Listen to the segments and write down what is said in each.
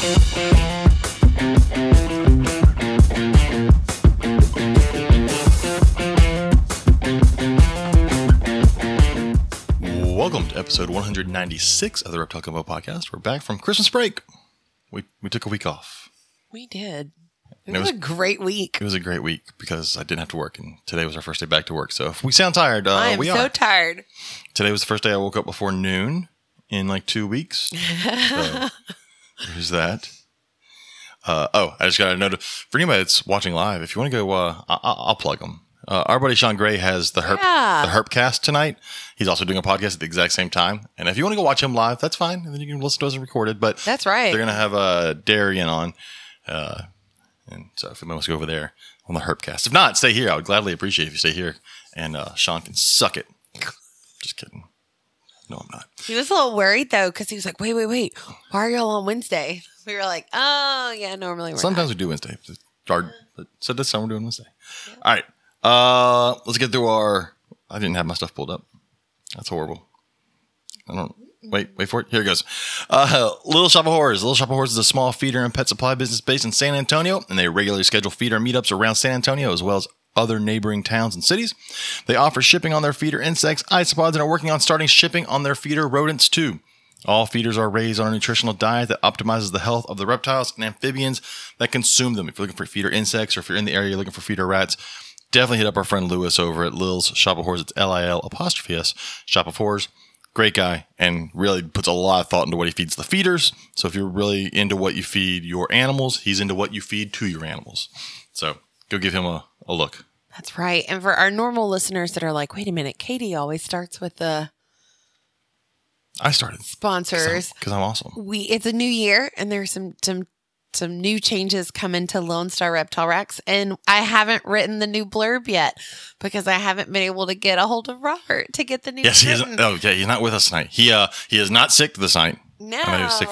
Welcome to episode 196 of the Reptile Gumbo podcast. We're back from Christmas break. We we took a week off. We did. It it was, a great week. It was a great week because I didn't have to work, and today was our first day back to work. So if we sound tired, uh, I am we so are. tired. Today was the first day I woke up before noon in like two weeks. So there's that. Uh, oh, I just got a note for anybody that's watching live. If you want to go, uh, I- I- I'll plug them. Uh, our buddy Sean Gray has the Herp Yeah. the Herpcast tonight. He's also doing a podcast at the exact same time. And if you want to go watch him live, that's fine. And then you can listen to us recorded. But That's right. they're gonna have uh, Darian on, uh, and so if anyone wants to go over there on the Herpcast, if not, stay here. I would gladly appreciate if you stay here, and uh, Sean can suck it. Just kidding. No, I'm not. He was a little worried though because he was like, "Wait, wait, wait. Why are y'all on Wednesday?" We were like, "Oh, yeah, normally we're Sometimes we do Wednesday. Hard, So this time we're doing Wednesday. All right. Uh, let's get through our. I didn't have my stuff pulled up. That's horrible. I don't. Wait, wait for it. Here it goes. Uh, Little Shop of Horrors. Little Shop of Horrors is a small feeder and pet supply business based in San Antonio, and they regularly schedule feeder meetups around San Antonio as well as other neighboring towns and cities. They offer shipping on their feeder insects, isopods, and are working on starting shipping on their feeder rodents too. All feeders are raised on a nutritional diet that optimizes the health of the reptiles and amphibians that consume them. If you're looking for feeder insects or if you're in the area looking for feeder rats, definitely hit up our friend Lewis over at Lil's Shop of Horrors. It's L I L apostrophe S Shop of Horrors. Great guy and really puts a lot of thought into what he feeds the feeders. So if you're really into what you feed your animals, he's into what you feed to your animals. So go give him a, a look. That's right. And for our normal listeners that are like, "Wait a minute, Katie always starts with the I started sponsors." because I'm awesome. We it's a new year and there's some some some new changes coming to Lone Star Reptile Rex, and I haven't written the new blurb yet because I haven't been able to get a hold of Robert to get the new. Yes, he is. written. Oh, yeah, he's not with us tonight. He uh he is not sick this night. No. I know he was sick.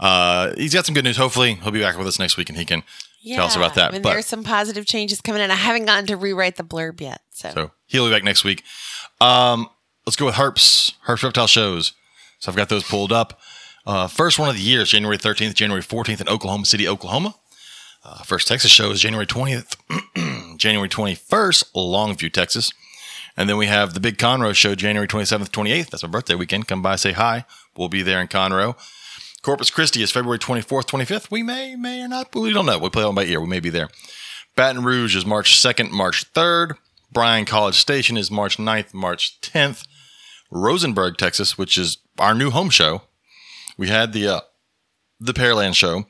Uh, he's got some good news. Hopefully, he'll be back with us next week and he can tell us about that. And But there's some positive changes coming in. I haven't gotten to rewrite the blurb yet. So, so he'll be back next week. Um, let's go with Harps, Herps Reptile shows. So I've got those pulled up. Uh, first one of the year is January 13th, January 14th in Oklahoma City, Oklahoma. Uh, first Texas show is January 20th, January 21st, Longview, Texas. And then we have the Big Conroe show January 27th, 28th. That's my birthday weekend. Come by, say hi. We'll be there in Conroe. Corpus Christi is February 24th, 25th. We may, may or not, we don't know. We play on by ear. We may be there. Baton Rouge is March 2nd, March 3rd. Bryan College Station is March 9th, March 10th. Rosenberg, Texas, which is our new home show. We had the uh, the Pearland show,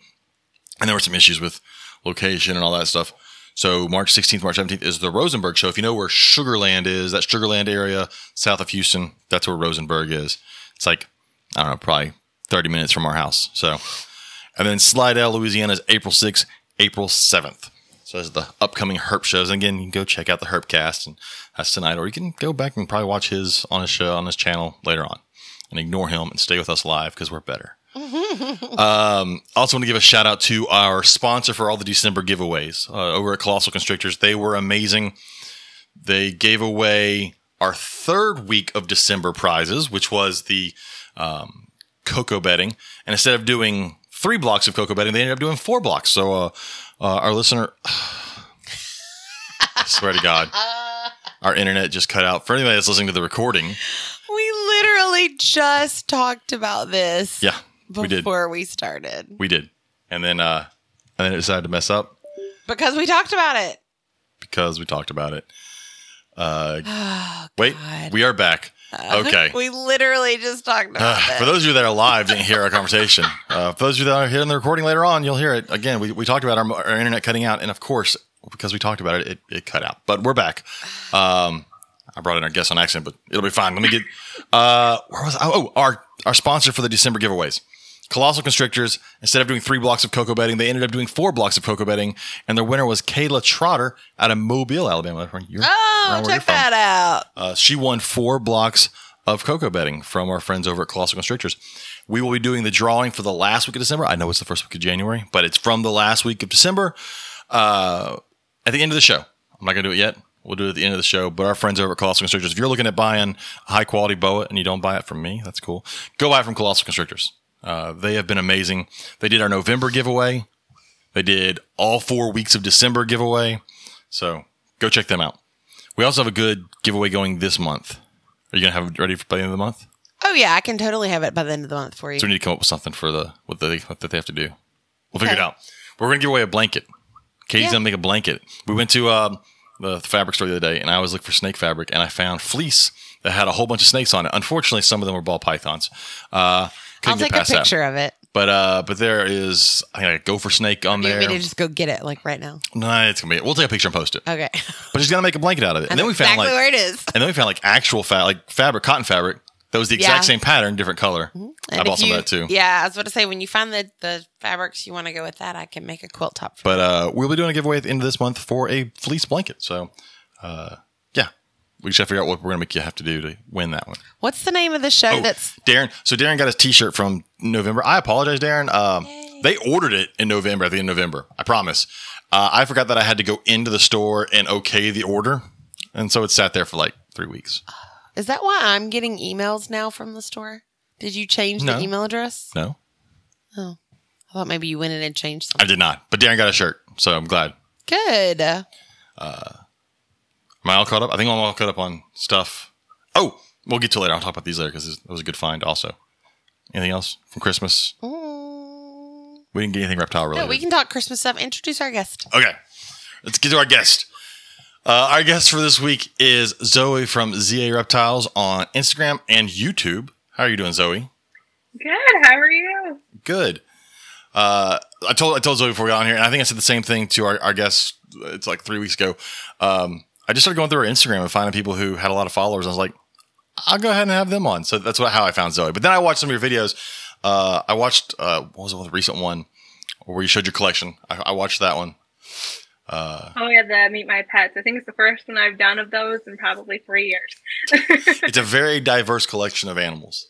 and there were some issues with location and all that stuff. So March 16th, March 17th is the Rosenberg show. If you know where Sugarland is, that Sugarland area south of Houston, that's where Rosenberg is. It's like I don't know, probably 30 minutes from our house. So, and then Slidell, Louisiana is April 6th, April 7th. So are the upcoming Herp shows. And again, you can go check out the Herpcast, and that's tonight, or you can go back and probably watch his on his show on his channel later on, and ignore him and stay with us live because we're better. um, also, want to give a shout out to our sponsor for all the December giveaways uh, over at Colossal Constrictors. They were amazing. They gave away our third week of December prizes, which was the um, coco bedding. And instead of doing three blocks of coco bedding, they ended up doing four blocks. So uh, uh, our listener, I swear to God, our internet just cut out. For anybody that's listening to the recording, we literally just talked about this yeah, we did, before we started we did, and then uh, and then it decided to mess up because we talked about it. because we talked about it. Uh, Oh, wait, we are back. Okay. we literally just talked about Uh, it. for those of you that are live, didn't hear our conversation. Uh, for those of you that are hearing the recording later on, you'll hear it again. We, we talked about our, our internet cutting out, and of course, because we talked about it, it, it cut out. But we're back. Um, I brought in our guest on accident, but it'll be fine. Let me get. Uh, where was I? Oh, our our sponsor for the December giveaways. Colossal Constrictors, instead of doing three blocks of coco bedding, they ended up doing four blocks of coco bedding, and their winner was Kayla Trotter out of Mobile, Alabama. You're- oh, around where check from. that out. Uh, she won four blocks of coco bedding from our friends over at Colossal Constrictors. We will be doing the drawing for the last week of December. I know it's the first week of January, but it's from the last week of December. Uh, at the end of the show, I'm not going to do it yet. We'll do it at the end of the show. But our friends over at Colossal Constrictors, if you're looking at buying a high quality boa and you don't buy it from me, that's cool. Go buy it from Colossal Constrictors. Uh, they have been amazing. They did our November giveaway. They did all four weeks of December giveaway. So go check them out. We also have a good giveaway going this month. Are you gonna have it ready for by the end of the month? Oh yeah, I can totally have it by the end of the month for you. So we need to come up with something for the what they what that they have to do. We'll figure it out. We're gonna give away a blanket. Katie's Yeah. gonna make a blanket. We went to um, the fabric store the other day, and I was looking for snake fabric, and I found fleece that had a whole bunch of snakes on it. Unfortunately, some of them were ball pythons. Uh, I'll take a past that. picture of it. But uh, but there is I think a gopher snake on You there. want me to just go get it like right now? Nah, it's gonna be. We'll take a picture and post it. Okay. But she's gonna make a blanket out of it. And then we found exactly like, where it is. and then we found like actual fat, like fabric, cotton fabric that was the exact Yeah. same pattern, different color. I bought some you- of that too. Yeah, I was about to say when you find the the fabrics you want to go with that, I can make a quilt top. For But uh, we'll be doing a giveaway at the end of this month for a fleece blanket. So, uh, we just have to figure out what we're gonna make you have to do to win that one. What's the name of the show? Oh, That's Darren. So Darren got his T-shirt from November. I apologize, Darren. Um, they ordered it in November at the end of November. I promise. Uh, I forgot that I had to go into the store and okay the order, and so it sat there for like three weeks. is that why I'm getting emails now from the store? Did you change No. the email address? No, Oh, I thought maybe you went in and changed something. I did not. But Darren got a shirt, so I'm glad. Good. Am I all caught up? I think I'm all caught up on stuff. Oh, we'll get to it later. I'll talk about these later because it was a good find. Also, anything else from Christmas? Mm. We didn't get anything reptile related. No, we can talk Christmas stuff. Introduce our guest. Okay, let's get to our guest. Uh, our guest for this week is Zowie from ZA Reptiles on Instagram and YouTube. How are you doing, Zowie? Good. How are you? Good. Uh, I told I told Zowie before we got on here, and I think I said the same thing to our, our guest. It's like three weeks ago. Um, I just started going through her Instagram and finding people who had a lot of followers. I was like, I'll go ahead and have them on. So that's what how I found Zowie. But then I watched some of your videos. Uh, I watched uh, what was the recent one where you showed your collection. I, I watched that one. Oh yeah, the Meet My Pets. I think it's the first one I've done of those in probably three years. It's a very diverse collection of animals.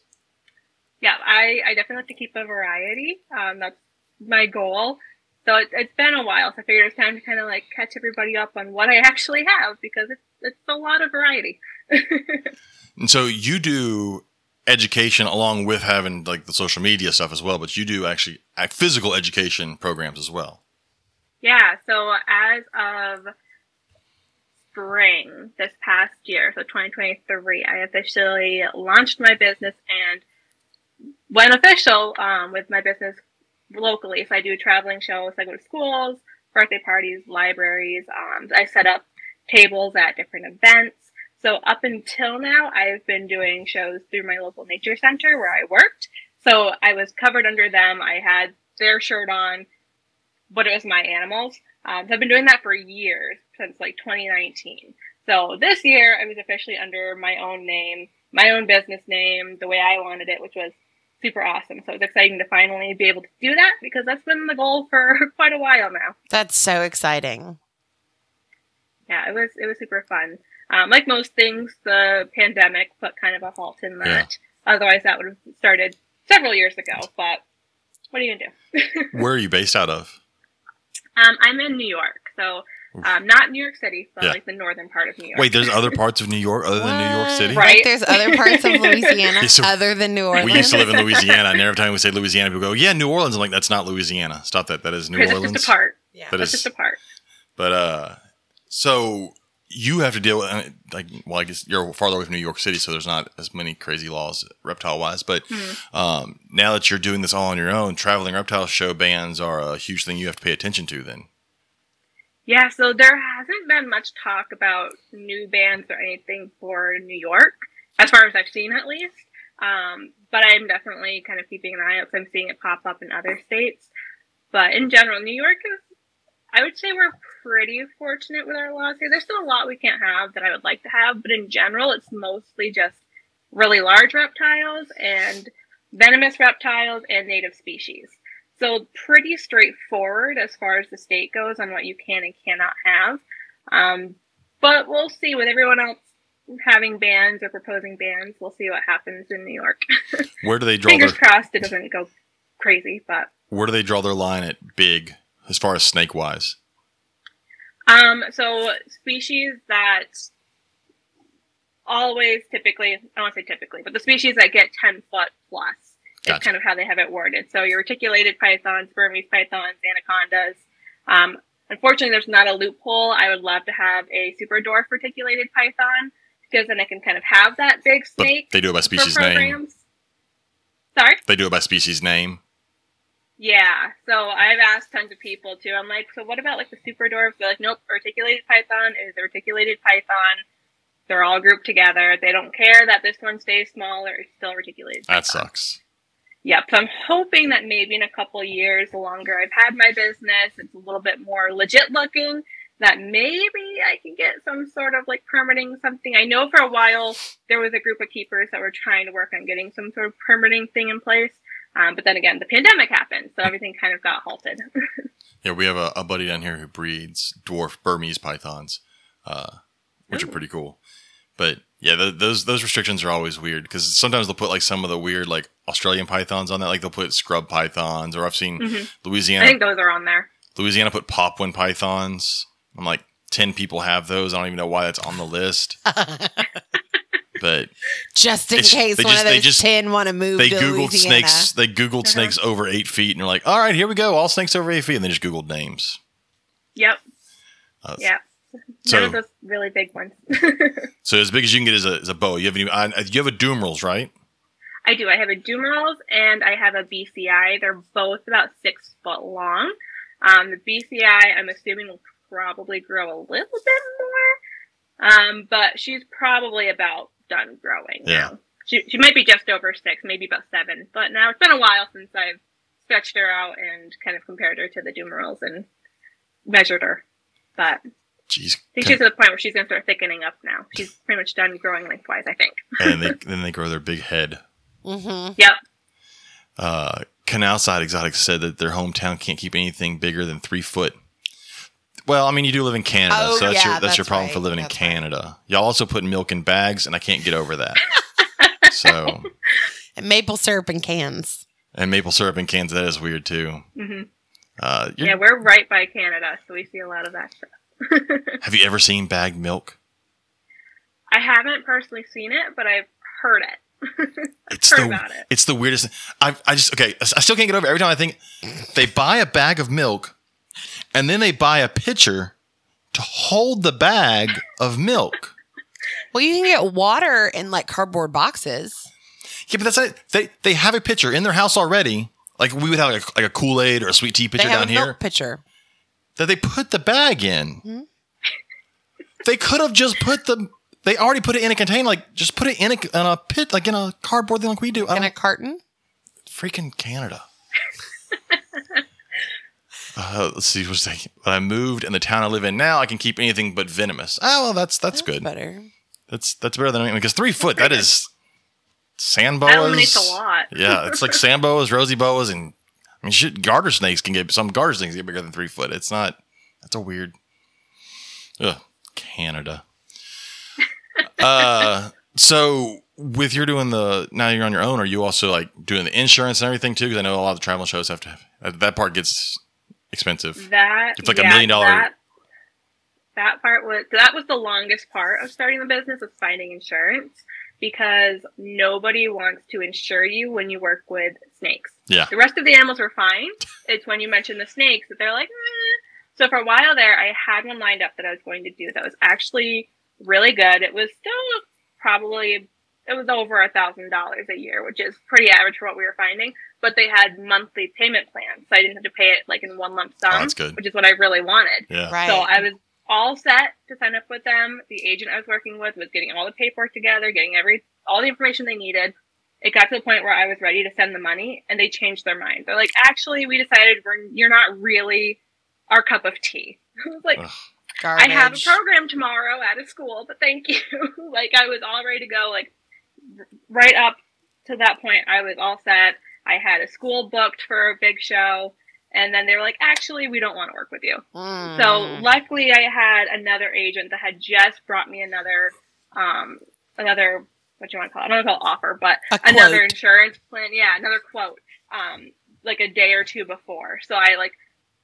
yeah, I, I definitely like to keep a variety. Um, that's my goal. So it, it's been a while, so I figured it's time to kind of like catch everybody up on what I actually have because it's it's a lot of variety. And so you do education along with having like the social media stuff as well, but you do actually uh, physical education programs as well. Yeah, so as of spring this past year, so 2023, I officially launched my business and went official um, with my business locally. So I do a traveling shows, I go to schools, birthday parties, libraries. Um, I set up tables at different events. So up until now, I've been doing shows through my local nature center where I worked. So I was covered under them. I had their shirt on, but it was my animals. Um, so I've been doing that for years since like 2019. So this year I was officially under my own name, my own business name, the way I wanted it, which was super awesome. So it's exciting to finally be able to do that because that's been the goal for quite a while now. That's so exciting. Yeah, it was it was super fun. Um, like most things, the pandemic put kind of a halt in that. Otherwise, that would have started several years ago. But what are you gonna do? Where are you based out of? Um, I'm in New York, so um, not New York City, but Yeah. like the northern part of New York. Wait, there's other parts of New York other than New York City? Right. Like there's other parts of Louisiana Yeah, so- other than New Orleans. We used to live in Louisiana, and every time we say Louisiana, people go, "Yeah, New Orleans." I'm like, "That's not Louisiana. Stop that. That is New because it's Orleans." just a part. yeah. That That's is- just a part. But uh, so you have to deal with uh, like, well, I guess you're farther away from New York City, so there's not as many crazy laws reptile wise. But Hmm. um, now that you're doing this all on your own, traveling reptile show bans are a huge thing you have to pay attention to. Then Yeah, so there hasn't been much talk about new bands or anything for New York, as far as I've seen at least. Um, but I'm definitely kind of keeping an eye out So I'm seeing it pop up in other states. But in general, New York is, I would say we're pretty fortunate with our laws here. There's still a lot we can't have that I would like to have, but in general, it's mostly just really large reptiles and venomous reptiles and native species. So pretty straightforward as far as the state goes on what you can and cannot have. Um, but we'll see with everyone else having bans or proposing bans. We'll see what happens in New York. where do they draw their Fingers crossed it doesn't go crazy, but where do they draw their line at big as far as snake wise? um, so species that always typically I don't want to say typically, but the species that get ten foot plus It's Gotcha. kind of how they have it worded. So your reticulated pythons, Burmese pythons, anacondas. Um, unfortunately, there's not a loophole. I would love to have a super dwarf reticulated python because then I can kind of have that big But snake they do it by species name. Sorry. They do it by species name. Yeah, so I've asked tons of people too. I'm like, so what about like the super dwarfs? They're like, nope, reticulated python is a reticulated python. They're all grouped together. They don't care that this one stays small or it's still reticulated. That python. sucks. Yep. So I'm hoping that maybe in a couple of years, the longer I've had my business, it's a little bit more legit looking. That maybe I can get some sort of like permitting something. I know for a while there was a group of keepers that were trying to work on getting some sort of permitting thing in place. Um, but then again, the pandemic happened, so everything kind of got halted. Yeah, we have a, a buddy down here who breeds dwarf Burmese pythons, uh, which are pretty cool. But yeah, th those those restrictions are always weird because sometimes they'll put like some of the weird like Australian pythons on that. Like they'll put scrub pythons, or I've seen Mhm. I think those are on there. Louisiana put Papuan pythons. I'm like ten people have those. I don't even know why that's on the list. But just in case they one just- of they those just- ten want to move they to googled Louisiana. snakes. They googled Uh-huh. snakes over eight feet, and they're like, "All right, here we go. All snakes over eight feet." And they just googled names. Yep. Uh, Yeah. So- None of those really big ones. So as big as you can get is a, is a boa. You have any? You have a Dumeril's, right? I do. I have a Dumeril's and I have a BCI. They're both about six foot long. Um, the BCI, I'm assuming, will probably grow a little bit more. Um, but she's probably about done growing Yeah. now. She, she might be just over six, maybe about seven. But now it's been a while since I've stretched her out and kind of compared her to the Dumeril's and measured her. But I think she's at the point where she's going to start thickening up now. She's pretty much done growing lengthwise, I think. and they, then they grow their big head. Mm-hmm. Yep. Uh, Canal Side Exotics said that their hometown can't keep anything bigger than three foot. Well, I mean, you do live in Canada, Oh, so that's yeah, your that's, your problem right. for living in That's right. Canada. Y'all also put milk in bags, and I can't get over that. so, And maple syrup in cans. and maple syrup in cans that is weird too. hmm Uh, Yeah, we're right by Canada, so we see a lot of that stuff. have you ever seen bagged milk? I haven't personally seen it, but I've heard it. It's heard the about it. it's the weirdest. I I just okay. I still can't get over. it. Every time I think they buy a bag of milk, and then they buy a pitcher to hold the bag of milk. Well, you can get water in like cardboard boxes. Yeah, but that's not, they they have a pitcher in their house already. Like we would have like a, like a Kool Aid or a sweet tea They pitcher have down a here pitcher. That they put the bag in. Hmm. They could have just put the. They already put it in a container. Like just put it in a, in a pit, like in a cardboard thing, like we do. I In a carton. freaking Canada. Uh, let's see what's that. When I moved in the town I live in now, I can keep anything but venomous. Oh well, that's that's, good. Better. That's that's better than anything because three foot that is sand boas. a lot. Yeah, it's like sand boas, rosy boas, and I mean shit. Garter snakes can get some garter snakes get bigger than three foot. It's not. That's a weird. Ugh, Canada. uh, so with you're doing the now you're on your own. Are you also like doing the insurance and everything too? Because I know a lot of the travel shows have to have that, that part gets expensive. That It's like a yeah, million dollar- That, that part was that was the longest part of starting the business was finding insurance because nobody wants to insure you when you work with snakes. Yeah. The rest of the animals were fine. It's when you mention the snakes that they're like, eh. so for a while there, I had one lined up that I was going to do that was actually really good. It was still probably it was over a thousand dollars a year, which is pretty average for what we were finding. But they had monthly payment plans, so I didn't have to pay it like in one lump sum, Oh, that's good. which is what I really wanted. Yeah. Right. So I was all set to sign up with them. The agent I was working with was getting all the paperwork together, getting every all the information they needed. It got to the point where I was ready to send the money, and they changed their mind. They're like, "Actually, we decided we're, you're not really our cup of tea." I was like, Ugh. I have a program tomorrow at a school, but thank you. like I was all ready to go. Like r- right up to that point, I was all set. I had a school booked for a big show, and then they were like, "Actually, we don't want to work with you." Mm. So luckily, I had another agent that had just brought me another, um, another what do you want to call it? I don't want to call it offer, but another insurance plan. Yeah, another quote. Um, like a day or two before. So I like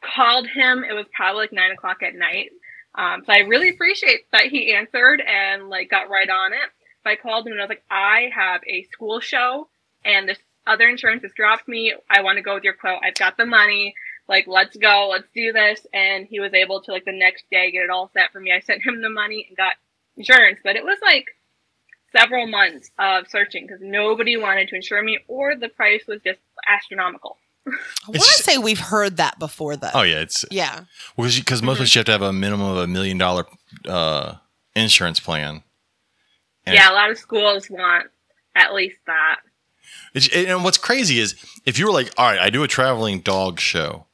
called him. It was probably like nine o'clock at night. Um, so I really appreciate that he answered and like got right on it. So I called him and I was like, I have a school show and this other insurance has dropped me. I want to go with your quote. I've got the money. Like, let's go. Let's do this. And he was able to, like, the next day get it all set for me. I sent him the money and got insurance, but it was like several months of searching because nobody wanted to insure me or the price was just astronomical. I want to say we've heard that before, though. Oh yeah, it's Yeah. because most places you have to have a minimum of a million dollar uh, insurance plan. And yeah, a lot of schools want at least that. It's, and what's crazy is if you were like, all right, I do a traveling dog show,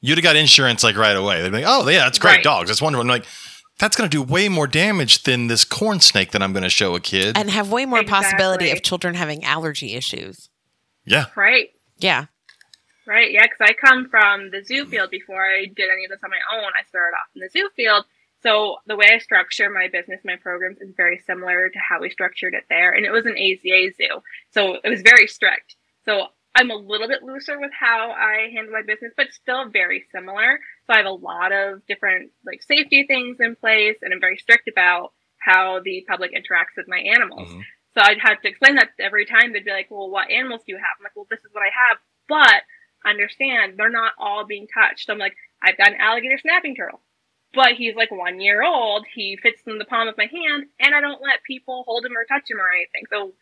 you'd have got insurance like right away. They'd be like, oh yeah, that's great Right. dogs. That's wonderful. I'm like, that's going to do way more damage than this corn snake that I'm going to show a kid. And have way more possibility of children having allergy issues. yeah, Right. Yeah. Right, yeah, because I come from the zoo field before I did any of this on my own. I started off in the zoo field. So the way I structure my business, my programs is very similar to how we structured it there. And it was an AZA zoo. So it was very strict. So I'm a little bit looser with how I handle my business, but still very similar. So I have a lot of different like safety things in place and I'm very strict about how the public interacts with my animals. Mhm. So I'd have to explain that every time. They'd be like, well, what animals do you have? I'm like, well, this is what I have. But understand, they're not all being touched. So I'm like, I've got an alligator snapping turtle. But he's like one year old. He fits in the palm of my hand, and I don't let people hold him or touch him or anything. So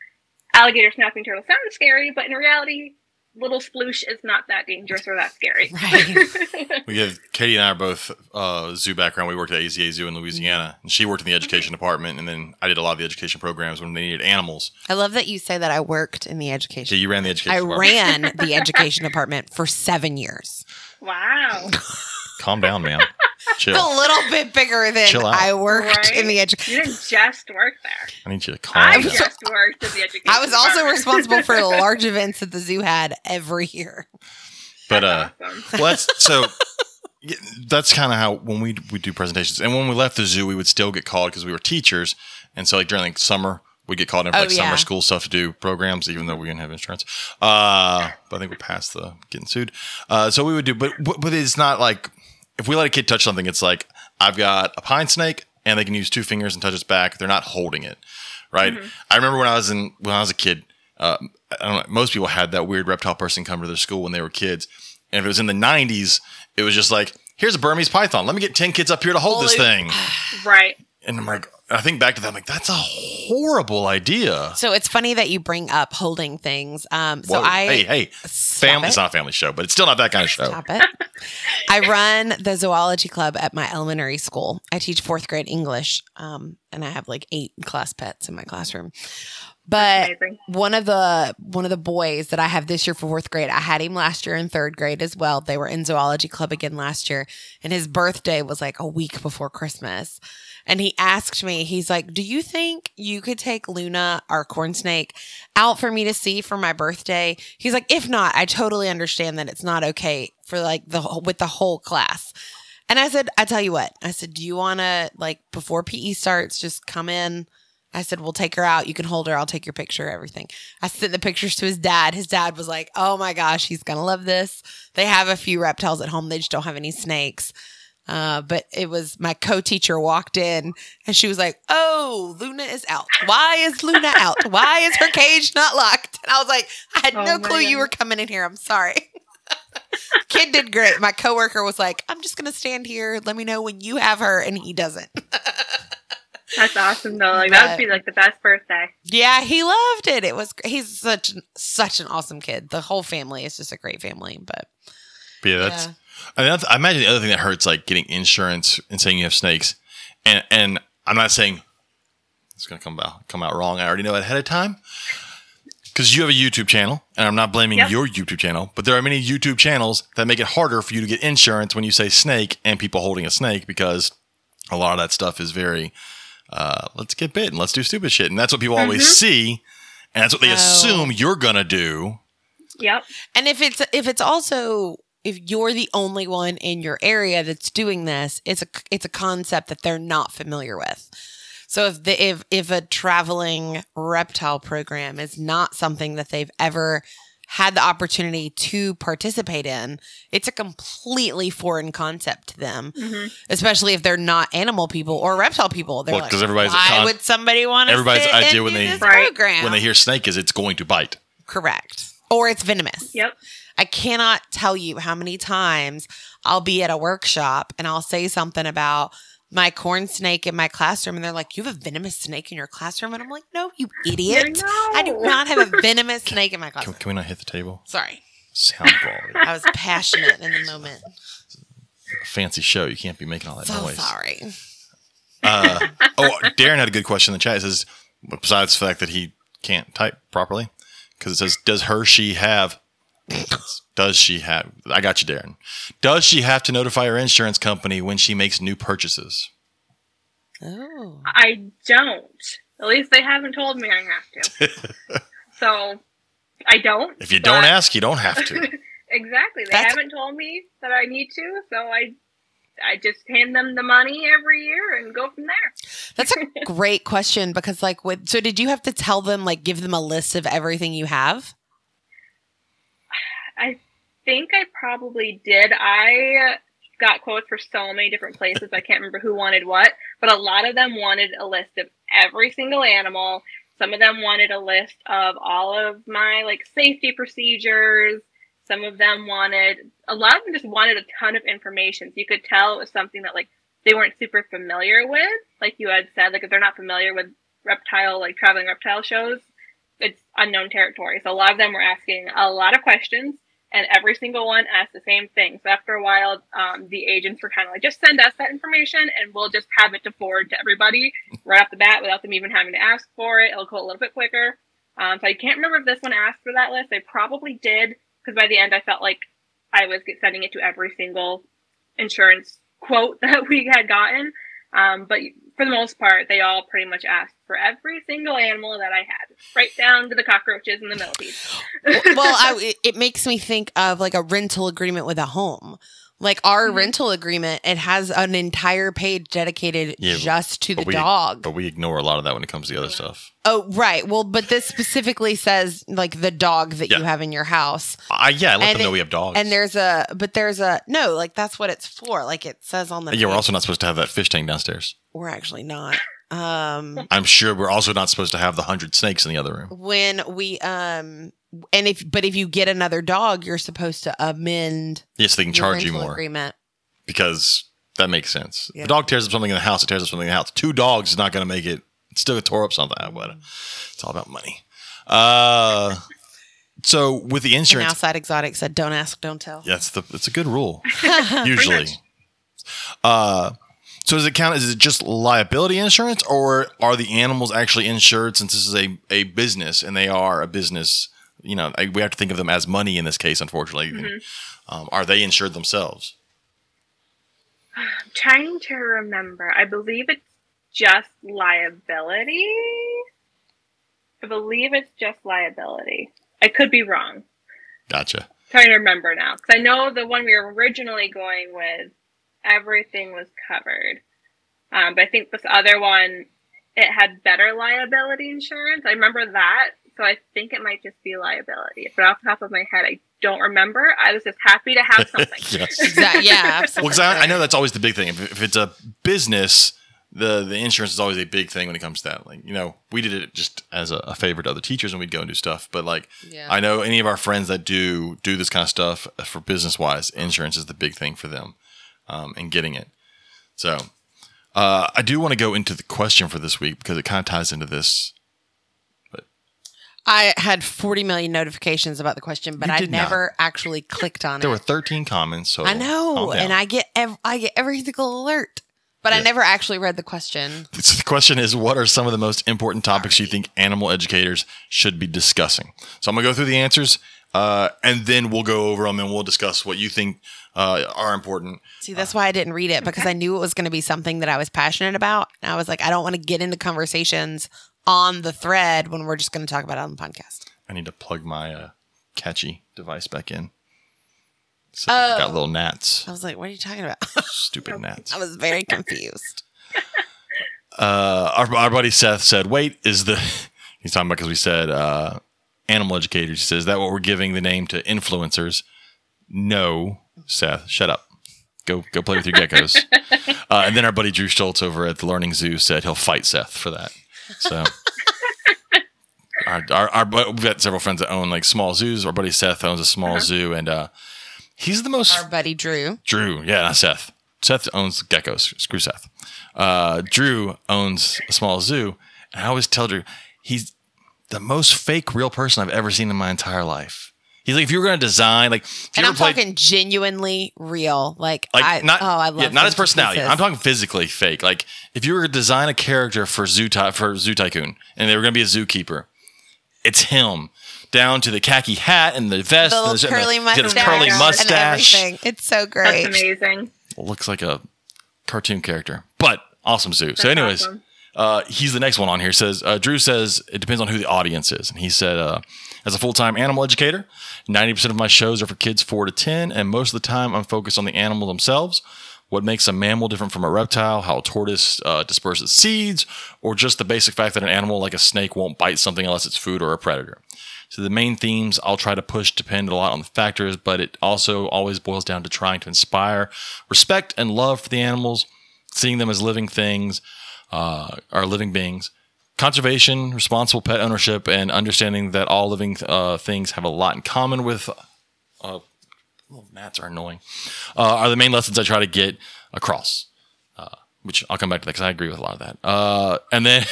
alligator snapping turtle sounds scary, but in reality, little sploosh is not that dangerous or that scary. Right. we have Katie and I are both uh, zoo background. We worked at AZA Zoo in Louisiana, and she worked in the education department, and then I did a lot of the education programs when they needed animals. I love that you say that I worked in the education. So education. you ran the education. I department. ran the education department for seven years. wow. Calm down, man. Chill. A little bit bigger than Chill out. I worked Right? in the education. You didn't just work there. I need you to calm I down. just worked at the education. I was also responsible for the large events that the zoo had every year. But uh, Awesome. well, that's so. yeah, That's kind of how when we we do presentations, and when we left the zoo, we would still get called because we were teachers, and so like during like summer, we get called in for Oh, like yeah. summer school stuff to do programs, even though we didn't have insurance. Uh, but I think we passed the getting sued. Uh, so we would do, but but it's not like if we let a kid touch something, it's like I've got a pine snake, and they can use two fingers and touch its back. They're not holding it, right? I remember when I was in when I was a kid. Uh, I don't know. Most people had that weird reptile person come to their school when they were kids, and if it was in the '90s, it was just like, "Here's a Burmese python. Let me get ten kids up here to hold this thing." Right. And I'm like, I think back to that, I'm like, that's a horrible idea. So it's funny that you bring up holding things. Um, so Whoa. I hey, hey, family. it. It's not a family show, but it's still not that kind of show. Stop it. I run the zoology club at my elementary school. I teach fourth grade English, um, and I have like eight class pets in my classroom. But one of the one of the boys that I have this year for fourth grade, I had him last year in third grade as well. They were in zoology club again last year, and his birthday was like a week before Christmas. And he asked me, he's like, "Do you think you could take Luna, our corn snake, out for me to see for my birthday?" He's like, "If not, I totally understand that it's not okay for like the with the whole class." And I said, "I tell you what," I said, "Do you want to like before PE starts, just come in?" I said, We'll take her out. You can hold her. I'll take your picture, everything. I sent the pictures to his dad. His dad was like, Oh my gosh, he's going to love this. They have a few reptiles at home, they just don't have any snakes. Uh, but it was my co teacher walked in and she was like, Oh, Luna is out. Why is Luna out? Why is her cage not locked? And I was like, I had Oh no clue you were coming in here. I'm sorry. Kid did great. My coworker was like, I'm just going to stand here. Let me know when you have her. And he doesn't. That's awesome though. Like that would be like the best birthday. Yeah, he loved it. It was he's such such an awesome kid. The whole family is just a great family. But But yeah, that's. Yeah. I, mean, that's, I imagine the other thing that hurts, like getting insurance and saying you have snakes, and and I'm not saying it's going to come out come out wrong. I already know it ahead of time because you have a YouTube channel, and I'm not blaming Yep. your YouTube channel, but there are many YouTube channels that make it harder for you to get insurance when you say snake and people holding a snake because a lot of that stuff is very uh, let's get bit and let's do stupid shit, and that's what people always see, and that's what they Oh. assume you're gonna do. Yep. and if it's if it's also if you're the only one in your area that's doing this, it's a it's a concept that they're not familiar with. So if the if if a traveling reptile program is not something that they've ever had the opportunity to participate in, it's a completely foreign concept to them. hmm especially if they're not animal people or reptile people. They're Well, like, 'cause everybody's a why con- would somebody want to? everybody's sit idea and when do they- this Right. program? When they hear snake, is it's going to bite. correct. or it's venomous. Yep. I cannot tell you how many times I'll be at a workshop and I'll say something about my corn snake in my classroom, and they're like, "You have a venomous snake in your classroom," and I'm like, "No, you idiot! I do not have a venomous snake in my classroom." can we not hit the table? Sorry, Sound quality. I was passionate in the moment. Fancy show. You can't be making all that So noise. sorry. Uh, oh, Darren had a good question in the chat. It says, besides the fact that he can't type properly, because it says, does her, she have, does she have, I got you, Darren. Does she have to notify her insurance company when she makes new purchases? Oh, I don't. At least they haven't told me I have to. so I don't. If you don't ask, you don't have to. exactly. They That's- haven't told me that I need to, so I I just hand them the money every year and go from there. that's a great question because, like, with so did you have to tell them, like, give them a list of everything you have? I think I probably did. I got quotes for so many different places. I can't remember who wanted what, but a lot of them wanted a list of every single animal. Some of them wanted a list of all of my like safety procedures. Some of them wanted a lot of them just wanted a ton of information. So you could tell it was something that like they weren't super familiar with. Like you had said, like if they're not familiar with reptile like traveling reptile shows, it's unknown territory. So a lot of them were asking a lot of questions and every single one asked the same thing. So after a while, um, the agents were kind of like, just send us that information and we'll just have it to forward to everybody right off the bat without them even having to ask for it. It'll go a little bit quicker. Um, so I can't remember if this one asked for that list. They probably did because by the end I felt like I was sending it to every single insurance quote that we had gotten. Um, but for the most part, they all pretty much asked for every single animal that I had, right down to the cockroaches and the millipedes. well, I, it- it makes me think of like a rental agreement with a home. Like our Mhm. rental agreement, it has an entire page dedicated Yeah, just to the we- dog. But we ignore a lot of that when it comes to the other stuff. oh, right. Well, but this specifically says like the dog that Yeah. you have in your house. I, yeah, I let And them know we have dogs. And there's a, but there's a, no, like that's what it's for. Like it says on the yeah, we're also not supposed to have that fish tank downstairs. we're actually not. Um, I'm sure we're also not supposed to have the hundred snakes in the other room. when we, um, and if, but if you get another dog, you're supposed to amend Yes, they can charge you more agreement. because that makes sense. Yeah. If a dog tears up something in the house, it tears up something in the house. Two dogs is not going to make it. It's still tore up something. But it's all about money. Uh, so with the And insurance, outside exotic said, "Don't ask, don't tell." yeah, it's the it's a good rule usually. Uh, so does it count? Is it just liability insurance, or are the animals actually insured? Since this is a a business and they are a business, you know, we have to think of them as money in this case. Unfortunately, um, are they insured themselves? I'm trying to remember. I believe it's just liability. I believe it's just liability. I could be wrong. Gotcha. trying to remember now because I know the one we were originally going with, everything was covered. Um, but I think this other one, it had better liability insurance. I remember that, so I think it might just be liability. But off the top of my head, I don't remember. I was just happy to have something. Yes. Exactly. Yeah, Well, absolutely. because I, I know that's always the big thing. If, if it's a business, the the insurance is always a big thing when it comes to that. Like you know, we did it just as a, a favor to other teachers, and we'd go and do stuff. But like, Yeah. I know any of our friends that do do this kind of stuff uh, for business wise, insurance is the big thing for them, um, and getting it. So, uh, I do want to go into the question for this week because it kind of ties into this. I had 40 million notifications about the question, but I did not. never actually clicked on There it. There were 13 comments, so I know, and I get ev- I get every single alert, but I never actually read the question. So the question is, what are some of the most important topics you think animal educators should be discussing? So I'm gonna go through the answers, uh, and then we'll go over them and we'll discuss what you think uh, are important. See, that's why I didn't read it because I knew it was going to be something that I was passionate about. And I was like, I don't want to get into conversations on the thread when we're just going to talk about it on the podcast. I need to plug my uh, catchy device back in. So Oh. got little gnats, I was like, what are you talking about? stupid gnats. I was very confused. Uh, our, our buddy Seth said, "Wait, is the he's talking about because we said uh, animal educators." He says, "Is that what we're giving the name to influencers?" No, Seth, shut up. Go go play with your geckos. uh, and then our buddy Drew Schultz over at the Learning Zoo said he'll fight Seth for that. So our, our, our we've got several friends that own like small zoos. Our buddy Seth owns a small Uh-huh. zoo, and uh, he's the most Our buddy Drew. Drew. Yeah, not Seth. Seth owns geckos. Screw Seth. Uh, Drew owns a small zoo, and I always tell Drew he's the most fake real person I've ever seen in my entire life. He's like, if you were going to design, like, if you And I'm played- talking genuinely real. Like, like I, not oh, I love yeah, not his personality. pieces. I'm talking physically fake. Like if you were to design a character for Zoo Ty- for Zoo Tycoon and they were going to be a zookeeper, it's him down to the khaki hat and the vest, the and the- curly he's mustache, his curly mustache. and everything. It's so That's great. amazing. Looks like a cartoon character, but awesome zoo. so, anyways. awesome. Uh, he's the next one on here. Says uh, Drew says it depends on who the audience is, and he said uh, as a full time animal educator, ninety percent of my shows are for kids four to ten, and most of the time I'm focused on the animal themselves. What makes a mammal different from a reptile? How a tortoise uh, disperses seeds, or just the basic fact that an animal like a snake won't bite something unless it's food or a predator. So the main themes I'll try to push depend a lot on the factors, but it also always boils down to trying to inspire respect and love for the animals, seeing them as living things, uh, are living beings. Conservation, responsible pet ownership, and understanding that all living uh, things have a lot in common with. Uh, little gnats are annoying. Uh, are the main lessons I try to get across. Uh, which I'll come back to that because I agree with a lot of that. Uh, and then,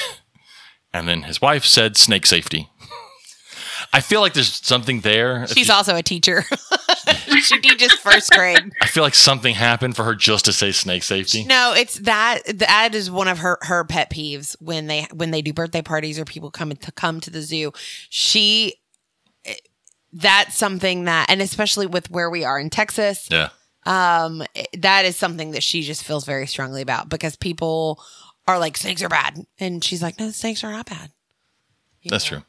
and then his wife said snake safety. I feel like there's something there. She's also a teacher. she teaches first grade. I feel like something happened for her just to say snake safety. No, it's that that is one of her her pet peeves when they when they do birthday parties or people come to come to the zoo. She that's something that and especially with where we are in Texas, Yeah. um that is something that she just feels very strongly about because people are like snakes are bad and she's like no snakes are not bad. You That's know? true.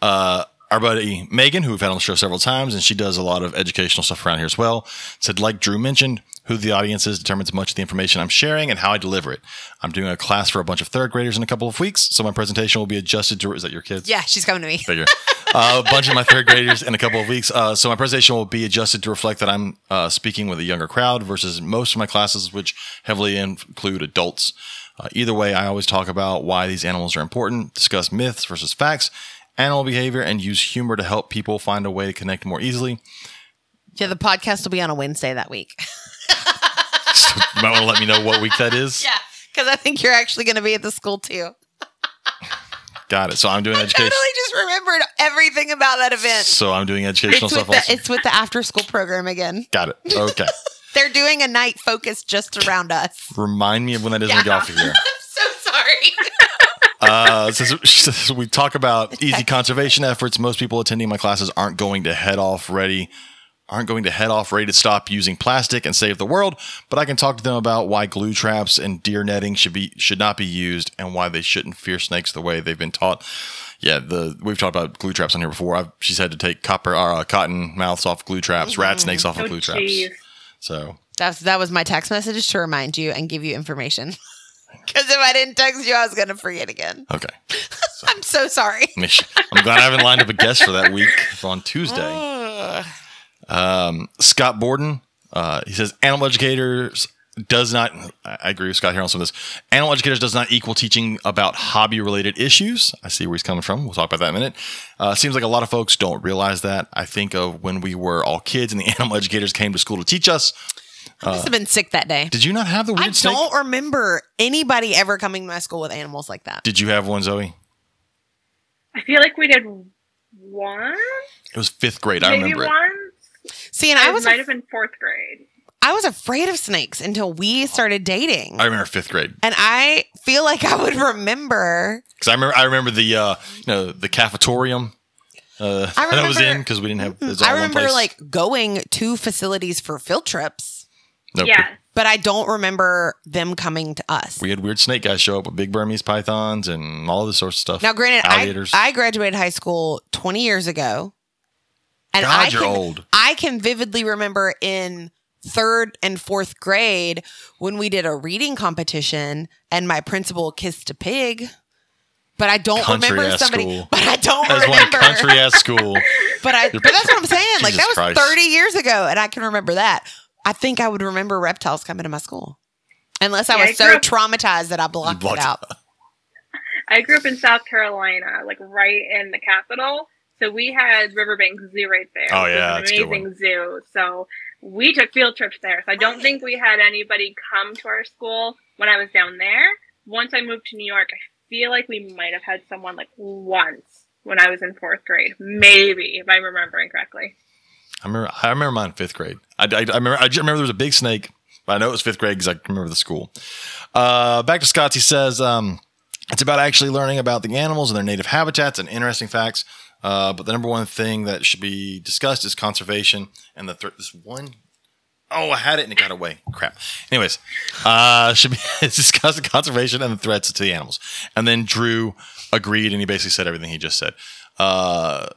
Uh, our buddy Megan, who we've had on the show several times, and she does a lot of educational stuff around here as well, said, like Drew mentioned, who the audience is determines much of the information I'm sharing and how I deliver it. I'm doing a class for a bunch of third graders in a couple of weeks, so my presentation will be adjusted to. Is that your kids? Yeah, she's coming to me. Figure. Uh, a bunch of my third graders in a couple of weeks. Uh, so my presentation will be adjusted to reflect that I'm uh, speaking with a younger crowd versus most of my classes, which heavily include adults. Uh, either way, I always talk about why these animals are important, discuss myths versus facts, animal behavior, and use humor to help people find a way to connect more easily. Yeah, the podcast will be on a Wednesday that week. So you might want to let me know what week that is. yeah, because I think you're actually going to be at the school too. Got it. So I'm doing I education. I totally just remembered everything about that event. So I'm doing educational It's with, stuff the, it's with the after school program again. Got it. Okay. They're doing a night focused just around us. Remind me of when that is when we get off of here. I'm so sorry. Uh, since, since we talk about easy conservation efforts, most people attending my classes aren't going to head off ready, aren't going to head off ready to stop using plastic and save the world. But I can talk to them about why glue traps and deer netting should be should not be used and why they shouldn't fear snakes the way they've been taught. Yeah, the we've talked about glue traps on here before. I've, she's had to take copper or uh, cotton mouths off glue traps, rat snakes off of Oh, glue traps. So That's that was my text message to remind you and give you information. Because if I didn't text you, I was going to forget again. okay, I'm so sorry. I'm glad I haven't lined up a guest for that week on Tuesday. Um, Scott Borden, uh, he says animal educators does not. I I agree with Scott here on some of this. Animal educators does not equal teaching about hobby related issues. I see where he's coming from. We'll talk about that in a minute. Uh, seems like a lot of folks don't realize that. I think of when we were all kids and the animal educators came to school to teach us. I must have been sick that day. Did you not have the weird I snake? don't remember anybody ever coming to my school with animals like that. Did you have one, Zowie? I feel like we did one, It was fifth grade. I maybe remember it. one. See, and I it was might have been fourth grade. I was afraid of snakes until we started dating. I remember fifth grade and I feel like I would remember. because I remember. I remember the uh, you know the cafetorium. Uh, I that was in because we didn't have. it was all I one remember place. like going to facilities for field trips, No, yes. but I don't remember them coming to us. we had weird snake guys show up with big Burmese pythons and all this sorts of stuff. Now, granted, I, alligators. I graduated high school 20 years ago. And God, I you're can, old. I can vividly remember in third and fourth grade when we did a reading competition and my principal kissed a pig. But I don't Country remember somebody. school. But I don't That was one remember. country ass school. But I. But that's what I'm saying. like that was Christ. 30 years ago, and I can remember that. I think I would remember reptiles coming to my school, unless I Yeah, was I so up- traumatized that I blocked, blocked it out. I grew up in South Carolina, like right in the capital. So we had Riverbank Zoo right there. Oh, which is yeah, an that's good amazing zoo. So we took field trips there. So I don't think we had anybody come to our school when I was down there. Once I moved to New York, I feel like we might have had someone like once when I was in fourth grade, maybe if I'm remembering correctly. I remember. I remember mine in fifth grade. I, I, I remember. I remember there was a big snake. I know it was fifth grade because I remember the school. Uh, back to Scott's. He says um, it's about actually learning about the animals and their native habitats and interesting facts. Uh, but the number one thing that should be discussed is conservation and the threat. This one Oh, I had it and it got away. Crap. Anyways, uh, should be discussing conservation and the threats to the animals. And then Drew agreed and he basically said everything he just said. Uh,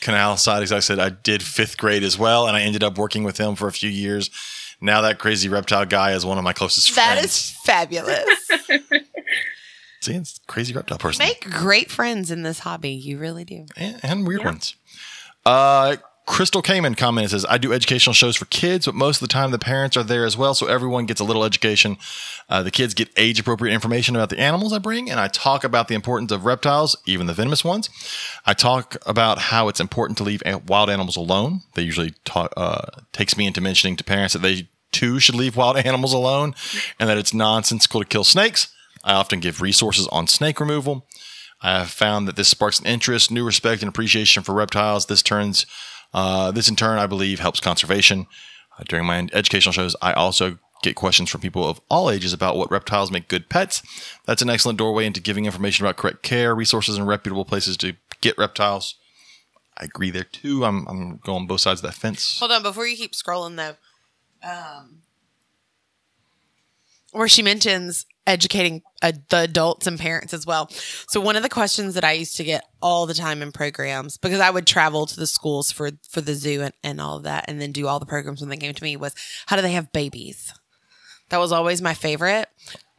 Canal Side, as I said, I did fifth grade as well, and I ended up working with him for a few years. Now that crazy reptile guy is one of my closest That friends. That is fabulous. See, it's crazy reptile person. Make great friends in this hobby. You really do. and, and weird Yeah. ones. Uh, Crystal Kamen commented says, I do educational shows for kids, but most of the time the parents are there as well, so everyone gets a little education. Uh, the kids get age appropriate information about the animals I bring, and I talk about the importance of reptiles, even the venomous ones. I talk about how it's important to leave wild animals alone. They usually talk, uh, takes me into mentioning to parents that they too should leave wild animals alone, and that it's nonsensical to kill snakes. I often give resources on snake removal. I have found that this sparks an interest, new respect, and appreciation for reptiles. This turns, uh, this in turn, I believe, helps conservation. Uh, during my educational shows, I also get questions from people of all ages about what reptiles make good pets. That's an excellent doorway into giving information about correct care, resources, and reputable places to get reptiles. I agree there too. I'm, I'm going both sides of that fence. Hold on, before you keep scrolling though, um, where she mentions educating uh, the adults and parents as well. So one of the questions that I used to get all the time in programs because I would travel to the schools for for the zoo and, and all of that, and then do all the programs when they came to me was how do they have babies? That was always my favorite.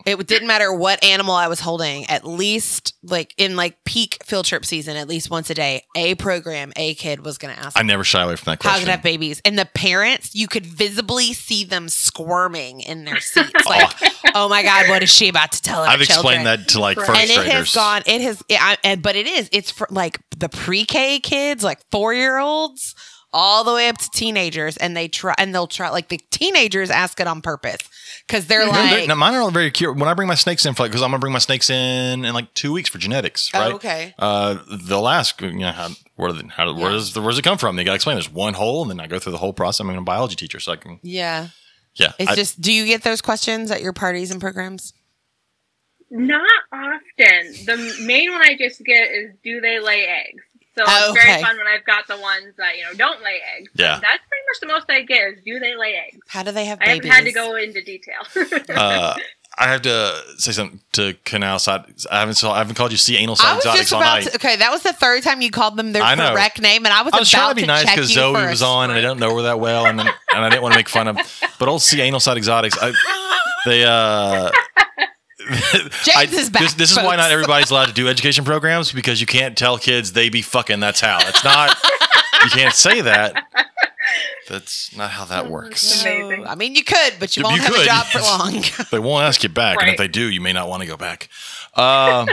It didn't matter what animal I was holding. At least, like in like peak field trip season, at least once a day, a program, a kid was going to ask I never shy away from that question. how could have babies and the parents you could visibly see them squirming in their seats like oh my god what is she about to tell her I've children? explained that to like And first and it has gone it has it, I, and, but it is it's for like the pre-k kids like four year olds all the way up to teenagers and they try and they'll try like the teenagers ask it on purpose because they're No, like no, mine are all very cute. When I bring my snakes in for like, because I'm gonna bring my snakes in in like two weeks for genetics, Oh, right? okay. Uh, they'll ask, you know, how, where, did- how, where does where does it come from? They gotta explain. There's one hole, and then I go through the whole process. I'm a biology teacher, so I can, yeah yeah. it's I- just do you get those questions at your parties and programs Not often. The main one I just get is do they lay eggs? So Oh, it's very okay. fun when I've got the ones that, you know, don't lay eggs. Yeah. That's pretty much the most I get is do they lay eggs? how do they have I haven't had to go into detail. uh, I have to say something to Canal Side. I haven't saw, I haven't called you sea anal side exotics just all night. to, okay. That was the third time you called them their I know. correct name, and I was, I was about trying to be nice because Zowie for a was on, and I don't know her that well, and and I didn't want to make fun of. But old sea anal side exotics, I, they uh. James is back, This, this is why not everybody's allowed to do education programs because you can't tell kids they be fucking. That's how. It's not. you can't say that. That's not how that works. Amazing. I mean, you could, but you You won't have could. a job for long. They won't ask you back, and if they do, you may not want to go back. Um,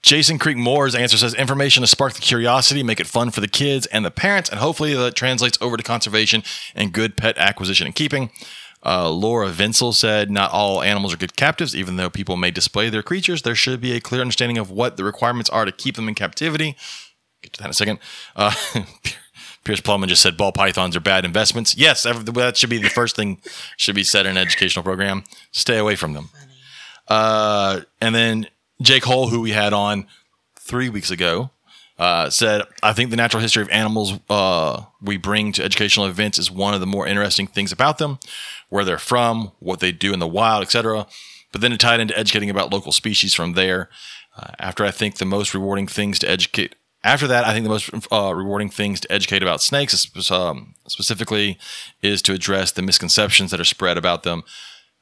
Jason Creek Moore's answer says information to spark the curiosity, make it fun for the kids and the parents, and hopefully that translates over to conservation and good pet acquisition and keeping. Uh, Laura Vinsel said, Not all animals are good captives. Even though people may display their creatures, there should be a clear understanding of what the requirements are to keep them in captivity. Get to that in a second. Uh, Pierce Plumman just said ball pythons are bad investments. Yes, that should be the first thing should be said in an educational program. Stay away from them. Uh, and then Jake Hole, who we had on three weeks ago, uh, said, I think the natural history of animals uh, we bring to educational events is one of the more interesting things about them, where they're from, what they do in the wild, etc. But then it tied into educating about local species from there. Uh, after I think the most rewarding things to educate. After that, I think the most uh, rewarding things to educate about snakes, um, specifically, is to address the misconceptions that are spread about them.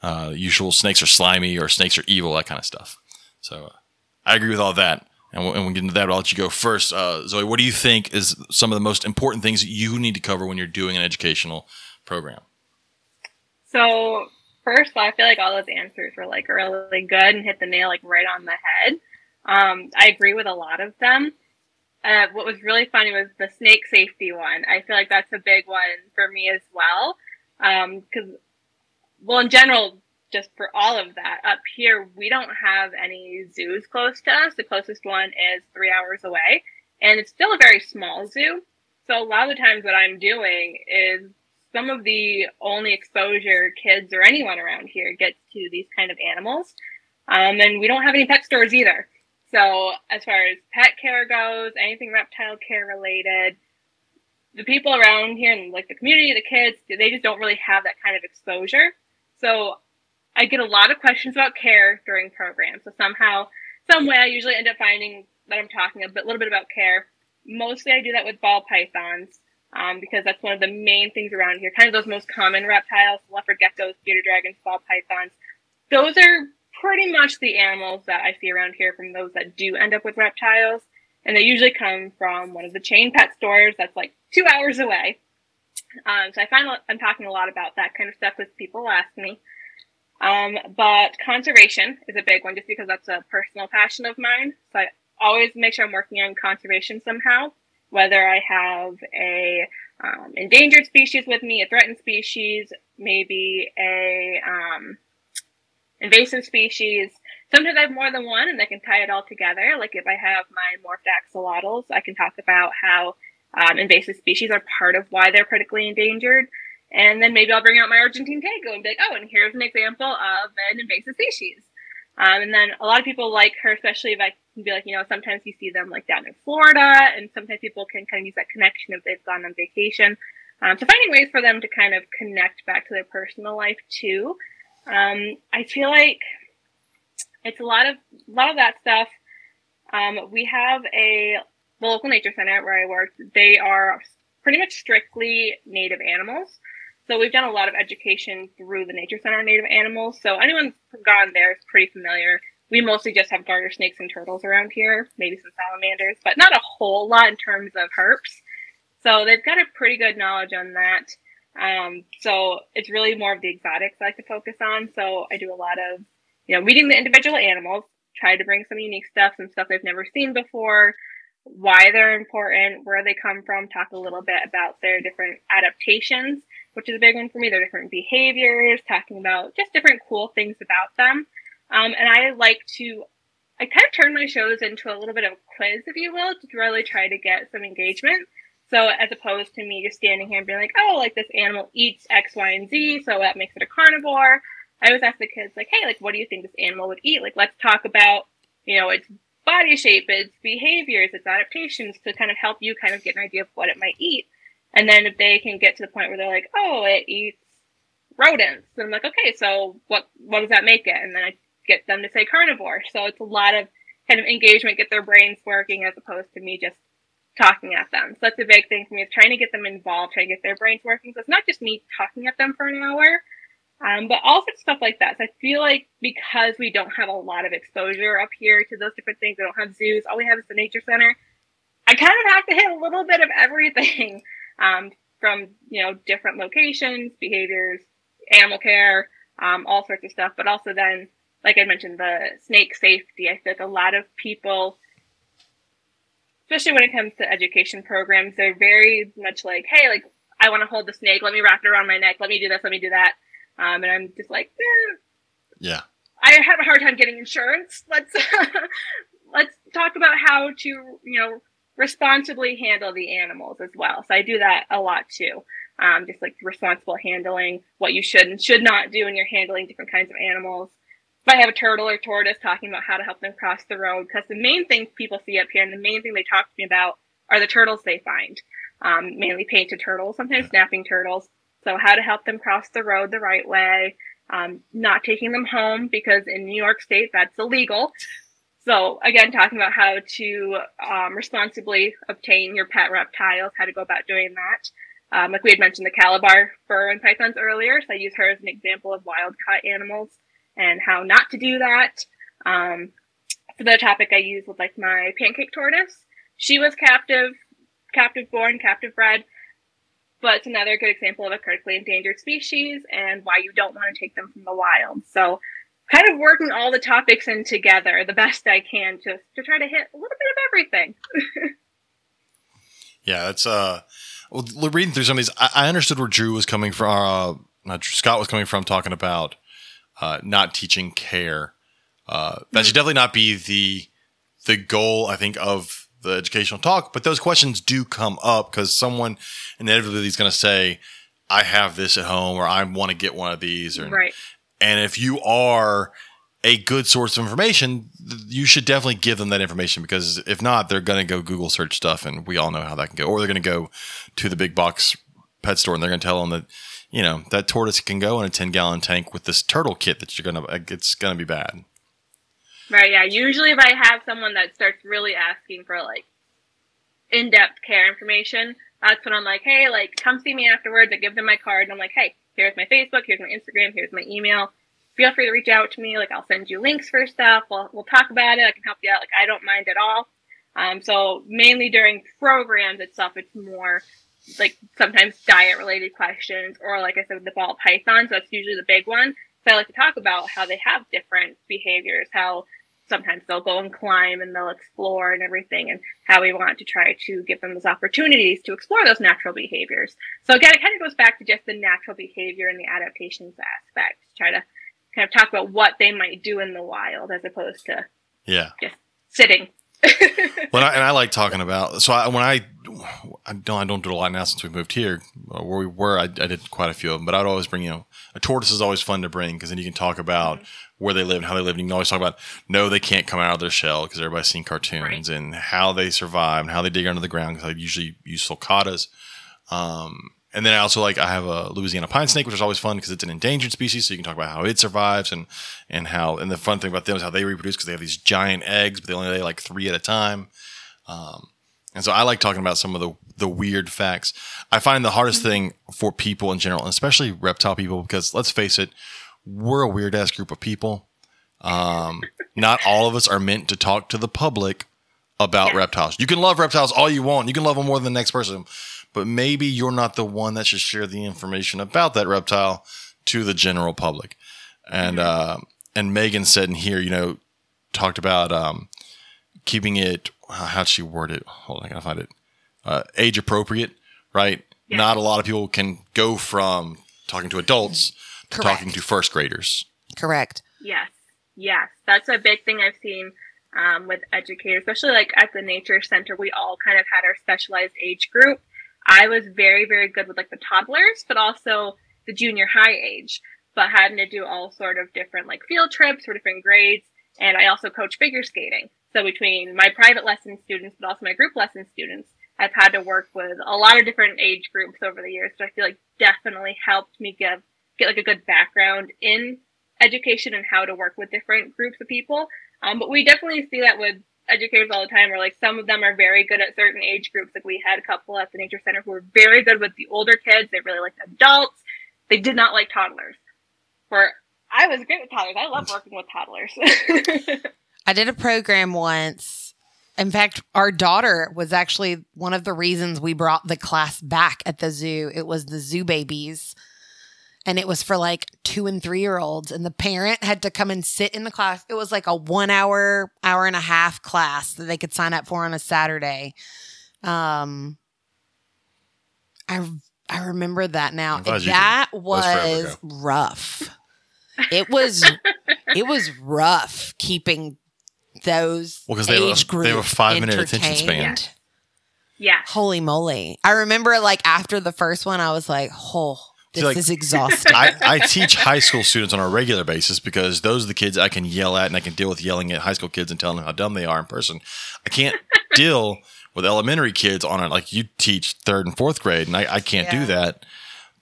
Uh, usual snakes are slimy or snakes are evil, that kind of stuff. So uh, I agree with all that. And we'll, and we'll get into that, I'll let you go first. Uh, Zowie, what do you think is some of the most important things you need to cover when you're doing an educational program? So first, of all, I feel like all those answers were like really good and hit the nail like right on the head. Um, I agree with a lot of them. Uh, what was really funny was the snake safety one. I feel like that's a big one for me as well. Because, um, well, in general, just for all of that, up here, we don't have any zoos close to us. The closest one is three hours away, and it's still a very small zoo. So, a lot of the times, what I'm doing is some of the only exposure kids or anyone around here gets to these kind of animals. Um, and we don't have any pet stores either. So as far as pet care goes, anything reptile care related, the people around here and like the community, the kids, they just don't really have that kind of exposure. So I get a lot of questions about care during programs. So somehow, some way, I usually end up finding that I'm talking a bit, little bit about care. Mostly, I do that with ball pythons um, because that's one of the main things around here. Kind of those most common reptiles: leopard geckos, bearded dragons, ball pythons. Those are pretty much the animals that I see around here from those that do end up with reptiles. And they usually come from one of the chain pet stores that's like two hours away. Um, so I find I'm talking a lot about that kind of stuff with people ask me. Um, but conservation is a big one just because that's a personal passion of mine. So I always make sure I'm working on conservation somehow, whether I have a um, endangered species with me, a threatened species, maybe a um, invasive species. Sometimes I have more than one and I can tie it all together. Like if I have my morphed axolotls, I can talk about how um, invasive species are part of why they're critically endangered. And then maybe I'll bring out my Argentine tegu and be like, oh, and here's an example of an invasive species. Um, and then a lot of people like her, especially if I can be like, you know, sometimes you see them like down in Florida, and sometimes people can kind of use that connection if they've gone on vacation. Um, so finding ways for them to kind of connect back to their personal life too. Um, I feel like it's a lot of a lot of that stuff. Um, we have a the local nature center where I work. They are pretty much strictly native animals. So we've done a lot of education through the nature center native animals. So anyone who's gone there is pretty familiar. We mostly just have garter snakes and turtles around here, maybe some salamanders, but not a whole lot in terms of herps. So they've got a pretty good knowledge on that. Um, so it's really more of the exotics I like to focus on. So I do a lot of, you know, meeting the individual animals, try to bring some unique stuff, some stuff they've never seen before, why they're important, where they come from, talk a little bit about their different adaptations, which is a big one for me, their different behaviors, talking about just different cool things about them. Um, and I like to, I kind of turn my shows into a little bit of a quiz, if you will, to really try to get some engagement. So as opposed to me just standing here and being like, oh, like this animal eats X, Y, and Z, so that makes it a carnivore. I always ask the kids like, hey, like, what do you think this animal would eat? Like, let's talk about, you know, its body shape, its behaviors, its adaptations to kind of help you kind of get an idea of what it might eat. And then if they can get to the point where they're like, oh, it eats rodents, then I'm like, okay, so what what does that make it? And then I get them to say carnivore. So it's a lot of kind of engagement, get their brains working as opposed to me just talking at them. So that's a big thing for me is trying to get them involved, trying to get their brains working. So it's not just me talking at them for an hour, um, but of stuff like that. So I feel like because we don't have a lot of exposure up here to those different things, we don't have zoos, all we have is the nature center. I kind of have to hit a little bit of everything um, from, you know, different locations, behaviors, animal care, um, all sorts of stuff, but also then, like I mentioned, the snake safety. I feel like a lot of people especially when it comes to education programs, they're very much like, hey, like I want to hold the snake. Let me wrap it around my neck. Let me do this. Let me do that. Um, and I'm just like, eh. yeah. I have a hard time getting insurance. Let's let's talk about how to you know responsibly handle the animals as well. So I do that a lot too. Um, just like responsible handling, what you should and should not do when you're handling different kinds of animals if I have a turtle or tortoise talking about how to help them cross the road, because the main thing people see up here and the main thing they talk to me about are the turtles they find, um, mainly painted turtles, sometimes snapping turtles. So how to help them cross the road the right way, um, not taking them home because in New York State that's illegal. So again, talking about how to um, responsibly obtain your pet reptiles, how to go about doing that. Um, like we had mentioned the Calabar burrowing pythons earlier, so I use her as an example of wild caught animals and how not to do that. Um, for the topic I used with like my pancake tortoise, she was captive, captive born, captive bred, but it's another good example of a critically endangered species and why you don't want to take them from the wild. So kind of working all the topics in together the best I can to to try to hit a little bit of everything. yeah, that's uh well, reading through some of these, I, I understood where Drew was coming from. Uh, not Drew, Scott was coming from talking about uh, not teaching care. Uh, that should definitely not be the the goal. I think of the educational talk, but those questions do come up because someone inevitably is going to say, "I have this at home," or "I want to get one of these," or right. And if you are a good source of information, you should definitely give them that information because if not, they're going to go Google search stuff, and we all know how that can go. Or they're going to go to the big box pet store and they're going to tell them that you know that tortoise can go in a ten gallon tank with this turtle kit that you're going to. It's to be bad. Right. Yeah. Usually, if I have someone that starts really asking for like in depth care information, that's when I'm like, hey, like come see me afterwards. I give them my card and I'm like, hey, here's my Facebook, here's my Instagram, here's my email. Feel free to reach out to me. Like I'll send you links for stuff. We'll we'll talk about it. I can help you out. Like I don't mind at all. Um, so mainly during programs itself, it's more like sometimes diet related questions or like I said, the ball python. So that's usually the big one. So I like to talk about how they have different behaviors, how sometimes they'll go and climb and they'll explore and everything and how we want to try to give them those opportunities to explore those natural behaviors. So again, it kind of goes back to just the natural behavior and the adaptations aspect. Try to kind of talk about what they might do in the wild as opposed to yeah just sitting. well, I, and I like talking about. So I, when I, I don't, I don't do a lot now since we moved here. Uh, where we were, I, I, did quite a few of them. But I'd always bring, you know, a tortoise is always fun to bring because then you can talk about mm-hmm where they live and how they live. And you can always talk about no, they can't come out of their shell because everybody's seen cartoons right. and how they survive and how they dig under the ground because I usually use sulcatas. Um, and then I also like I have a Louisiana pine snake, which is always fun because it's an endangered species. So you can talk about how it survives and and how and the fun thing about them is how they reproduce because they have these giant eggs, but they only lay like three at a time. Um, and so I like talking about some of the the weird facts. I find the hardest mm-hmm. thing for people in general, and especially reptile people, because let's face it, we're a weird ass group of people. Um, not all of us are meant to talk to the public about yeah. reptiles. You can love reptiles all you want. You can love them more than the next person, but maybe you're not the one that should share the information about that reptile to the general public. And mm-hmm. uh, and Megan said in here, you know, talked about um, keeping it. How'd she word it? Hold on, I gotta find it. Uh, age appropriate, right? Yeah. Not a lot of people can go from talking to adults Correct. talking to first graders. Correct. Yes. Yes. That's a big thing I've seen um, with educators, especially like at the nature center. We all kind of had our specialized age group. I was very, very good with like the toddlers, but also the junior high age, but having to do all sort of different like field trips for different grades. And I also coach figure skating. So between my private lesson students, but also my group lesson students, I've had to work with a lot of different age groups over the years. So I feel like definitely helped me give get like a good background in education and how to work with different groups of people. Um, but we definitely see that with educators all the time where like some of them are very good at certain age groups. Like we had a couple at the nature center who were very good with the older kids. They really liked adults. They did not like toddlers. For I was great with toddlers. I love working with toddlers. I did a program once. In fact, our daughter was actually one of the reasons we brought the class back at the zoo. It was the zoo babies and it was for like two and three year olds and the parent had to come and sit in the class. It was like a one hour hour and a half class that they could sign up for on a saturday. Um i i remember that now. That was rough. It was it was rough keeping those well because they, were, they were five minute attention span. Yeah. Holy moly. I remember like after the first one i was like oh this like, is exhausting. I, I, teach high school students on a regular basis because those are the kids I can yell at and I can deal with yelling at high school kids and telling them how dumb they are in person. I can't deal with elementary kids on it. Like you teach third and fourth grade, and I, I can't yeah. do that.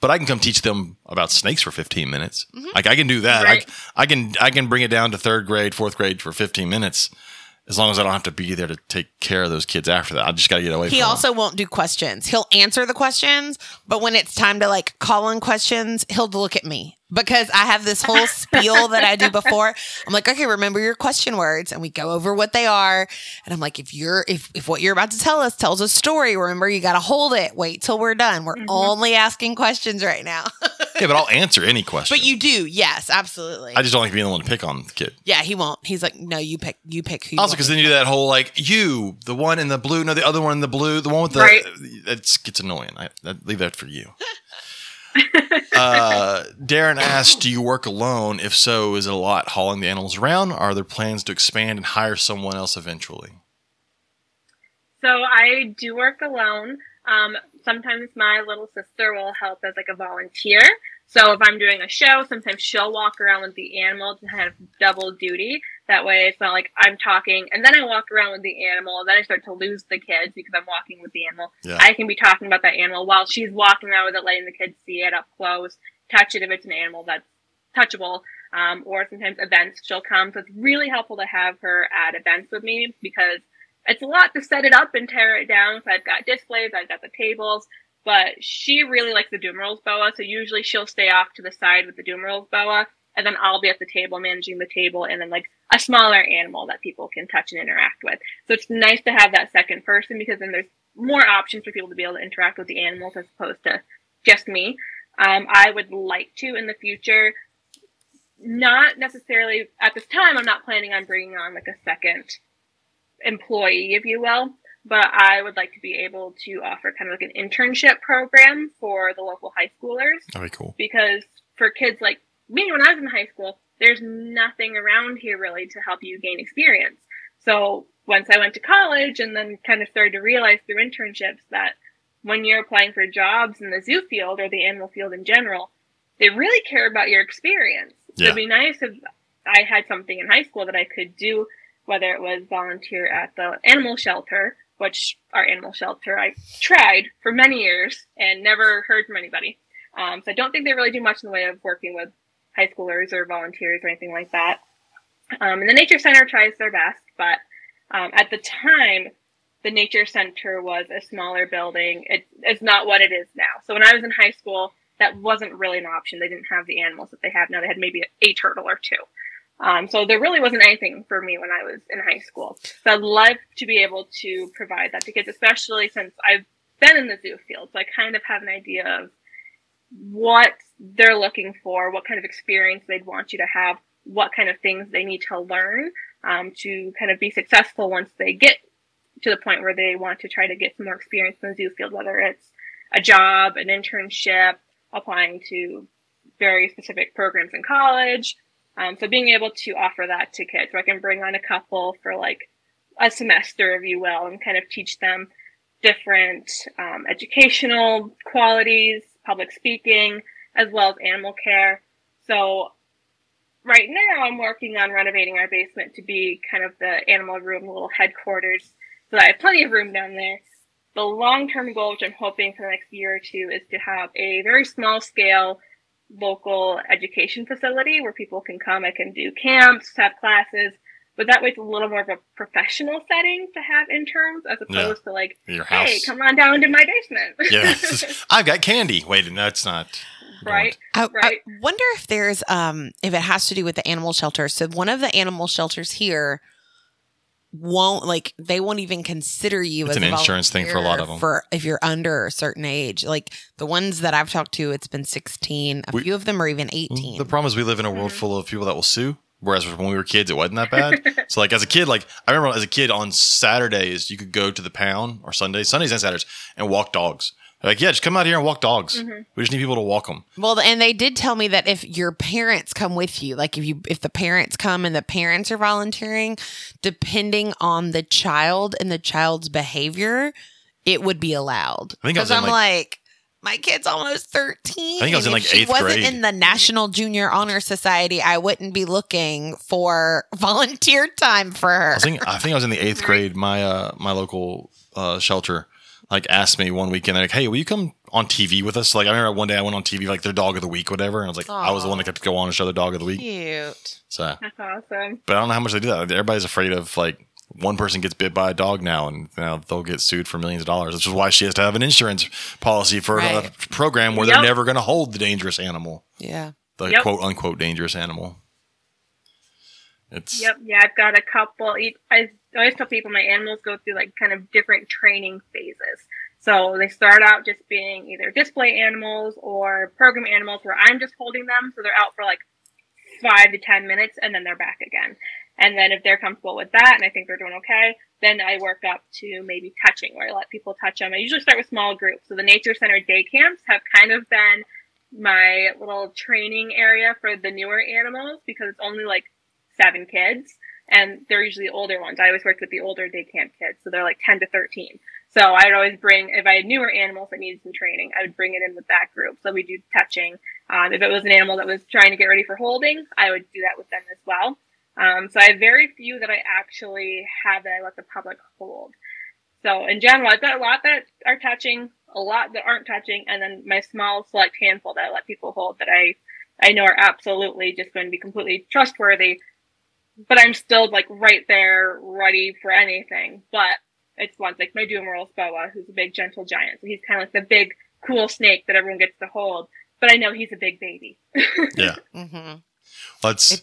But I can come teach them about snakes for 15 minutes. Mm-hmm. Like I can do that. Right. I, I can I can bring it down to third grade, fourth grade for 15 minutes as long as I don't have to be there to take care of those kids after that. I just got to get away he from also won't do questions. He'll answer the questions, but when it's time to like call in questions, he'll look at me because I have this whole spiel that I do before. I'm like, okay, remember your question words, and we go over what they are. And I'm like, if you're if if what you're about to tell us tells a story, remember you got to hold it. Wait till we're done. We're mm-hmm. only asking questions right now. Yeah, but I'll answer any question. But you do, yes, absolutely. I just don't like being the one to pick on the kid. yeah, he won't. He's like, no, you pick, you pick who. you Also, want because then to you do that whole like you, the one in the blue, no, the other one in the blue, the one with the. Right. It gets annoying. I, I leave that for you. uh, Darren asked, "Do you work alone? If so, is it a lot hauling the animals around? Are there plans to expand and hire someone else eventually?" So I do work alone. Um, sometimes my little sister will help as like a volunteer. So if I'm doing a show, sometimes she'll walk around with the animal to have double duty. That way it's not like I'm talking and then I walk around with the animal and then I start to lose the kids because I'm walking with the animal. Yeah. I can be talking about that animal while she's walking around with it, letting the kids see it up close, touch it if it's an animal that's touchable. Um, or sometimes events she'll come. So it's really helpful to have her at events with me because it's a lot to set it up and tear it down. So I've got displays, I've got the tables, but she really likes the Dumeril's boa. So usually she'll stay off to the side with the Dumeril's boa, and then I'll be at the table managing the table, and then like a smaller animal that people can touch and interact with. So it's nice to have that second person because then there's more options for people to be able to interact with the animals as opposed to just me. Um, I would like to in the future, not necessarily at this time. I'm not planning on bringing on like a second employee, if you will. But I would like to be able to offer kind of like an internship program for the local high schoolers That'd be cool. because for kids like me, when I was in high school, there's nothing around here really to help you gain experience. So once I went to college and then kind of started to realize through internships that when you're applying for jobs in the zoo field or the animal field in general, they really care about your experience. Yeah. it'd be nice if I had something in high school that I could do, whether it was volunteer at the animal shelter, which our animal shelter I tried for many years and never heard from anybody. Um, so I don't think they really do much in the way of working with high schoolers or volunteers or anything like that. Um, and the Nature Center tries their best, but um, at the time, the Nature Center was a smaller building. It, it's not what it is now. So when I was in high school, that wasn't really an option. They didn't have the animals that they have now. They had maybe a, a turtle or two. Um, so there really wasn't anything for me when I was in high school. So I'd love to be able to provide that to kids, especially since I've been in the zoo field. So I kind of have an idea of what they're looking for, what kind of experience they'd want you to have, what kind of things they need to learn um, to kind of be successful once they get to the point where they want to try to get some more experience in the zoo field, whether it's a job, an internship, applying to very specific programs in college. Um, so being able to offer that to kids, so I can bring on a couple for like a semester, if you will, and kind of teach them different um, educational qualities, public speaking, as well as animal care. So right now I'm working on renovating our basement to be kind of the animal room, little headquarters. So I have plenty of room down there. The long-term goal, which I'm hoping for the next year or two, is to have a very small scale local education facility where people can come. I can do camps, have classes, but that way it's a little more of a professional setting to have interns as opposed to like, Your house. hey, come on down to my basement. yeah. I've got candy. Wait, that's not. right. I, Right. I wonder if there's um if it has to do with the animal shelter. So one of the animal shelters here won't like they won't even consider you It's as an insurance thing for a lot of them For if you're under a certain age, like the ones that I've talked to, it's been 16. A We- few of them are even 18. The problem is we live in a world Mhm. full of people that will sue. Whereas when we were kids, it wasn't that bad. so like as a kid, like I remember as a kid on Saturdays, you could go to the pound or Sundays, Sundays and Saturdays, and walk dogs. Like, yeah, just come out here and walk dogs. Mhm. We just need people to walk them. Well, and they did tell me that if your parents come with you, like if you if the parents come and the parents are volunteering, depending on the child and the child's behavior, it would be allowed. I think because I'm like- like, my kid's almost thirteen. I think I was in, if like, she eighth wasn't grade. in the National Junior Honor Society, I wouldn't be looking for volunteer time for her. I think I think I was in the eighth grade. My uh my local uh shelter like asked me one weekend, they're like, Hey, will you come on TV with us? Like I remember one day I went on TV like their dog of the week, whatever, and I was like, I was the one that got to go on and show their dog of the week. Cute. So That's awesome. but I don't know how much they do that. Everybody's afraid of like one person gets bit by a dog now, and you know, they'll get sued for millions of dollars. Which is why she has to have an insurance policy for a program where Yep. they're never going to hold the dangerous animal, Yeah. the Yep. quote unquote dangerous animal. It's Yep. Yeah, I've got a couple. each- I always tell people my animals go through like kind of different training phases. So they start out just being either display animals or program animals where I'm just holding them. So they're out for like five to 10 minutes and then they're back again. And then if they're comfortable with that and I think they're doing okay, then I work up to maybe touching where I let people touch them. I usually start with small groups. So the nature center day camps have kind of been my little training area for the newer animals because it's only like seven kids and they're usually older ones. I always worked with the older day camp kids, so they're like 10 to 13. So I'd always bring, if I had newer animals that needed some training, I would bring it in with that group. So we do touching. Um, if it was an animal that was trying to get ready for holding, I would do that with them as well. Um, so I have very few that I actually have that I let the public hold. So in general, I've got a lot that are touching, a lot that aren't touching, and then my small select handful that I let people hold that I I know are absolutely just going to be completely trustworthy. But I'm still like right there, ready for anything. But it's ones like my Dumeril's boa, who's a big gentle giant. So he's kind of like the big cool snake that everyone gets to hold. But I know he's a big baby. yeah. Mm-hmm. Let's It-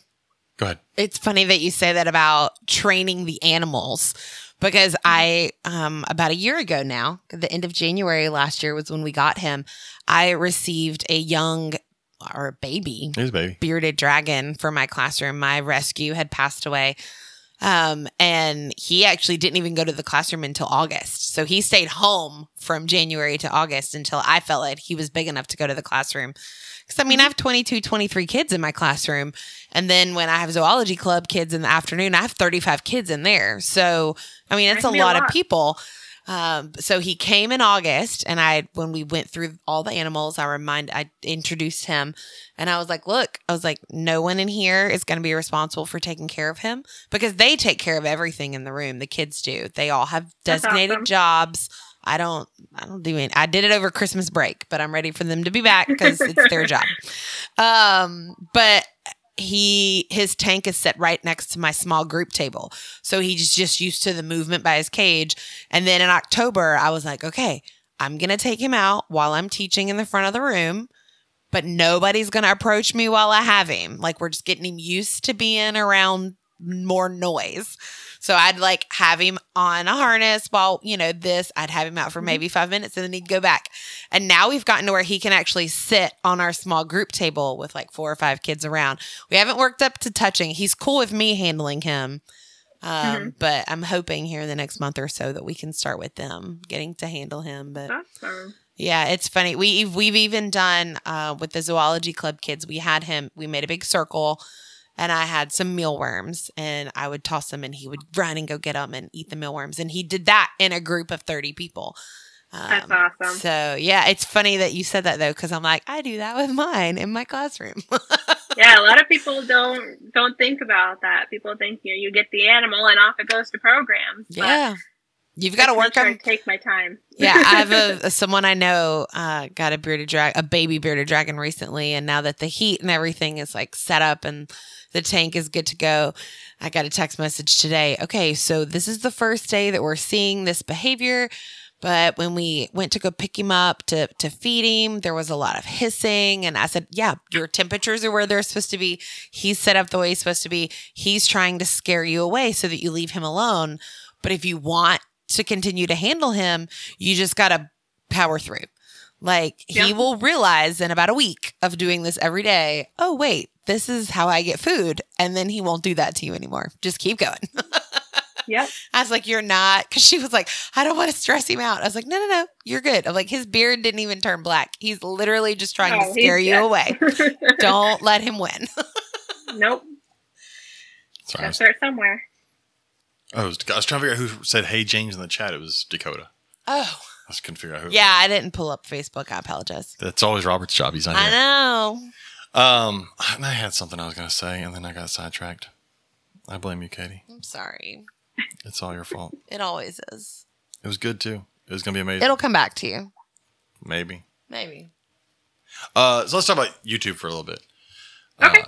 go ahead. It's funny that you say that about training the animals because I, um, about a year ago now, the end of January last year was when we got him. I received a young or a baby Here's baby. bearded dragon for my classroom. My rescue had passed away. Um, and he actually didn't even go to the classroom until August. So he stayed home from January to August until I felt like he was big enough to go to the classroom. Because I mean, I have 22, 23 kids in my classroom. And then when I have zoology club kids in the afternoon, I have 35 kids in there. So, I mean, it's a can be a lot of people. Um, so he came in August, and I, when we went through all the animals, I remind, I introduced him, and I was like, "Look, I was like, no one in here is going to be responsible for taking care of him because they take care of everything in the room. The kids do. They all have designated awesome. jobs. I don't, I don't do any. I did it over Christmas break, but I'm ready for them to be back because it's their job. Um, but he his tank is set right next to my small group table. So he's just used to the movement by his cage. And then in october i was like okay i'm gonna take him out while i'm teaching in the front of the room but nobody's gonna approach me while i have him. Like we're just getting him used to being around more noise so I'd like have him on a harness while, you know, this, I'd have him out for Mhm. maybe five minutes and then he'd go back. And now we've gotten to where he can actually sit on our small group table with like four or five kids around. We haven't worked up to touching. He's cool with me handling him. Um, But I'm hoping here in the next month or so that we can start with them getting to handle him. But awesome. yeah, it's funny. We we've even done uh, with the zoology club kids. We had him. We made a big circle, and I had some mealworms, and I would toss them, and he would run and go get them and eat the mealworms. And he did that in a group of thirty people. Um, That's awesome. So yeah, it's funny that you said that though, because I'm like, I do that with mine in my classroom. yeah, a lot of people don't don't think about that. People think you know you get the animal and off it goes to programs. yeah, you've got to work sure on take my time. yeah, I have a, a someone I know uh, got a bearded drag, a baby bearded dragon recently, and now that the heat and everything is like set up and the tank is good to go, I got a text message today. Okay, so this is the first day that we're seeing this behavior. But when we went to go pick him up to, to feed him, there was a lot of hissing. And I said, Yeah, your temperatures are where they're supposed to be. He's set up the way he's supposed to be. He's trying to scare you away so that you leave him alone. But if you want to continue to handle him, you just got to power through. Like he will realize in about a week of doing this every day, oh, wait, this is how I get food. And then he won't do that to you anymore. Just keep going. yeah. I was like, you're not. Cause she was like, I don't want to stress him out. I was like, no, no, no, you're good. I'm like, his beard didn't even turn black. He's literally just trying to Oh, scare you good. away. Don't let him win. nope. Sorry. I Gotta was, start somewhere. Oh, I was, I was trying to figure out who said "Hey James" in the chat. It was Dakota. Oh, I just couldn't figure out who. yeah. I didn't pull up Facebook. I apologize. That's always Robert's job. He's it? I here. know. Um, and I had something I was going to say, and then I got sidetracked. I blame you, Katie. I'm sorry. It's all your fault. It always is. It was good too. It was going to be amazing. It'll come back to you. Maybe. Maybe. Uh, so let's talk about YouTube for a little bit. Okay. Uh,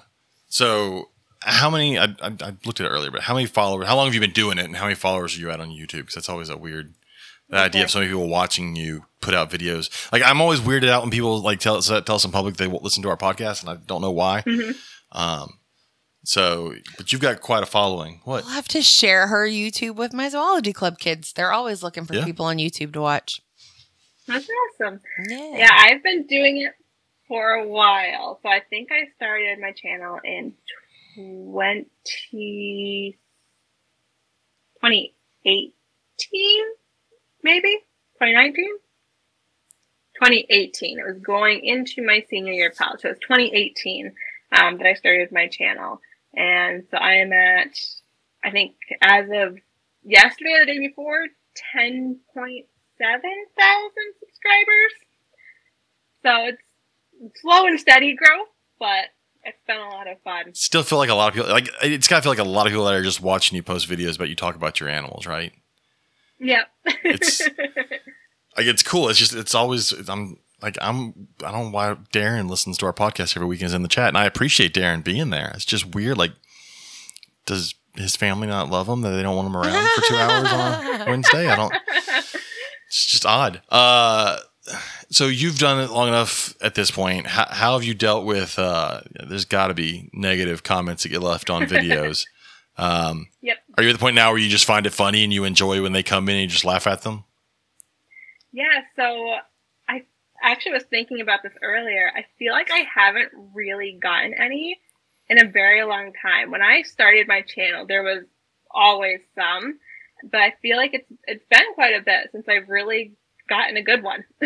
so how many? I, I, I looked at it earlier, but how many followers? How long have you been doing it, and how many followers are you at on YouTube? Because that's always a weird. The idea of so many people watching you put out videos. Like I'm always weirded out when people like tell us tell us in public they won't listen to our podcast, and I don't know why. Mhm. Um, so, but you've got quite a following. What? I'll have to share her YouTube with my zoology club kids. They're always looking for Yeah. people on YouTube to watch. That's awesome. Yeah. Yeah, I've been doing it for a while. So I think I started my channel in 20, 2018, maybe 2019. 2018. It was going into my senior year of college. So it was 2018 um, that I started my channel. And so I am at, I think as of yesterday or the day before, 10.7 thousand subscribers. So it's slow and steady growth, but it's been a lot of fun. Still feel like a lot of people like it's gotta feel like a lot of people that are just watching you post videos but you talk about your animals, right? Yep. It's- Like it's cool. It's just it's always I'm like I'm I don't know why Darren listens to our podcast every week and is in the chat, and I appreciate Darren being there. It's just weird. Like, does his family not love him that they don't want him around for two hours on Wednesday? I don't. It's just odd. Uh, so you've done it long enough at this point. How, how have you dealt with? Uh, there's got to be negative comments that get left on videos. Um, Yep. Are you at the point now where you just find it funny and you enjoy when they come in and you just laugh at them? Yeah, so I actually was thinking about this earlier. I feel like I haven't really gotten any in a very long time. When I started my channel, there was always some, but I feel like it's it's been quite a bit since I've really gotten a good one.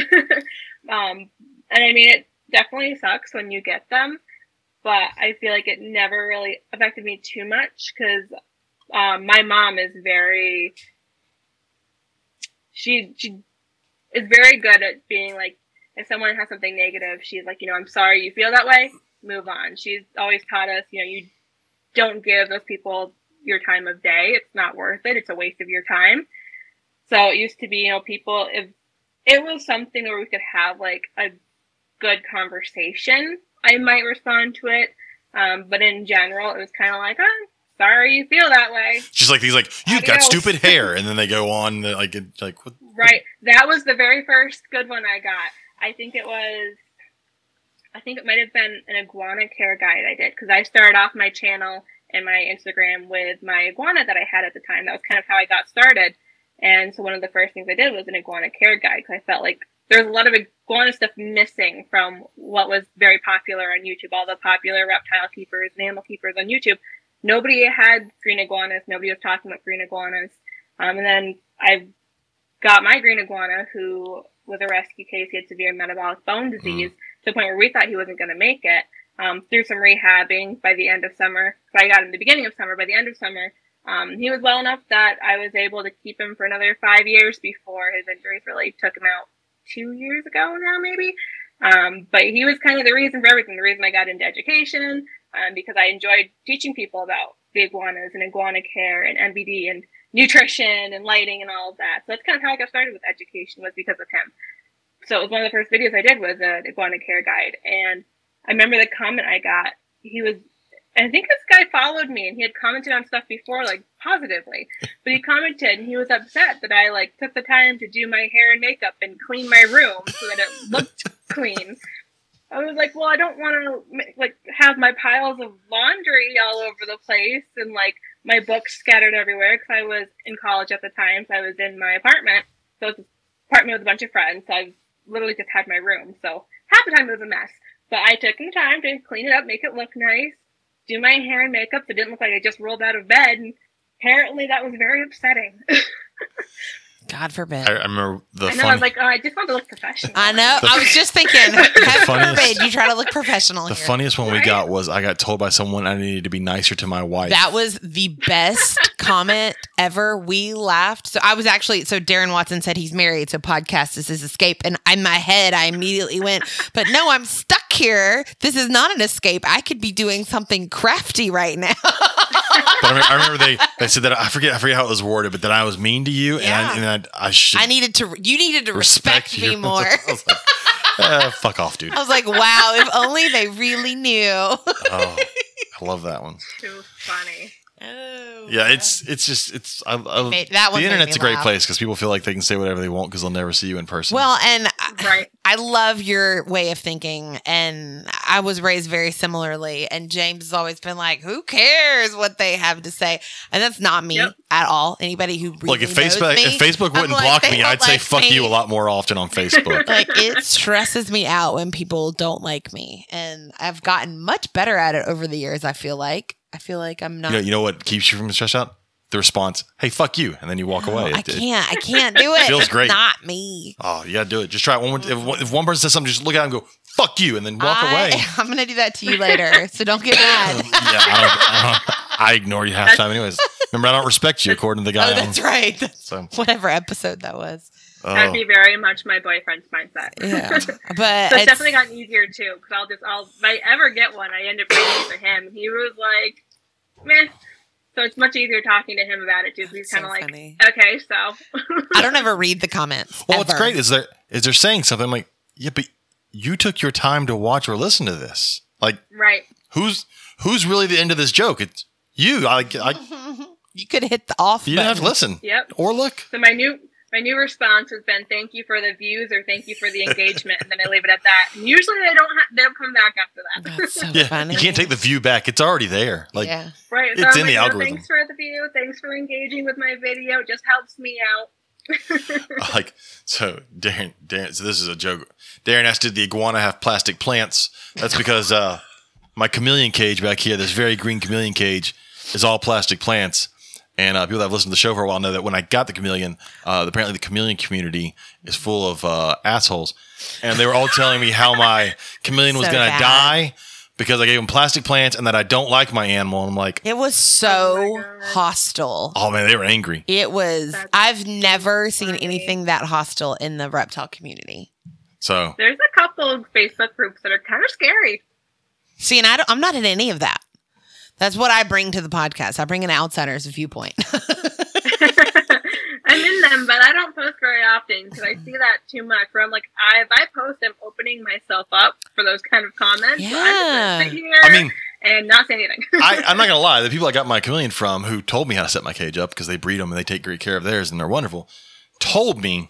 um, and I mean, it definitely sucks when you get them, but I feel like it never really affected me too much because um, my mom is very she she is very good at being like if someone has something negative, she's like, you know, I'm sorry you feel that way. Move on. She's always taught us, you know, you don't give those people your time of day. It's not worth it. It's a waste of your time. So it used to be, you know, people if it was something where we could have like a good conversation, I might respond to it. Um, but in general, it was kind of like, oh, sorry you feel that way. Just like these, like you've got stupid hair, and then they go on like like what, Right. That was the very first good one I got. I think it was, I think it might have been an iguana care guide I did because I started off my channel and my Instagram with my iguana that I had at the time. That was kind of how I got started. And so one of the first things I did was an iguana care guide because I felt like there's a lot of iguana stuff missing from what was very popular on YouTube. All the popular reptile keepers and animal keepers on YouTube. Nobody had green iguanas. Nobody was talking about green iguanas. Um, and then I got my green iguana, who was a rescue case. He had severe metabolic bone disease to the point where we thought he wasn't going to make it. Um, through some rehabbing by the end of summer, so I got him in the beginning of summer. By the end of summer, um, he was well enough that I was able to keep him for another five years before his injuries really took him out two years ago now, maybe. Um, but he was kind of the reason for everything. The reason I got into education, um, because I enjoyed teaching people about the iguanas and iguana care and MBD and nutrition and lighting and all of that. So that's kind of how I got started with education was because of him. So it was one of the first videos I did was an iguana care guide. And I remember the comment I got. He was, I think this guy followed me and he had commented on stuff before, like positively, but he commented and he was upset that I like took the time to do my hair and makeup and clean my room so that it looked clean. I was like, well, I don't want to like have my piles of laundry all over the place and like my books scattered everywhere because I was in college at the time. So I was in my apartment. So it's an apartment with a bunch of friends. So I literally just had my room. So half the time it was a mess. But I took the time to clean it up, make it look nice, do my hair and makeup so it didn't look like I just rolled out of bed. And apparently that was very upsetting. God forbid. I, I remember the I know. I was like, oh, I just want to look professional. I know. The- I was just thinking, heaven funniest- forbid you try to look professional the here. funniest one we Right? got was I got told by someone I needed to be nicer to my wife. That was the best comment ever. We laughed. So I was actually so Darren Watson said he's married, so podcast is his escape. And in my head, I immediately went, but no, I'm stuck here. This is not an escape. I could be doing something crafty right now. But I remember, I remember they, they said that I forget I forget how it was worded, but that I was mean to you Yeah. and I, and I, I should I needed to. You needed to respect, me you. more. I was like, eh, fuck off, dude. I was like, wow, if only they really knew. Oh, I love that one. Too funny. Oh. Yeah, it's it's just it's I, I, made- that one the internet's a great laugh. place because people feel like they can say whatever they want because they'll never see you in person. Well, and Right. I love your way of thinking, and I was raised very similarly. And James has always been like, "Who cares what they have to say?" And that's not me Yep. at all. Anybody who really like if knows Facebook me, if Facebook wouldn't like, block me, I'd say like fuck me. you a lot more often on Facebook. like it stresses me out when people don't like me, and I've gotten much better at it over the years. I feel like I feel like I'm not. you know, you know what keeps you from stressed out? The response, "Hey, fuck you," and then you walk away. I It- it- can't. I can't do it. Feels great. Not me. Oh, you gotta do it. Just try it one more. If, one- if one person says something, just look at them and go, "Fuck you," and then walk I, away. I'm gonna do that to you later, so don't get mad. yeah, I, don't, I, don't, I ignore you half the time, anyways. Remember, I don't respect you according to the oh, guy. oh, that's right. So, whatever episode that was. Oh. That'd oh, be very much my boyfriend's mindset. Yeah, but So it's it's- definitely gotten easier too, because I'll just, I'll, if I ever get one, I end up writing it to him. He was like, meh. So it's much easier talking to him about it too. He's kind of like, funny. okay, so. I don't ever read the comments. well, what's great is they're is they're saying something I'm like, yeah, but you took your time to watch or listen to this. Like, right. who's who's really the end of this joke? It's you. I, I you could hit the off. you didn't have to listen Yep. or look. So my new my new response has been thank you for the views or thank you for the engagement, and then I leave it at that. And usually they don't ha- they don't come back after that. That's so Yeah, funny. you can't take the view back. It's already there. Like, yeah. right. It's I'm in the like, "Oh, algorithm." Thanks for the view. Thanks for engaging with my video. It just helps me out. like so Darren, Darren so this is a joke. Darren asked did the iguana have plastic plants? That's because uh my chameleon cage back here, this very green chameleon cage, is all plastic plants. And uh, people that have listened to the show for a while know that when I got the chameleon, uh, apparently the chameleon community is full of uh, assholes, and they were all telling me how my chameleon was So going to bad. die because I gave him plastic plants and that I don't like my animal. And I'm like, It was so Oh hostile. oh man, they were angry. It was. That's I've never seen anything that hostile in the reptile community. So There's a couple of Facebook groups that are kind of scary. See, and I don't, I'm not in any of that. That's what I bring to the podcast. I bring an outsider's viewpoint. I'm in them, but I don't post very often because I see that too much. Where I'm like, I, if I post, I'm opening myself up for those kind of comments. So I'm just Yeah. sit here I mean, and not say anything. I, I'm not gonna lie. The people I got my chameleon from, who told me how to set my cage up because they breed them and they take great care of theirs and they're wonderful, told me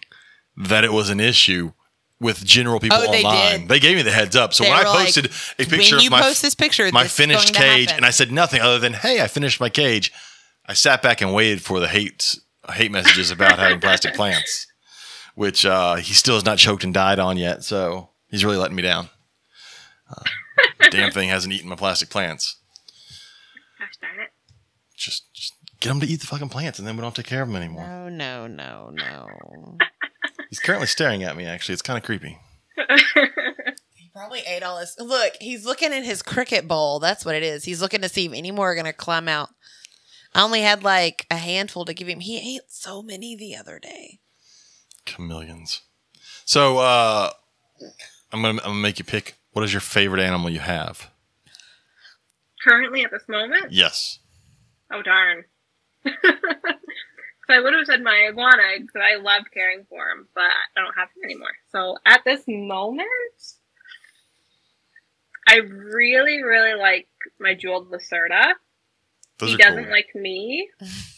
that it was an issue with general people Oh, they online. did. They gave me the heads up. So They when I were like, posted a when picture you of my post this picture, my this finished cage, and I said nothing other than, "Hey, I finished my cage." I sat back and waited for the hate hate messages about having plastic plants, which uh, he still has not choked and died on yet. So he's really letting me down. Uh, damn thing hasn't eaten my plastic plants. Gosh darn it. Just, just get him to eat the fucking plants, and then we don't take care of them anymore. no, no, no, no. He's currently staring at me. Actually, it's kind of creepy. he probably ate all his. Look, he's looking in his cricket bowl. That's what it is. He's looking to see if any more are going to climb out. I only had like a handful to give him. He ate so many the other day. Chameleons. So uh, I'm gonna I'm gonna make you pick. What is your favorite animal you have? Currently, at this moment, Yes. oh darn. So I would have said my iguana because I loved caring for him, but I don't have him anymore. So at this moment, I really, really like my jeweled lacerta. Those he doesn't cool. like me,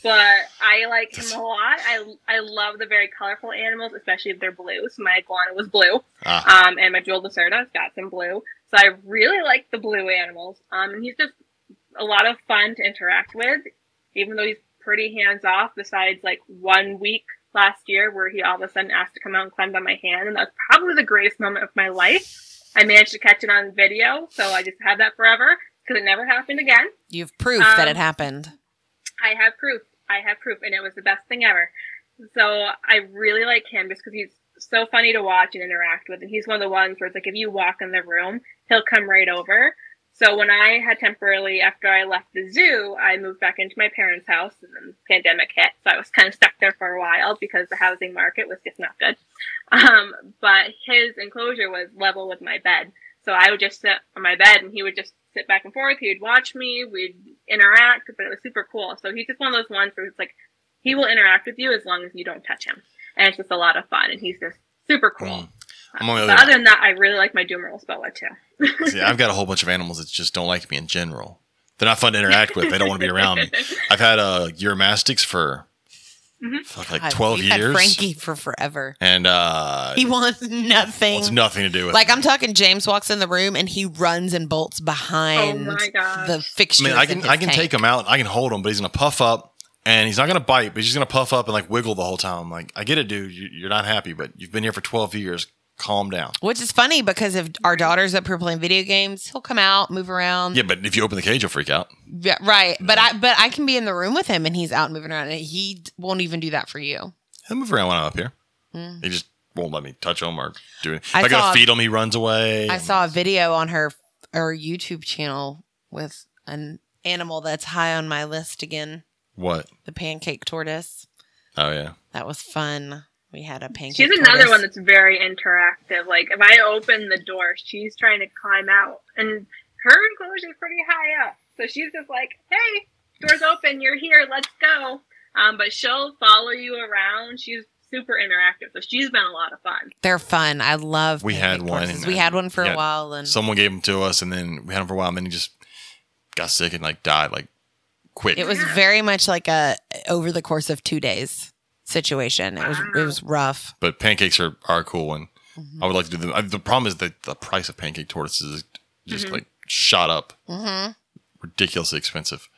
but I like him a lot. I I love the very colorful animals, especially if they're blue. So my iguana was blue, Ah, um, and my jeweled lacerta's got some blue. So I really like the blue animals. Um, and he's just a lot of fun to interact with, even though he's pretty hands off. Besides like one week last year where he all of a sudden asked to come out and climb on my hand, and that's probably the greatest moment of my life. I managed to catch it on video, so I just have that forever because it never happened again. You've proof that Um, it happened. I have proof. I have proof, and it was the best thing ever. So I really like him just because he's so funny to watch and interact with, and he's one of the ones where it's like if you walk in the room, he'll come right over. So when I had temporarily, after I left the zoo, I moved back into my parents' house, and then the pandemic hit, so I was kind of stuck there for a while because the housing market was just not good. Um, but his enclosure was level with my bed, so I would just sit on my bed, and he would just sit back and forth. He'd watch me, we'd interact, but it was super cool. So he's just one of those ones where it's like he will interact with you as long as you don't touch him, and it's just a lot of fun. And he's just super cool. I'm on the But other- other than that, I really like my Dumeril's boa too. See, I've got a whole bunch of animals that just don't like me in general. They're not fun to interact with. They don't want to be around me. I've had uh, Uromastyx for Mhm. fuck, like God, 12 we've had years. Frankie for forever. And uh, He wants nothing. wants nothing to do with Like it. I'm talking, James walks in the room and he runs and bolts behind Oh my gosh. the I fixtures. mean, I in can his I can tank. take him out. I can hold him, but he's gonna puff up, and he's not gonna bite, but he's just gonna puff up and like wiggle the whole time. I'm like, I get it, dude. You're not happy, but you've been here for 12 years. Calm down. Which is funny because if our daughter's up here playing video games, he'll come out, move around. Yeah, but if you open the cage, he'll freak out. Yeah, right. But I but I can be in the room with him and he's out moving around and he won't even do that for you. He'll move around when I'm up here. Mm. He just won't let me touch him or do it. If I I, gotta feed him, he runs away. I saw a video on her her YouTube channel with an animal that's high on my list again, what? the pancake tortoise. Oh yeah. That was fun. We had a pancake. She's another tortoise. one that's very interactive. Like if I open the door, she's trying to climb out, and her enclosure is pretty high up. So she's just like, "Hey, door's open. You're here. Let's go." Um, but she'll follow you around. She's super interactive, so she's been a lot of fun. They're fun. I love. We had one and We had one for yeah, a while, and Someone gave him to us, and then we had him for a while, and then he just got sick and like died like quick. it was Yeah. very much like a over the course of two days situation. It was it was rough. but pancakes are, are a cool one. Mm-hmm. I would like to do them. I- The problem is that the price of pancake tortoises is just Mhm. like shot up, hmm ridiculously expensive.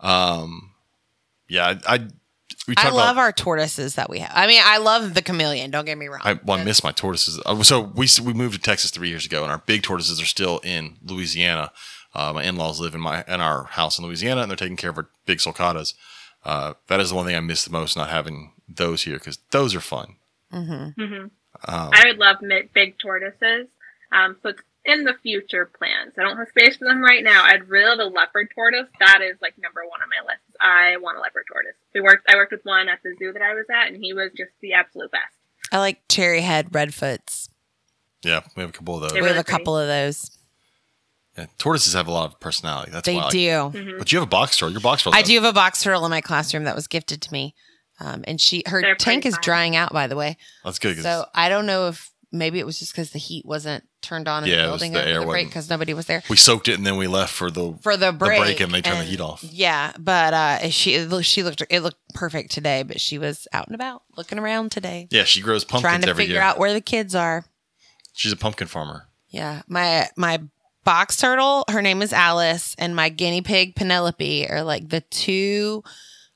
Um, yeah, I, I we I love about. our tortoises that we have. I mean, I love the chameleon. Don't get me wrong. I, well, I miss my tortoises. Uh, So we we moved to Texas three years ago, and our big tortoises are still in Louisiana. Uh, my in laws live in my in our house in Louisiana, and they're taking care of our big sulcatas. Uh, that is the one thing I miss the most, not having those here because those are fun. hmm hmm Um, I would love mi- big tortoises. Um, so it's in the future plans. I don't have space for them right now. I'd really love a leopard tortoise. That is like number one on my list. I want a leopard tortoise. We worked. I worked with one at the zoo that I was at, and he was just the absolute best. I like cherry head redfoots. yeah, we have a couple of those. They're we have really a couple of those. Yeah, tortoises have a lot of personality. That's They why. I like- do. hmm But you have a box turtle. Your box turtle. I do have a box turtle in my classroom that was gifted to me, um, and she her They're tank is fun. drying out. By the way, That's good. 'cause so I don't know if maybe it was just because the heat wasn't turned on in Yeah, it the was building the over air the break because nobody was there we soaked it and then we left for the for the the break. break and they turned the heat off. Yeah, but uh, she it looked- she looked it looked perfect today, but she was out and about looking around today, Yeah, she grows pumpkins every year. trying to figure year. out where the kids are. She's a pumpkin farmer. Yeah, my my box turtle, her name is Alice, and my guinea pig Penelope are like the two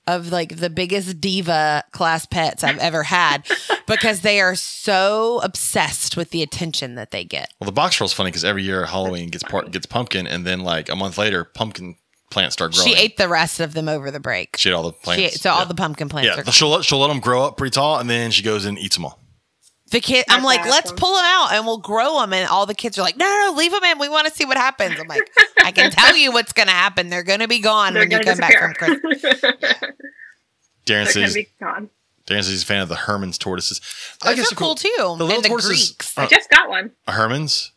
of like the biggest diva class pets I've ever had because they are so obsessed with the attention that they get. Well, the box is funny because every year Halloween gets part gets pumpkin, and then like a month later, pumpkin plants start growing. She ate the rest of them over the break. She ate all the plants. She ate, so yeah. all the pumpkin plants yeah. are She'll let she'll let them grow up pretty tall, and then she goes and eats them all. The kid, I'm That's like, let's pull them out and we'll grow them. And all the kids are like, no, no, no, leave them in. We want to see what happens. I'm like, I can tell you what's going to happen. They're going to be gone They're when you gonna come back from Christmas. disappear. Darren says gonna be. Darren says he's a fan of the Hermann's tortoises. Those guess are they're cool too. The little and the tortoises- Greeks. Uh, I just got one. Hermans.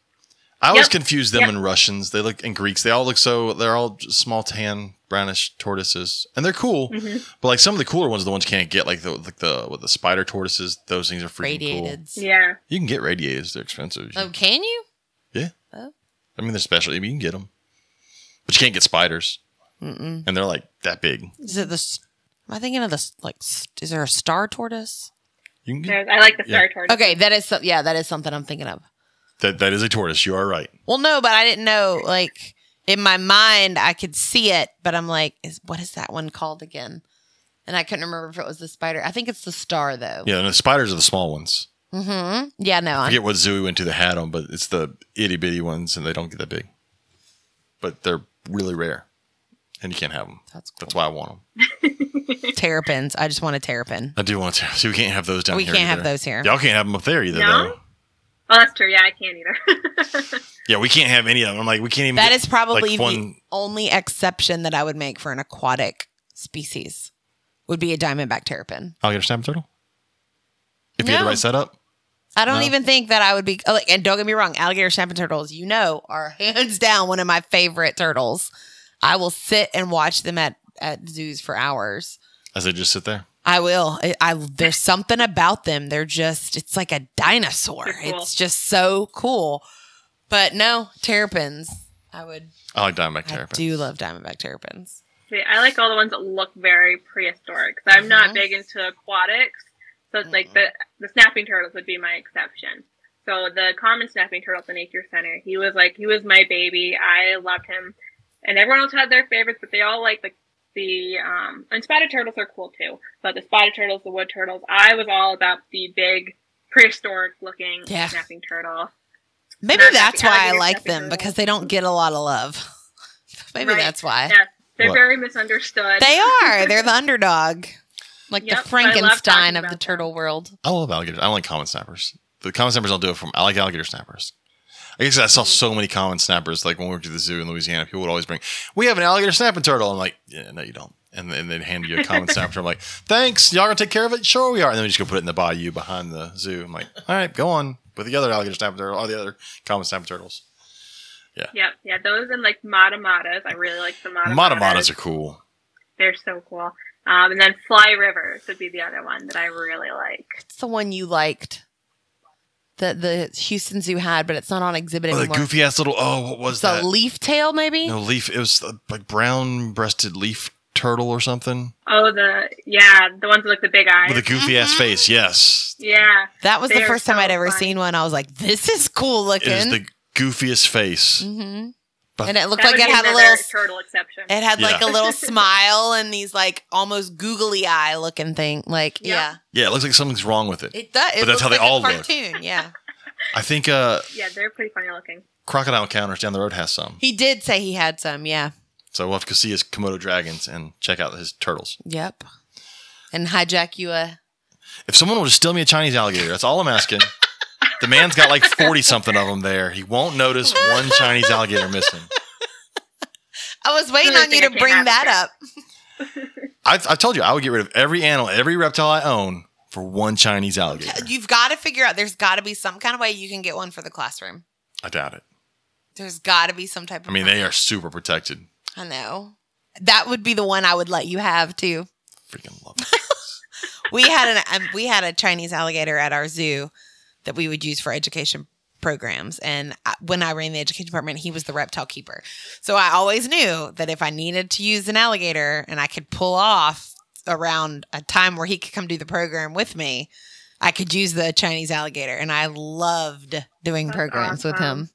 I always Yep. confuse them Yep. and Russians. They look and Greeks. They all look so. They're all small tan brownish tortoises, and they're cool. hmm But like some of the cooler ones, are the ones you can't get, like the like the with the spider tortoises. Those things are freaking cool. Radiated. Yeah. You can get radiated. They're expensive. Oh, can you? Yeah. Oh. I mean, they're special. I mean, you can get them, but you can't get spiders, Mm-mm. and they're like that big. Is it the? Am I thinking of the like? Is there a star tortoise? You can get There's- I like the Yeah. star tortoise. Okay, that is some- yeah, that is something I'm thinking of. That. That is a tortoise. You are right. Well, no, but I didn't know. Like in my mind, I could see it, but I'm like, is what is that one called again? And I couldn't remember if it was the spider. I think it's the star though. Yeah, and the spiders are the small ones. Mm-hmm. Yeah, no. I forget what zoo we went to the hat on, but it's the itty bitty ones, and they don't get that big. But they're really rare, and you can't have them. that's cool. That's why I want them. Terrapins. I just want a terrapin. I do want to. See, we can't have those down we here. can't have those here. Y'all can't have them up there either, No? though. Oh, that's true. Yeah, I can't either. Yeah, we can't have any of them. I'm like, we can't even. That get, is probably like, the only exception that I would make for an aquatic species. Would be a diamondback terrapin. alligator snapper turtle. If you had the right setup, I don't No. even think that I would be. oh, Like, and don't get me wrong, alligator snapping turtles, you know, are hands down one of my favorite turtles. I will sit and watch them at at zoos for hours. as they just sit there. I will. I, I there's something about them. They're just it's like a dinosaur. Cool. It's just so cool. But no, terrapins. I would. I like diamondback I terrapins. do love diamondback terrapins. See, I like all the ones that look very prehistoric. 'cause I'm not Mhm. big into aquatics, so it's like Mhm. the the snapping turtles would be my exception. So the common snapping turtle at the nature center, he was like he was my baby. I loved him, and everyone else had their favorites, but they all like the the um and spotted turtles are cool too. But the spotted turtles, the wood turtles, I was all about the big prehistoric looking Yeah. snapping turtle. Maybe Not that's why I like them turtle. because they don't get a lot of love. Maybe Right. that's why. Yeah, they're What? very misunderstood. They are. They're the underdog. Like Yep, the I love talking Frankenstein of about the them. turtle world. I love alligators. I don't like common snappers. The common snappers don't do it for me. I like alligator snappers. I guess I saw so many common snappers. Like when we went to the zoo in Louisiana, people would always bring, "We have an alligator snapping turtle." I'm like, "Yeah, no, you don't." And then they'd hand you a common snapper. turtle. I'm like, "Thanks, y'all gonna take care of it?" Sure, we are. And then we just go put it in the bayou behind the zoo. I'm like, "All right, go on with the other alligator snapping turtle, all the other common snapping turtles." Yeah. Yep, yeah, those and like Matamatas. I really like the Matamatas. Matamatas are cool. They're so cool. Um, and then Fly Rivers would be the other one that I really like. It's the one you liked that the Houston Zoo had, but it's not on exhibit Oh, the goofy ass little. Oh, what was it's a leaf tail, maybe. no leaf. It was uh, like brown breasted leaf turtle or something Oh, the yeah, the ones with like the big eyes. with a goofy ass Mhm. face. Yes, yeah, That was the They're first time so I'd ever funny. seen one. I was like, "This is cool looking. it is the goofiest face. hmm But- And it looked like it had a little. turtle exception. It had like a little smile and these like almost googly eye looking thing. Like, Yeah. yeah, Yeah, it looks like something's wrong with it. it does. It But that's looks how they like a all look. cartoon. Yeah, I think uh, yeah, they're pretty funny looking. Crocodile Encounters down the road has some. he did say he had some. Yeah, So we'll have to go see his Komodo dragons and check out his turtles. yep. And hijack you a. If someone would steal me a Chinese alligator, that's all I'm asking. The man's got like 40 something of them there. He won't notice one Chinese alligator missing. I was waiting on you to bring have that up. I, I told you I would get rid of every animal, every reptile I own for one Chinese alligator. You've got to figure out. There's got to be some kind of way you can get one for the classroom. I doubt it. There's got to be some type of. I mean, they are super protected. I know. That would be the one I would let you have too. Freaking love it. We had an um, we had a Chinese alligator at our zoo that we would use for education programs. And I, when I ran the education department, he was the reptile keeper. So I always knew that if I needed to use an alligator and I could pull off around a time where he could come do the program with me, I could use the Chinese alligator. And I loved doing That's programs with him.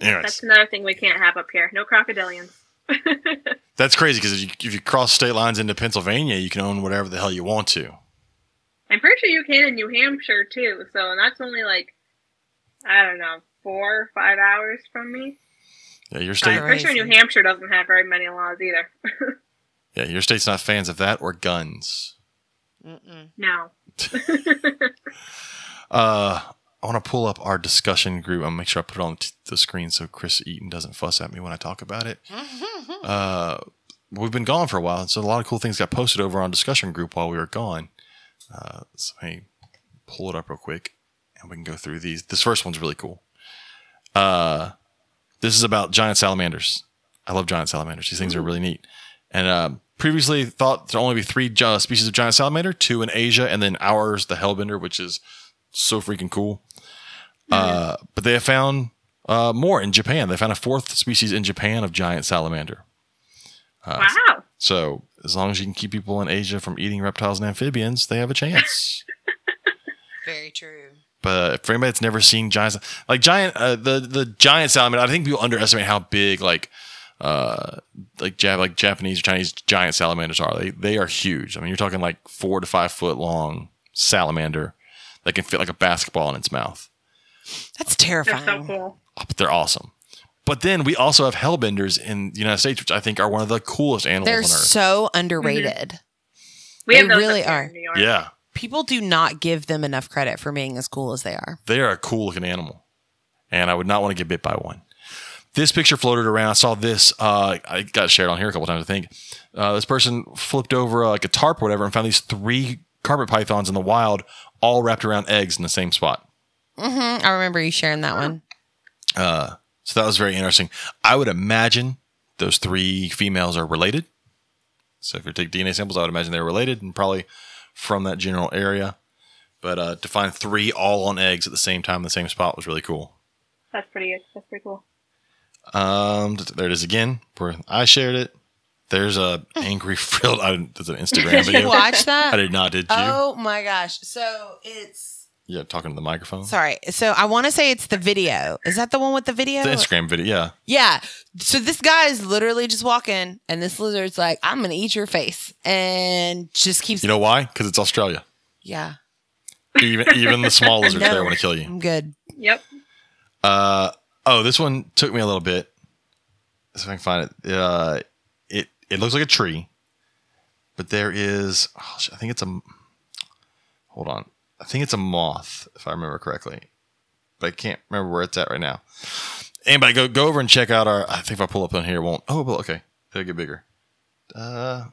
Anyways, That's another thing we can't have up here. No crocodilians. that's crazy because if you, if you cross state lines into Pennsylvania, you can own whatever the hell you want to. I'm pretty sure you can in New Hampshire too. So and that's only like I don't know four or five hours from me. Yeah, your state. I'm pretty sure New Hampshire doesn't have very many laws either. Yeah, your state's not fans of that or guns. Mm-mm. no. Uh, I want to pull up our discussion group. I'll make sure I put it on t- the screen so Chris Eaton doesn't fuss at me when I talk about it. Uh, we've been gone for a while, so a lot of cool things got posted over on discussion group while we were gone. Uh, so let me pull it up real quick, and we can go through these. This first one's really cool. Uh, this is about giant salamanders. I love giant salamanders. These things are really neat. And um, previously thought there would only be three gi- species of giant salamander, two in Asia, and then ours, the hellbender, which is so freaking cool. Uh, but they have found uh, more in Japan. They found a fourth species in Japan of giant salamander. Uh, Wow. So as long as you can keep people in Asia from eating reptiles and amphibians, they have a chance. Very true. but for anybody that's never seen giants, like giant, uh, the the giant salamander, I think people underestimate how big like uh like Jap- like Japanese or Chinese giant salamanders are. They they are huge. I mean, you're talking like four to five foot long salamander that can fit like a basketball in its mouth. That's That's terrifying. so cool. Oh, but they're awesome. But then we also have hellbenders in the United States, which I think are one of the coolest animals They're on earth. so underrated. We They have really are. New York. yeah, People do not give them enough credit for being as cool as they are. they are a cool looking animal, and I would not want to get bit by one. This picture floated around. I saw this. Uh, I got shared on here a couple times. I think uh, this person flipped over uh, like a tarp or whatever and found these three carpet pythons in the wild, all wrapped around eggs in the same spot. Mm-hmm. I remember you sharing that one. Uh, so that was very interesting. I would imagine those three females are related. So if you take DNA samples, I would imagine they're related and probably from that general area. But uh, to find three all on eggs at the same time in the same spot was really cool. That's pretty. That's pretty cool. Um, there it is again. Where I shared it. There's a angry frilled. I, there's an Instagram Did you video. watch that. I did not. Did you? Oh my gosh. So it's Yeah, talking to the microphone. sorry. So I want to say it's the video. Is that the one with the video? The Instagram video. Yeah. Yeah. So this guy is literally just walking, and this lizard's like, "I'm gonna eat your face," and just keeps. You know why? Because it's Australia. yeah, Even even the small lizards No. there want to kill you. I'm good. Yep. Uh oh, this one took me a little bit. See if I can find it. Uh, it it looks like a tree, but there is. Oh, I think it's a. Hold on, I think it's a moth if I remember correctly, but I can't remember where it's at right now. Anybody go go over and check out our. I think if I pull up on here, it won't. Oh, well, okay, it'll get bigger. Uh,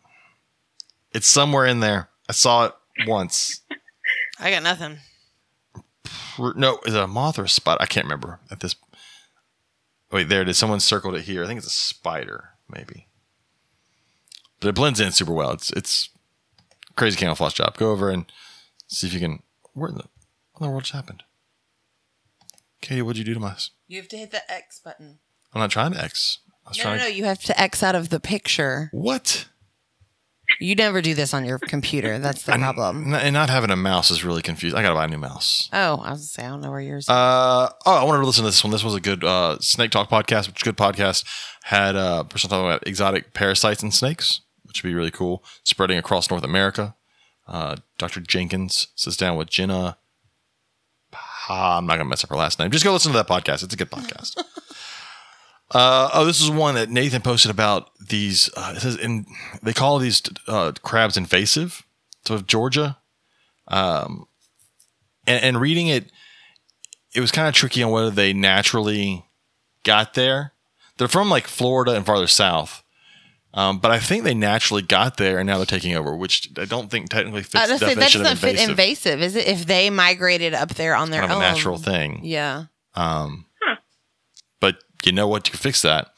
it's somewhere in there. I saw it once. I got nothing. No, is it a moth or a spider? I can't remember at this. Wait, there it is. Someone circled it here. I think it's a spider, maybe. But it blends in super well. It's it's crazy camouflage job. Go over and see if you can. Where in the what in the world just happened? Katie, what'd you do to my? You have to hit the X button. I'm not trying to X. I was No, trying no, no. to. You have to X out of the picture. What? You never do this on your computer. That's the problem. And not having a mouse is really confusing. I gotta buy a new mouse. Oh, I was gonna say I don't know where yours. is. Uh oh, I wanted to listen to this one. This was a good uh, snake talk podcast, which is a good podcast. Had uh, a person talking about exotic parasites and snakes, which would be really cool, spreading across North America. Uh, Dr. Jenkins sits down with Jenna. Ah, I'm not gonna mess up her last name. Just go listen to that podcast. It's a good podcast. uh, oh, this is one that Nathan posted about these. Uh, it says in they call these uh, crabs invasive to Georgia. Um, and, and reading it, it was kind of tricky on whether they naturally got there. They're from like Florida and farther south. Um, but I think they naturally got there and now they're taking over, which I don't think technically fits I the was that doesn't of fit invasive. invasive, is it? If they migrated up there on their kind of own, a natural thing. Yeah. Um, Huh. But you know what? You can fix that.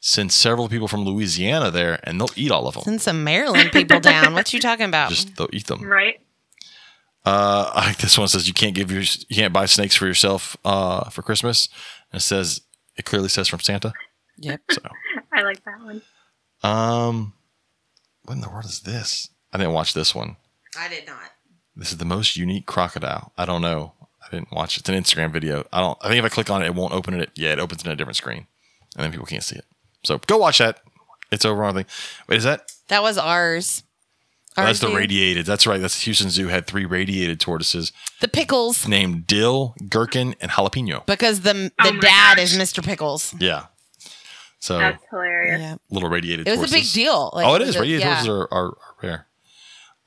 Send several people from Louisiana there and they'll eat all of them. Send some Maryland people down. What you talking about? Just they'll eat them. Right. Uh, I like this one says you can't give your you can't buy snakes for yourself uh, for Christmas. And it says it clearly says from Santa. yep. So I like that one. Um, what in the world is this? I didn't watch this one. I did not. This is the most unique crocodile. I don't know. I didn't watch it. It's an Instagram video. I don't. I think if I click on it, it won't open it. Yeah, it opens in a different screen, and then people can't see it. So go watch that. It's over on the. Wait, is that? That was ours. oh, that's Our the zoo. radiated. That's right. That's Houston Zoo had three radiated tortoises The pickles, named Dill, Gherkin, and Jalapeno. because the the Oh dad gosh. is Mr. Pickles. Yeah. So That's hilarious. Yeah. little radiated. It was a big deal. Like, oh, it is. Radiated yeah. tortoises are, are, are rare.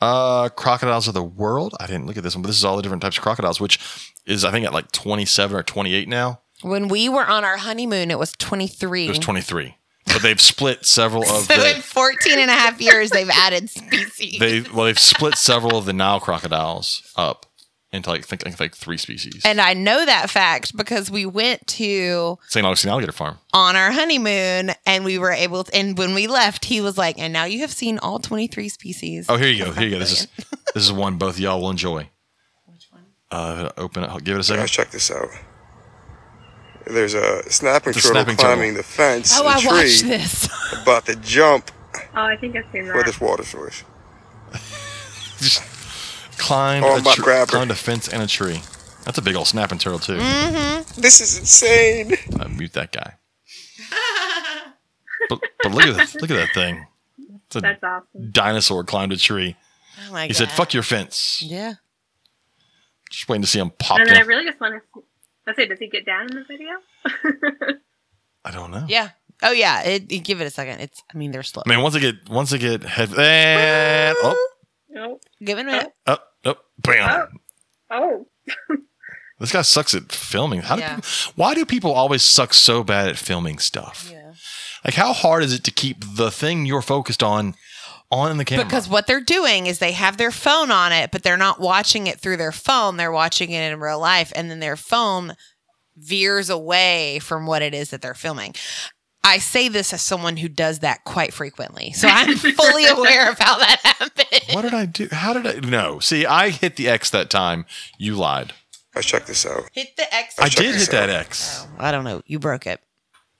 Uh, crocodiles of the world. I didn't look at this one, but this is all the different types of crocodiles, which is I think at like twenty seven or twenty eight now. When we were on our honeymoon, it was 23. It was twenty three, but they've split several of so in the. 14 and a half years, they've added species. They well, they've split several of the Nile crocodiles up into like think like, like three species. and I know that fact because we went to St. Augustine Alligator Farm. on our honeymoon and we were able to, and when we left, he was like, and now you have seen all 23 species. Oh, here you go. Here you go. This is this is one both y'all will enjoy. Which one? Uh, open it. Give it a second. Guys, check this out. There's a snapping It's a turtle snapping climbing turtle. the fence Oh, and I tree watched this. about to jump Oh, I think I've seen for that. this water source. Just climbed, Oh, a I'm tr- grab climbed a fence and a tree. That's a big old snapping turtle too. This is insane. Uh, mute that guy. but, but look at that! Look at that thing. It's a That's awesome. dinosaur climbed a tree. Oh my He said, "Fuck your fence." Yeah. Just waiting to see him pop And then I really just want to. Let's say, does he get down in the video? I don't know. Yeah. Oh yeah. It, it- give it a second. It's. I mean, they're slow. I mean, once they get once they get heavy, and oh, nope. Give it a minute. oh, oh, bam! Oh. oh. This guy sucks at filming. How do people, why do people always suck so bad at filming stuff? Yeah. Like, how hard is it to keep the thing you're focused on on the camera? Because what they're doing is they have their phone on it, but they're not watching it through their phone. They're watching it in real life, and then their phone veers away from what it is that they're filming. I say this as someone who does that quite frequently, so I'm fully aware of how that happened. what did I do? How did I? No. See, I hit the X that time. You lied. Let's check this out. Hit the X. I did this hit that out. X. Oh, I don't know. You broke it.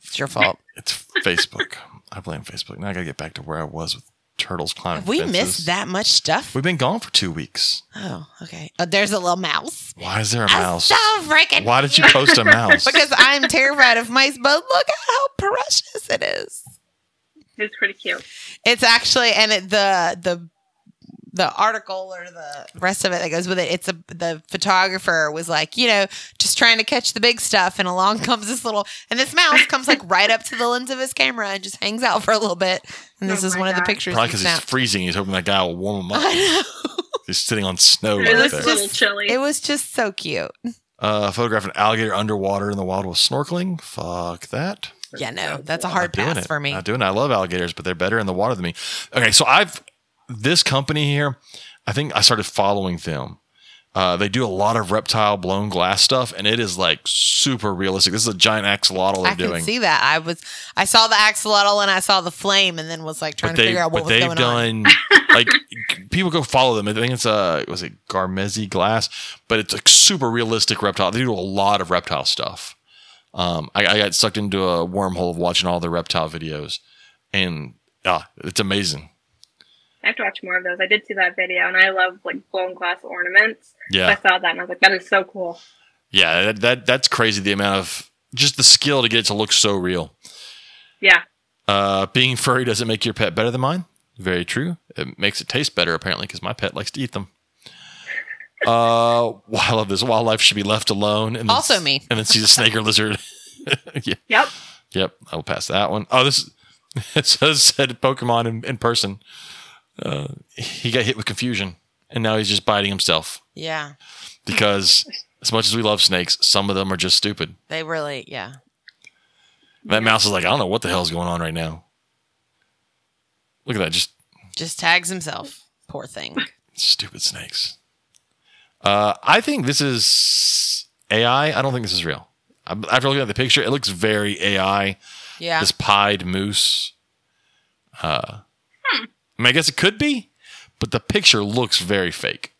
It's your fault. It's Facebook. I blame Facebook. Now I gotta get back to where I was with turtles climbing. Have we fences. missed that much stuff? We've been gone for two weeks. Oh, okay. Oh, there's a little mouse. Why is there a I'm mouse? so freaking. Why did you post a mouse? Because I'm terrified of mice, but look at how precious it is. It's pretty cute. It's actually, and it, the the the article or the rest of it that goes with it. It's a the photographer was like, you know, just trying to catch the big stuff, and along comes this little, and this mouse comes like right up to the lens of his camera and just hangs out for a little bit. And this Oh is my one of the pictures. Probably because he's freezing. He's hoping that guy will warm him up. I know. He's sitting on snow It right looks there. a little chilly. It was just so cute. Uh, photograph an alligator underwater in the wild with snorkeling. Fuck that. Yeah, no, that's a hard Not doing pass it. for me. Not doing it. I love alligators, but they're better in the water than me. Okay, so I've this company here. I think I started following them. Uh, they do a lot of reptile blown glass stuff, and it is like super realistic. This is a giant axolotl they're I can doing. see that. I was I saw the axolotl and I saw the flame and then was like trying to figure out what was they've going on. done like people go follow them. I think it's uh was it Garmezi glass, but it's like super realistic reptile. They do a lot of reptile stuff. Um, I, I got sucked into a wormhole of watching all the reptile videos, and ah, it's amazing. I have to watch more of those. I did see that video, and I love like blown glass ornaments. So Yeah, I saw that, and I was like, "That is so cool." yeah, that, that that's crazy. The amount of just the skill to get it to look so real. Yeah, Uh, being furry doesn't make your pet better than mine. Very true. It makes it taste better apparently because my pet likes to eat them. Uh, well, I love this. Wildlife should be left alone. And then, Also me. And then see a snake or lizard. yeah. yep. Yep. I will pass that one. Oh, this it says said Pokemon in, in person. Uh, he got hit with confusion, and now he's just biting himself Yeah. because as much as we love snakes, some of them are just stupid. They really yeah. That mouse is like, I don't know what the hell's going on right now. Look at that, just Just tags himself. Poor thing. stupid snakes. Uh, I think this is AI. I don't think this is real. After looking at the picture, it looks very AI. Yeah. This pied moose. Uh, I mean, I guess it could be, but the picture looks very fake.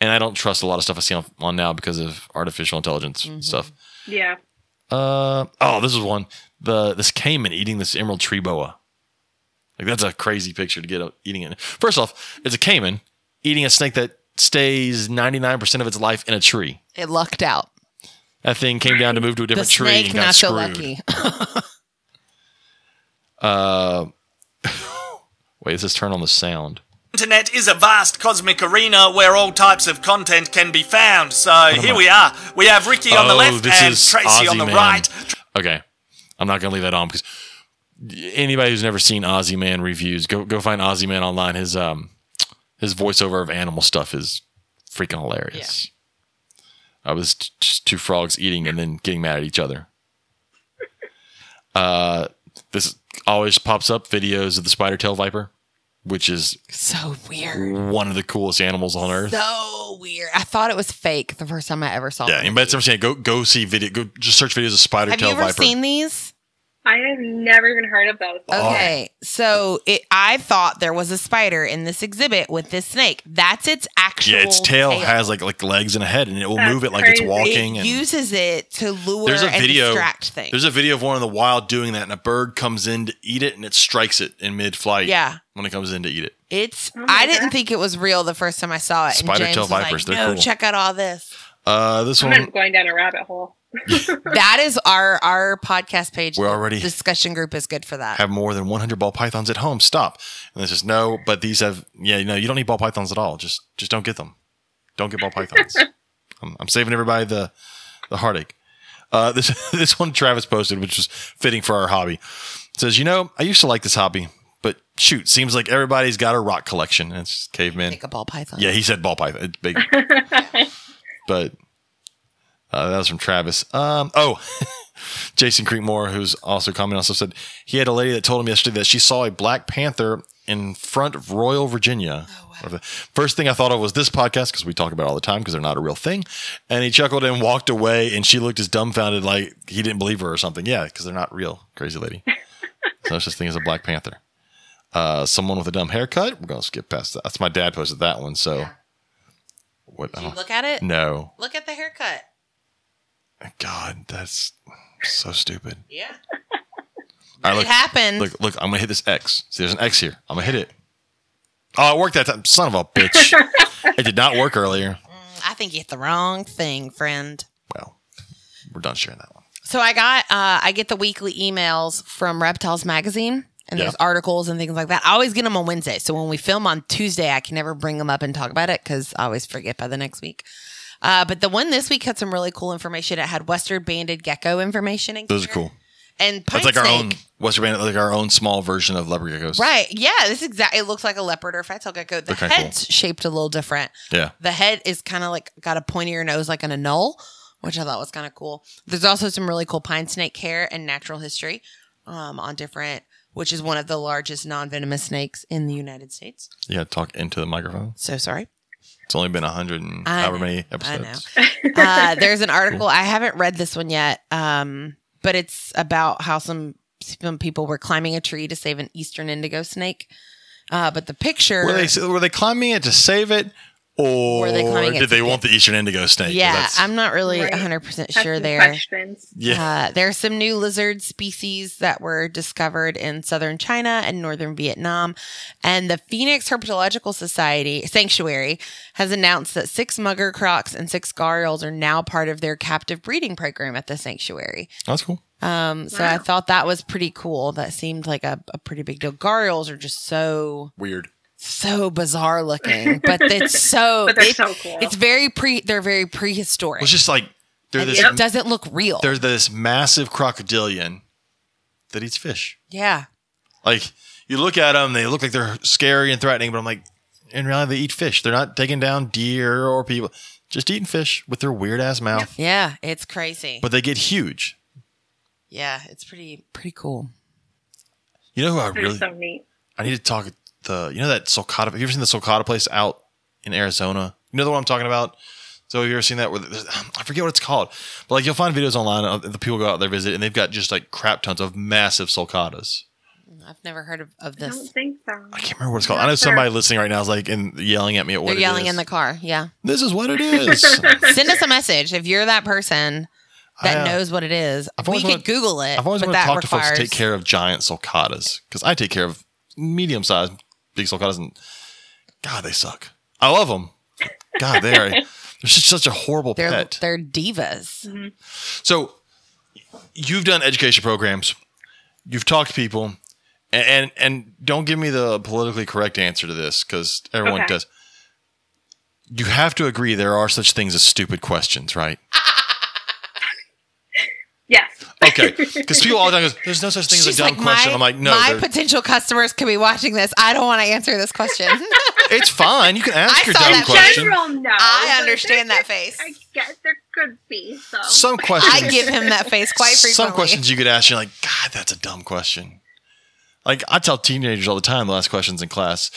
And I don't trust a lot of stuff I see on, on now because of artificial intelligence stuff. Yeah. Uh, oh, this is one. The this caiman eating this emerald tree boa. Like that's a crazy picture to get up eating it. First off, it's a caiman eating a snake that stays 99% of its life in a tree. it lucked out. That thing came down to move to a The different tree snake and got not so lucky. Uh, wait, this is turn on the sound. Internet is a vast cosmic arena where all types of content can be found. So here I- we are. We have Ricky on the Oh, left and Tracy on the Ozzy-Man. right. Okay, I'm not gonna leave that on because anybody who's never seen Ozzy Man reviews, go go find Ozzy Man online. His um his voiceover of animal stuff is freaking hilarious. I was t- just two frogs eating and then getting mad at each other. Uh, this always pops up videos of the spider tail viper, which is So weird. one of the coolest animals on earth. So weird. I thought it was fake the first time I ever saw Yeah, it. anybody that's ever seen it, go go see video. Go just search videos of spider Have you tail ever viper. seen these? I have never even heard of those. Okay, so it, I thought there was a spider in this exhibit with this snake. That's its actual. Yeah, its tail, has like like legs and a head, and it will That's move it like it's crazy. walking. It And uses it to lure there's a and video. distract things. There's a video of one in the wild doing that, and a bird comes in to eat it, and it strikes it in mid-flight. yeah, when it comes in to eat it. it's. Oh my I didn't God. think it was real the first time I saw it. and Spider James tail was like, vipers, they're no, cool. check out all this. Uh, this I'm one, not going down a rabbit hole. that is our our podcast page. We're The already- discussion group is good for that. have more than 100 ball pythons at home. Stop. And this is no, but these have. Yeah, no, you don't need ball pythons at all. Just just don't get them. Don't get ball pythons. I'm, I'm saving everybody the the heartache. Uh, this this one Travis posted, which was fitting for our hobby. It says, you know, I used to like this hobby, but shoot, seems like everybody's got a rock collection. And it's just cavemen. Take a ball python. Yeah, he said ball python. It's big. but uh, that was from Travis. Um, oh, Jason Creekmore, who's also commenting on stuff, said he had a lady that told him yesterday that she saw a Black Panther in front of Royal Virginia. Oh, First thing I thought of was this podcast because we talk about it all the time because they're not a real thing. And he chuckled and walked away, and she looked as dumbfounded like he didn't believe her or something. Yeah, because they're not real, crazy lady. so it's just thing as a Black Panther. Uh, someone with a dumb haircut. We're gonna skip past that. That's my dad posted that one. So What? I Did you look at it? no. Look at the haircut. God, that's so stupid. Yeah. All right, it happened. look, look. I'm gonna hit this X. See, there's an X here. I'm gonna hit it. Oh, it worked that time. Son of a bitch. it did not work earlier. I think you hit the wrong thing, friend. Well, we're done sharing that one. So I got uh I get the weekly emails from Reptiles magazine and Yeah. there's articles and things like that. I always get them on Wednesday. So when we film on Tuesday, I can never bring them up and talk about it cuz I always forget by the next week. Uh, but the one this week had some really cool information. It had Western banded gecko information. In Those are cool. And pine That's like our own Western banded, like our own small version of leopard geckos. Right. Yeah. This exact. It looks like a leopard or a fat-tailed gecko. The They're kinda head's shaped a little different. Yeah. The head is kind of like got a pointier nose, like an anole, which I thought was kind of cool. There's also some really cool pine snake hair and natural history um, on different, which is one of the largest non-venomous snakes in the United States. Yeah. Talk into the microphone. So sorry. It's only been a hundred and I however know, many I know. episodes. Uh, there's an article. I haven't read this one yet, um, but it's about how some some people were climbing a tree to save an eastern indigo snake. Uh, but the picture, Were they were they climbing it to save it, or Were they did they get- want the eastern indigo snake? yeah, I'm not really Right. 100 percent sure some there. Questions. yeah. Uh, there are some new lizard species that were discovered in southern China and northern Vietnam. And the Phoenix Herpetological Society Sanctuary has announced that six mugger crocs and six gharials are now part of their captive breeding program at the sanctuary. that's cool. Um, so I thought that was pretty cool. That seemed like a, a pretty big deal. Gharials are just so Weird. So bizarre looking, but it's so But they're it- so cool. It's very pre. They're very prehistoric. It's just like they're this it doesn't look real. there's this massive crocodilian that eats fish. yeah. Like you look at them, they look like they're scary and threatening, but I'm like, in reality, they eat fish. They're not taking down deer or people, just eating fish with their weird ass mouth. Yeah, it's crazy. But they get huge. yeah, it's pretty pretty cool. You know who I They're really so neat. I need to talk the you know that sulcata. Have you ever seen the sulcata place out in Arizona? You know the one I'm talking about. So have you ever seen that? Where I forget what it's called, but like you'll find videos online of the people go out there visit, and they've got just like crap tons of massive sulcatas. I've never heard of, of I don't this. think so. I can't remember what it's called. I know sure. somebody listening right now is like and yelling at me at what They're yelling is. in the car. Yeah. This is what it is. Send us a message if you're that person that I, uh, knows what it is. I've we always could wanted- Google it. I've always but wanted to that talk to folks requires, to take care of giant sulcatas because I take care of medium sized big doesn't. God, they suck. I love them. God, they are. They're just such a horrible They're pet. they're divas. Mm-hmm. So you've done education programs, you've talked to people, and and, and don't give me the politically correct answer to this because everyone Okay. does. You have to agree there are such things as stupid questions, right? Yes. Okay, because people all the time goes, "There's no such thing as a dumb like, question." my, I'm like, "No, my there- potential customers could be watching this. I don't want to answer this question. it's fine. You can ask I your saw dumb that question." General no. I understand that face. I guess there could be some. Some questions. I give him that face quite frequently. some questions you could ask, you're like, God, that's a dumb question. Like I tell teenagers all the time, the last questions in class.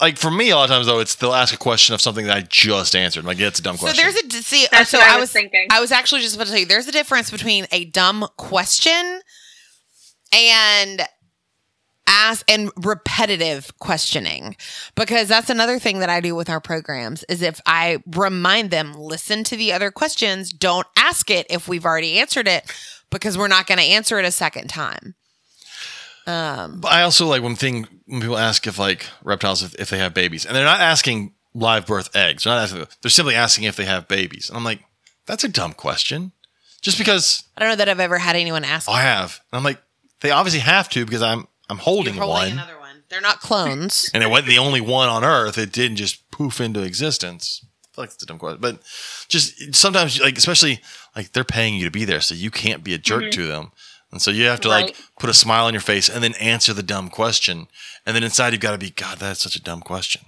Like for me, a lot of times though, it's they'll ask a question of something that I just answered. I'm like, yeah, it's a dumb question. So there's a see. That's so what I I was was thinking. I was actually just about to tell you. There's a difference between a dumb question and ask and repetitive questioning because that's another thing that I do with our programs is if I remind them listen to the other questions don't ask it if we've already answered it because we're not going to answer it a second time um But I also like when thing when people ask if like reptiles if, if they have babies, and they're not asking live birth eggs. They're not asking. They're simply asking if they have babies, and I'm like, that's a dumb question. Just because I don't know that I've ever had anyone ask I have, and I'm like, they obviously have to because I'm I'm holding, You're holding one, another one they're not clones and it wasn't the only one on Earth. It didn't just poof into existence. I feel like it's a dumb question, but just sometimes like especially like they're paying you to be there, so you can't be a jerk to them. And so you have to like put a smile on your face and then answer the dumb question. And then inside you've got to be, God, that's such a dumb question.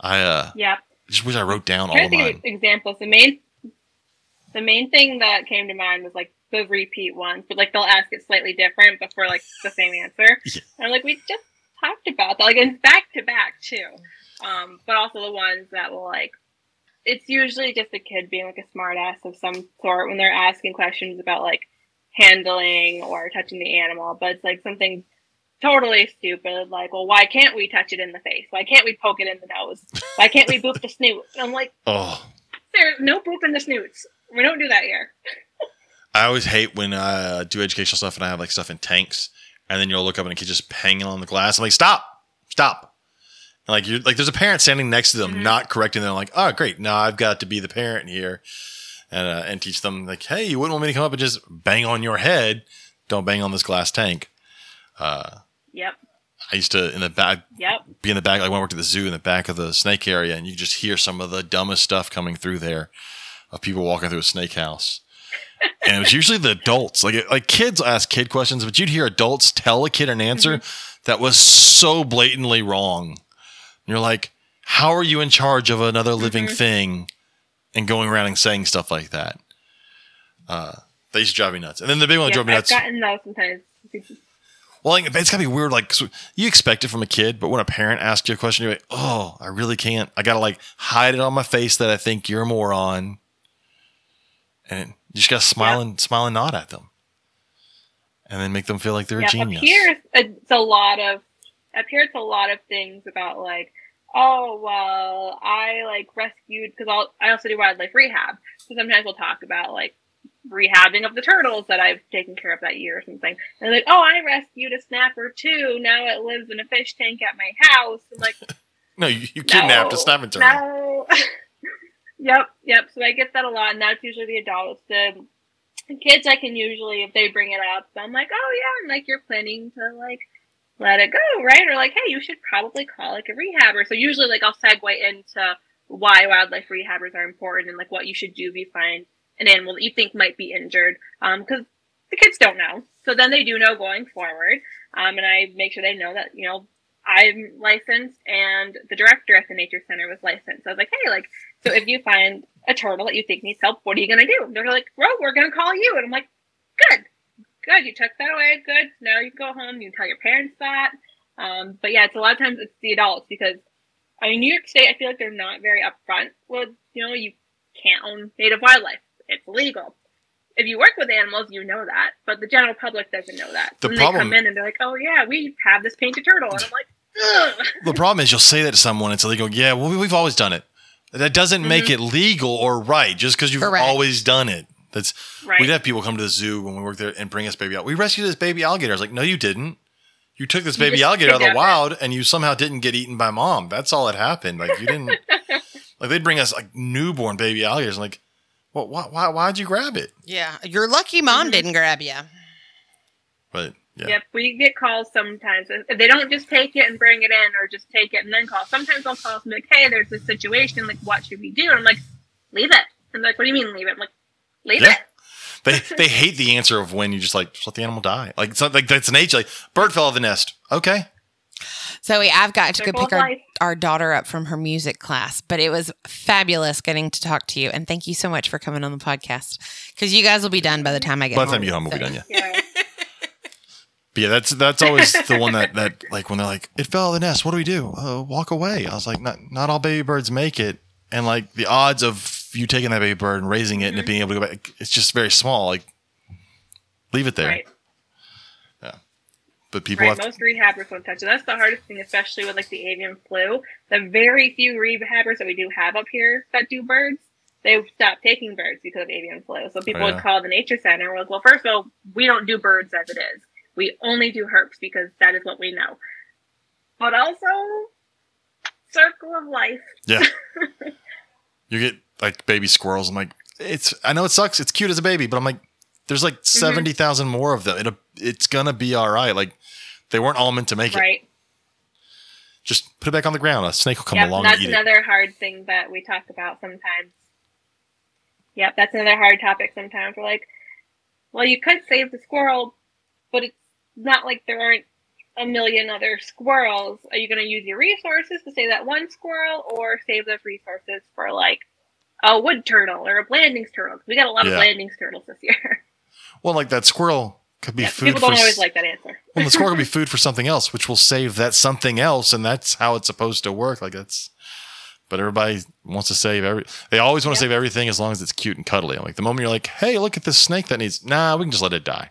I uh Yep. just wish I wrote down all of mine. examples. The main, the main thing that came to mind was like the repeat ones, but like they'll ask it slightly different, but for like the same answer. Yeah. And I'm like, we just talked about that, like it's back to back too. Um, but also the ones that will like, it's usually just a kid being like a smart ass of some sort when they're asking questions about like handling or touching the animal, but it's like something totally stupid. Like, well, why can't we touch it in the face? Why can't we poke it in the nose? Why can't we boop the snoot? And I'm like, Oh, there's no boop in the snoots. We don't do that here. I always hate when I uh, do educational stuff and I have like stuff in tanks, and then you'll look up and a kid just hanging on the glass. I'm like, stop, stop. And like you're like, there's a parent standing next to them, not correcting them. Like, oh, great, now I've got to be the parent here, and uh, and teach them like, hey, you wouldn't want me to come up and just bang on your head. Don't bang on this glass tank. Uh, yep. I used to in the back Yep. be in the back, like when I worked at the zoo in the back of the snake area, and you just hear some of the dumbest stuff coming through there of people walking through a snake house. and it was usually the adults, like like kids ask kid questions, but you'd hear adults tell a kid an answer mm-hmm. that was so blatantly wrong. And you're like, how are you in charge of another living mm-hmm. thing and going around and saying stuff like that? Uh, they used to drive me nuts. And then the big one Yep, drove me I've nuts. gotten those sometimes. Well, like, it's gotta be weird. Like you expect it from a kid, but when a parent asks you a question, you're like, "Oh, I really can't. I gotta like hide it on my face that I think you're a moron." And you just gotta smile and smile and nod at them, and then make them feel like they're Yeah, a genius. Up here, it's a lot of up here. It's a lot of things about like, oh well, I like rescued because I also do wildlife rehab. So sometimes we'll talk about like rehabbing of the turtles that I've taken care of that year or something. And they're like, oh, I rescued a snapper too. Now it lives in a fish tank at my house. I'm like, no, you, you kidnapped no, a snapping turtle. No. yep, yep. So I get that a lot, and that's usually the adults. The kids, I can usually, if they bring it up, I'm like, oh yeah, and like you're planning to like let it go, right? Or like, hey, you should probably call like a rehabber. So usually, like I'll segue into why wildlife rehabbers are important and like what you should do if you find an animal that you think might be injured, Um, because the kids don't know. So then they do know going forward, um, and I make sure they know that you know I'm licensed and the director at the nature center was licensed. So I was like, hey, like, so if you find a turtle that you think needs help, what are you going to do? They're like, well, we're going to call you. And I'm like, good, good. You took that away. Good. Now you can go home. You tell your parents that. Um, but yeah, it's a lot of times it's the adults because I mean, New York State, I feel like they're not very upfront with, you know, you can't own native wildlife. It's illegal. If you work with animals, you know that, but the general public doesn't know that. The when problem- they come in and they're like, "Oh yeah, we have this painted turtle," and I'm like, Ugh. The problem is you'll say that to someone, it's illegal. Yeah, well, we- we've always done it. That doesn't make Mm-hmm. it legal or right just because you've Correct. always done it. That's Right. we'd have people come to the zoo when we worked there and bring us baby out. We rescued this baby alligator. I was like, no, you didn't. You took this baby alligator out of the kidnapped it. wild and you somehow didn't get eaten by mom. That's all that happened. Like you didn't. like they'd bring us like newborn baby alligators. I'm like, well, why, why, why'd you grab it? Yeah, you're lucky mom mm-hmm. didn't grab you. But yeah, Yep, we get calls sometimes. If they don't just take it and bring it in, or just take it and then call. Sometimes they'll call us and be like, "Hey, there's this situation. Like, what should we do?" And I'm like, "Leave it." And they're like, "What do you mean leave it?" I'm like, "Leave Yeah. it." they they hate the answer of when you just like just let the animal die. Like it's not, like that's nature. Like bird fell out of the nest. Okay, Zowie, I've got to go pick our, our daughter up from her music class, but it was fabulous getting to talk to you. And thank you so much for coming on the podcast because you guys will be done by the time I get by the time you home, we'll be done. Yeah. Yeah. But yeah, that's that's always the one that that like when they're like, it fell out of the nest. What do we do? Uh, walk away. I was like, not not all baby birds make it, and like the odds of you taking that baby bird and raising it and it mm-hmm. being able to go back, it's just very small. Like, leave it there. Right. But people Right. have Most rehabbers won't touch it. That's the hardest thing, especially with like the avian flu. The very few rehabbers that we do have up here that do birds, they stopped taking birds because of avian flu. So oh, people Oh, yeah. would call the nature center. We're like, well, first of all, we don't do birds as it is. We only do herps because that is what we know. But also, circle of life. yeah. you get like baby squirrels. I'm like, it's I know it sucks. It's cute as a baby, but I'm like, there's like Mm-hmm. seventy thousand more of them. It'll, it's gonna be all right. Like they weren't all meant to make it. Right. Just put it back on the ground. A snake will come Yep, along that's and eat it. another hard thing that we talk about sometimes. Yep, that's another hard topic sometimes. We're like, well, you could save the squirrel, but it's not like there aren't a million other squirrels. Are you going to use your resources to save that one squirrel or save those resources for like a wood turtle or a Blanding's turtle. we got a lot Yeah. of Blanding's turtles this year. Well, like that squirrel could be Yeah, food people don't s- always like that answer. well, the squirrel could be food for something else, which will save that something else, and that's how it's supposed to work. Like that's, but everybody wants to save every. They always want to Yeah. save everything as long as it's cute and cuddly. I'm Like the moment you're like, "Hey, look at this snake that needs," nah, we can just let it die.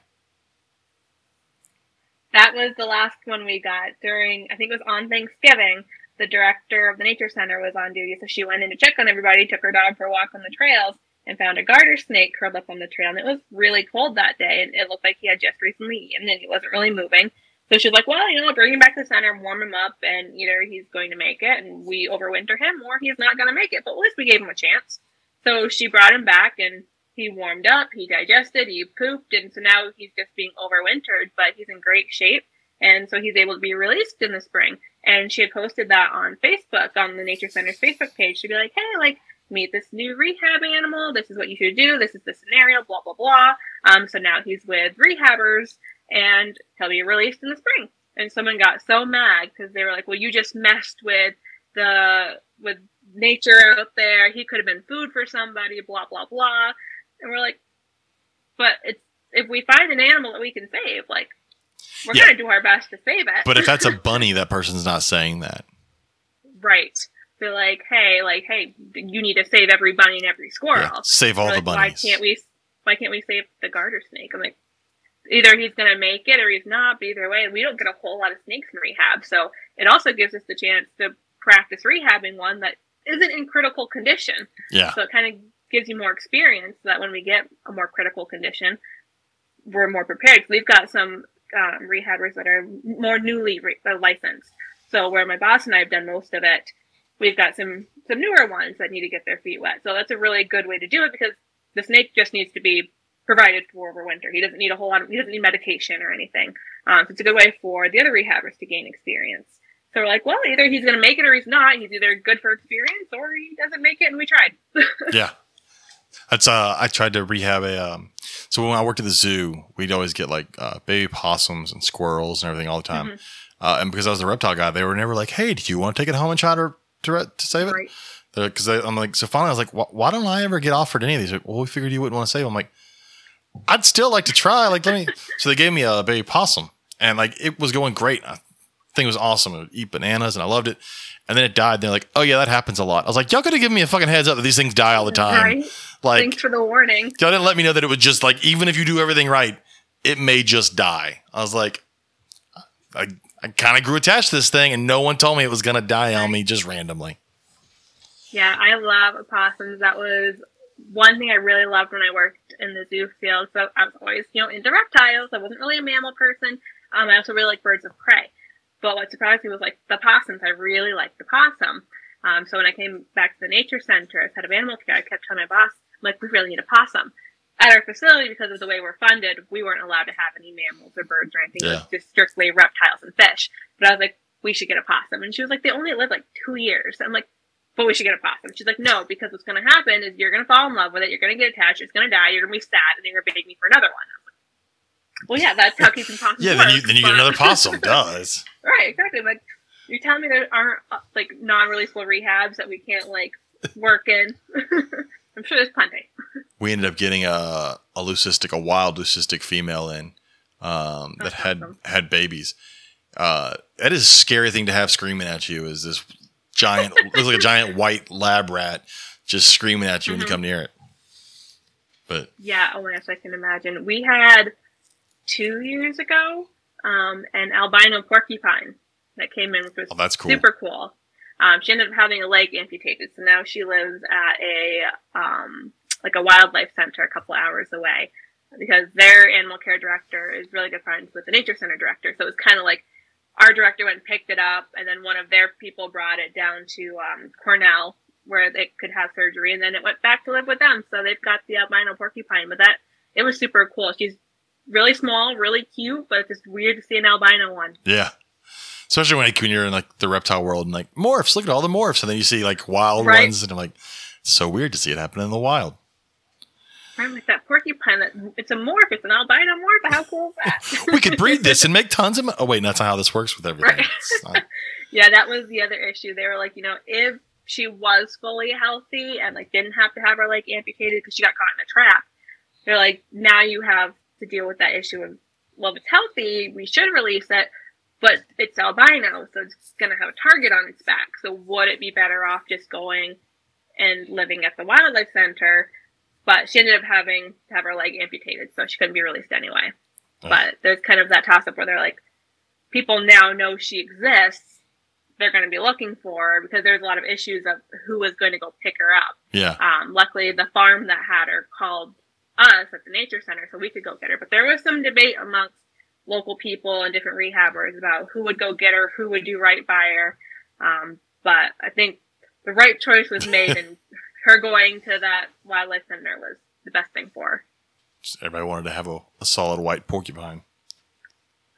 that was the last one we got during. I think it was on Thanksgiving. The director of the nature center was on duty, so she went in to check on everybody. Took her dog for a walk on the trails and found a garter snake curled up on the trail. And it was really cold that day, and it looked like he had just recently eaten, and he wasn't really moving. So she's like, well, you know, bring him back to the center, warm him up, and either he's going to make it and we overwinter him, or he's not going to make it. But at least we gave him a chance. So she brought him back, and he warmed up, he digested, he pooped, and so now he's just being overwintered, but he's in great shape. And so he's able to be released in the spring. And she had posted that on Facebook, on the Nature Center's Facebook page, to be like, hey, like, meet this new rehab animal. This is what you should do. This is the scenario, blah, blah, blah. Um, so now he's with rehabbers and he'll be released in the spring. And someone got so mad because they were like, well, you just messed with the, with nature out there. He could have been food for somebody, blah, blah, blah. And we're like, but it's, if we find an animal that we can save, like, we're Yeah. going to do our best to save it. But if that's a bunny, that person's not saying that. right. They're like, hey, like, hey, you need to save every bunny and every squirrel. Yeah, save all They're the like, bunnies. Why can't we? Why can't we save the garter snake? I'm like, either he's gonna make it or he's not. But either way, we don't get a whole lot of snakes in rehab, so it also gives us the chance to practice rehabbing one that isn't in critical condition. Yeah. So it kind of gives you more experience so that when we get a more critical condition, we're more prepared. 'Cause we've got some um, rehabbers that are more newly re- uh, licensed. So where my boss and I have done most of it, we've got some some newer ones that need to get their feet wet. So that's a really good way to do it because the snake just needs to be provided for over winter. He doesn't need a whole lot of he doesn't need medication or anything. Um, so it's a good way for the other rehabbers to gain experience. So we're like, well, either he's going to make it or he's not. He's either good for experience or he doesn't make it, and we tried. Yeah. That's uh I tried to rehab a um so when I worked at the zoo, we'd always get like uh, baby possums and squirrels and everything all the time. Mm-hmm. Uh, and because I was the reptile guy, they were never like, "Hey, do you want to take it home and try to to, to save it?" Right. Because I'm like, so finally I was like, why, why don't I ever get offered any of these? Like, well, we figured you wouldn't want to save them. I'm like, I'd still like to try. Like, let me. so they gave me a baby possum, and like it was going great. I think it was awesome. It would eat bananas, and I loved it. And then it died. And They're like, oh yeah, that happens a lot. I was like, y'all could have given me a fucking heads up that these things die all the time. Right. Like, Thanks for the warning. y'all didn't let me know that it would just like even if you do everything right, it may just die. I was like, I I kind of grew attached to this thing, and no one told me it was gonna die on me just randomly. Yeah, I love opossums. That was one thing I really loved when I worked in the zoo field. So I was always, you know, into reptiles. I wasn't really a mammal person. Um, I also really like birds of prey. But what surprised me was like the possums. I really liked the possum. Um, so when I came back to the nature center as head of animal care, I kept telling my boss, like, we really need a possum. At our facility, because of the way we're funded, we weren't allowed to have any mammals or birds or anything. It was Yeah. just strictly reptiles and fish. But I was like, we should get a possum. And she was like, they only live like two years. I'm like, but we should get a possum. She's like, no, because what's going to happen is you're going to fall in love with it. You're going to get attached. It's going to die. You're going to be sad, and then you're going to beg me for another one. Like, well, yeah, that's how keeping possums Yeah, then you then you get another possum. Does Right, exactly. Like you're telling me there aren't uh, like non-releasable rehabs that we can't like work in. I'm sure there's plenty. we ended up getting a a leucistic, a wild leucistic female in um, that had awesome. had babies. Uh, that is a scary thing to have screaming at you. Is this giant looks like a giant white lab rat just screaming at you when you Mm-hmm. come near it? But Yeah, oh my gosh, I can imagine. We had two years ago um, an albino porcupine that came in, which was Oh, that's cool. super cool. Um, she ended up having a leg amputated, so now she lives at a um, like a wildlife center a couple hours away because their animal care director is really good friends with the nature center director. So it was kind of like our director went and picked it up, and then one of their people brought it down to um, Cornell where it could have surgery, and then it went back to live with them. So they've got the albino porcupine, but that it was super cool. She's really small, really cute, but it's just weird to see an albino one. yeah, especially when, like, when you're in like the reptile world and like morphs. Look at all the morphs, and then you see like wild Right. ones, and I'm like, it's so weird to see it happen in the wild. I'm like that porcupine. That it's a morph. It's an albino morph. How cool is that? We could breed this and make tons of. Mo- oh wait, that's not how this works with everything. Right. Not- yeah, that was the other issue. They were like, you know, if she was fully healthy and like didn't have to have her like amputated because she got caught in a trap, they're like, now you have to deal with that issue of, well, if it's healthy, we should release it, but it's albino, so it's going to have a target on its back. So would it be better off just going and living at the wildlife center? But she ended up having to have her leg amputated, so she couldn't be released anyway. Oh. But there's kind of that toss up where they're like, people now know she exists, they're going to be looking for her because there's a lot of issues of who was going to go pick her up. Yeah. Um, luckily, the farm that had her called us at the nature center so we could go get her. But there was some debate amongst local people and different rehabbers about who would go get her, who would do right by her. Um, but I think the right choice was made, and her going to that wildlife center was the best thing for her. Just everybody wanted to have a, a solid white porcupine.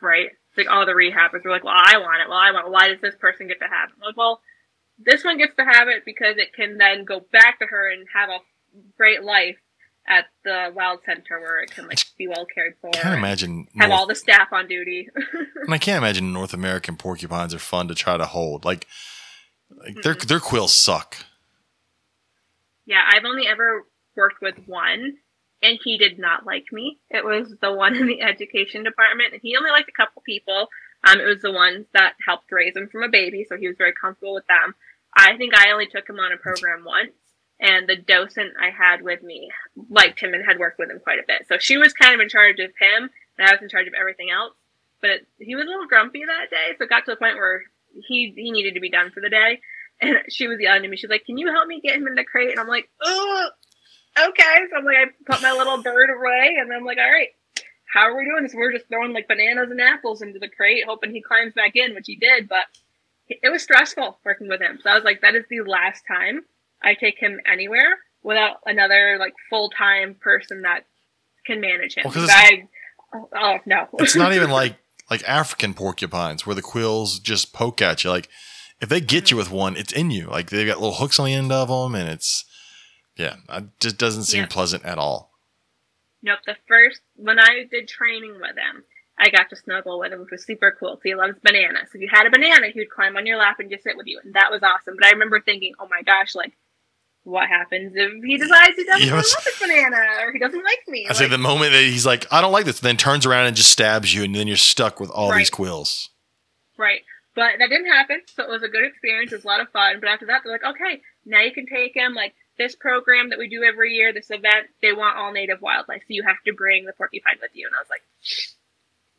Right? It's like all the rehabbers were like, "Well, I want it. Well, I want. It. Why does this person get to have it?" I'm like, well, this one gets to have it because it can then go back to her and have a great life at the wild center where it can like be well cared for. I can't imagine. Have North- all the staff on duty. and I can't imagine North American porcupines are fun to try to hold. Like, like their their quills suck. Yeah, I've only ever worked with one, and he did not like me. It was the one in the education department, and he only liked a couple people. Um, it was the ones that helped raise him from a baby, so he was very comfortable with them. I think I only took him on a program once, and the docent I had with me liked him and had worked with him quite a bit. So she was kind of in charge of him, and I was in charge of everything else. But it, he was a little grumpy that day, so it got to the point where he he needed to be done for the day. And she was yelling at me. She's like, "Can you help me get him in the crate?" And I'm like, "Oh, okay." So I'm like, I put my little bird away, and I'm like, "All right, how are we doing this?" We're just throwing like bananas and apples into the crate, hoping he climbs back in, which he did. But it was stressful working with him. So I was like, "That is the last time I take him anywhere without another like full time person that can manage him." Well, I, oh, oh no, It's not even like like African porcupines where the quills just poke at you. Like if they get you mm-hmm. with one, it's in you. Like they've got little hooks on the end of them, and it's yeah, it just doesn't seem Yeah. pleasant at all. Nope. The first when I did training with him, I got to snuggle with him, which was super cool. So he loves bananas. If you had a banana, he would climb on your lap and just sit with you, and that was awesome. But I remember thinking, oh my gosh, like, what happens if he decides he doesn't want this banana or he doesn't like me? I say Like, the moment that he's like, I don't like this, then turns around and just stabs you, and then you're stuck with all Right. these quills. Right. But that didn't happen, so it was a good experience. It was a lot of fun. But after that, they're like, okay, now you can take him. Like this program that we do every year, this event, they want all native wildlife, so you have to bring the porcupine with you. And I was like,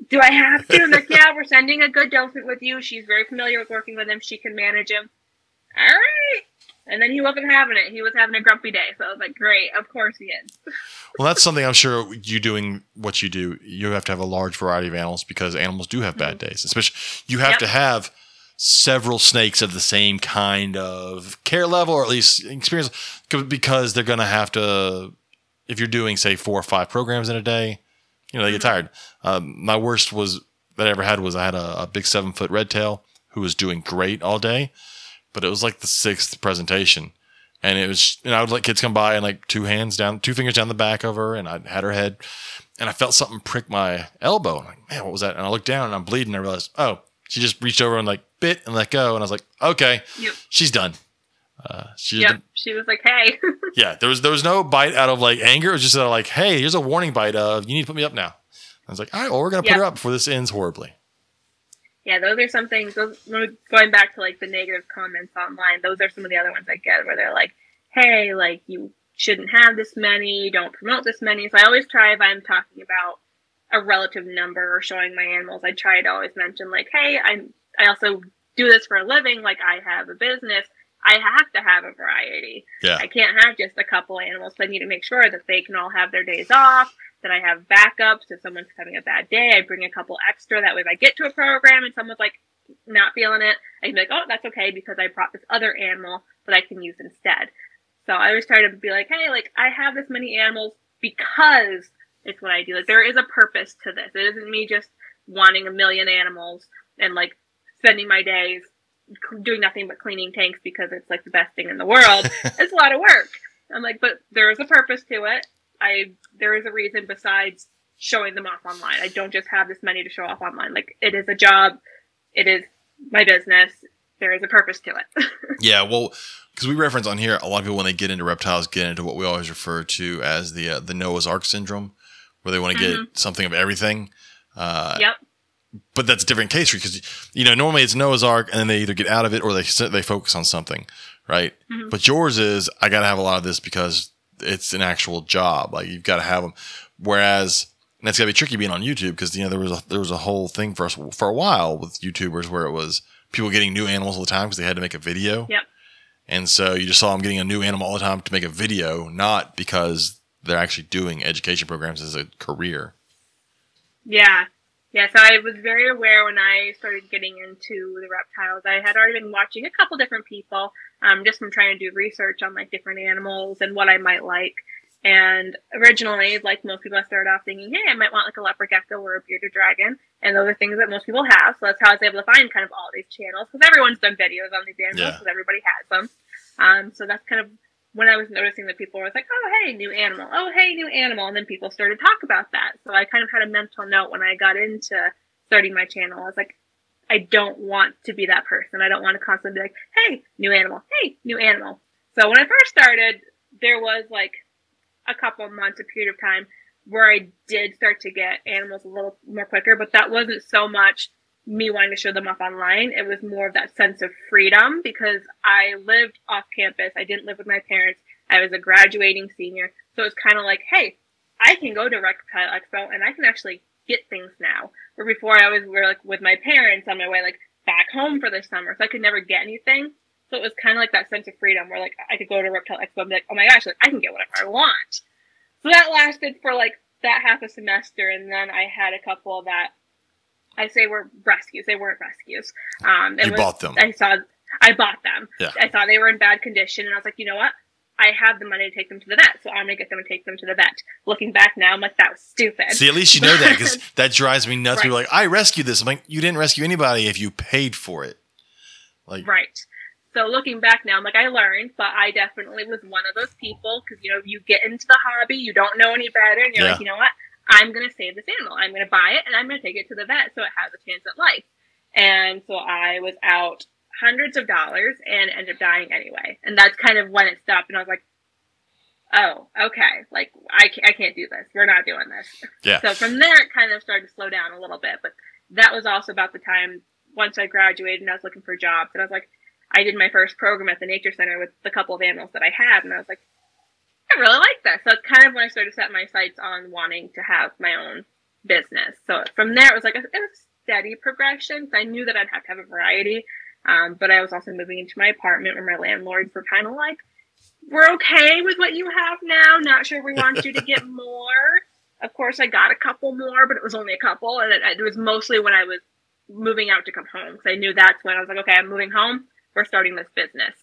do I have to? And they're like, yeah, we're sending a good docent with you. She's very familiar with working with him. She can manage him. All right. And then he wasn't having it. He was having a grumpy day. So I was like, great. Of course he is. Well, that's something I'm sure you doing what you do. You have to have a large variety of animals because animals do have bad days. Especially, you have Yep. to have several snakes of the same kind of care level or at least experience because they're going to have to. If you're doing say four or five programs in a day, you know they get tired. Um, my worst was that I ever had was I had a, a big seven foot red tail who was doing great all day, but it was like the sixth presentation and it was and I would let kids come by and like two hands down, two fingers down the back of her, and I had her head, and I felt something prick my elbow. I'm like, man, what was that? And I looked down and I'm bleeding. And I realized, oh, she just reached over and like bit and let go, and I was like, okay, Yep. she's done. Uh, she Yep. She was like, hey. yeah, there was there was no bite out of like anger. It was just like, hey, here's a warning bite of you need to put me up now. I was like, all right, well, we're gonna put her up before this ends horribly. Yeah, those are some things. Those going back to like the negative comments online. Those are some of the other ones I get where they're like, "Hey, like you shouldn't have this many. Don't promote this many." So I always try if I'm talking about a relative number or showing my animals, I try to always mention like, "Hey, I'm I also do this for a living. Like I have a business. I have to have a variety. Yeah, I can't have just a couple animals. So I need to make sure that they can all have their days off, that I have backups. If someone's having a bad day, I bring a couple extra. That way, if I get to a program and someone's like not feeling it, I can be like, oh, that's okay because I brought this other animal that I can use instead. So I always try to be like, hey, like I have this many animals because it's what I do. Like there is a purpose to this. It isn't me just wanting a million animals and like spending my days doing nothing but cleaning tanks because it's like the best thing in the world. it's a lot of work. I'm like, but there is a purpose to it. I there is a reason besides showing them off online. I don't just have this money to show off online. Like it is a job. It is my business. There is a purpose to it. Yeah, well, because we reference on here, a lot of people when they get into reptiles get into what we always refer to as the uh, the Noah's Ark syndrome, where they want to get something of everything. Uh, yep. But that's a different case because you know normally it's Noah's Ark, and then they either get out of it or they they focus on something, right? But yours is I got to have a lot of this because it's an actual job. Like you've got to have them. Whereas And it's gotta be tricky being on YouTube because you know there was a there was a whole thing for us for a while with YouTubers where it was people getting new animals all the time because they had to make a video. Yep. And so you just saw them getting a new animal all the time to make a video, not because they're actually doing education programs as a career. Yeah. Yeah, so I was very aware when I started getting into the reptiles. I had already been watching a couple different people, um, just from trying to do research on like different animals and what I might like. And originally, like most people, I started off thinking, hey, I might want like a leopard gecko or a bearded dragon. And those are things that most people have. So that's how I was able to find kind of all these channels because everyone's done videos on these animals Yeah. because everybody has them. Um, so that's kind of when I was noticing that people were like, oh, hey, new animal. Oh, hey, new animal. And then people started to talk about that. So I kind of had a mental note when I got into starting my channel. I was like, I don't want to be that person. I don't want to constantly be like, hey, new animal. Hey, new animal. So when I first started, there was like a couple months, a period of time where I did start to get animals a little more quicker, but that wasn't so much me wanting to show them off online. It was more of that sense of freedom because I lived off campus. I didn't live with my parents. I was a graduating senior. So it was kind of like, hey, I can go to Reptile Expo and I can actually get things now. Where before I always were like with my parents on my way like back home for the summer. So I could never get anything. So it was kind of like that sense of freedom where like I could go to Reptile Expo and be like, oh my gosh, like I can get whatever I want. So that lasted for like that half a semester, and then I had a couple that I say were rescues. They weren't rescues. Um, You was- bought them. I saw. I bought them. Yeah. I saw they were in bad condition, and I was like, you know what? I have the money to take them to the vet, so I'm gonna get them and take them to the vet. Looking back now, I'm like, that was stupid. See, at least you know that because that drives me nuts. Right. People are like, I rescued this. I'm like, you didn't rescue anybody if you paid for it. Like, Right. So looking back now, I'm like, I learned, but I definitely was one of those people because, you know, you get into the hobby, you don't know any better, and you're Yeah. like, you know what? I'm going to save this animal. I'm going to buy it and I'm going to take it to the vet so it has a chance at life. And so I was out hundreds of dollars and ended up dying anyway. And that's kind of when it stopped. And I was like, oh, okay. Like, I, I can't do this. We're not doing this. Yeah. So from there, it kind of started to slow down a little bit. But that was also about the time once I graduated and I was looking for jobs. And I was like, I did my first program at the Nature Center with the couple of animals that I had. And I was like, I really like this. So it's kind of when I started to set my sights on wanting to have my own business. So from there, it was like a, it was a steady progression. So I knew that I'd have to have a variety. Um, but I was also moving into my apartment where my landlords were kind of like, we're okay with what you have now. Not sure we want you to get more. Of course, I got a couple more, but it was only a couple. And it, it was mostly when I was moving out to come home. Because I knew that's when I was like, okay, I'm moving home. We're starting this business.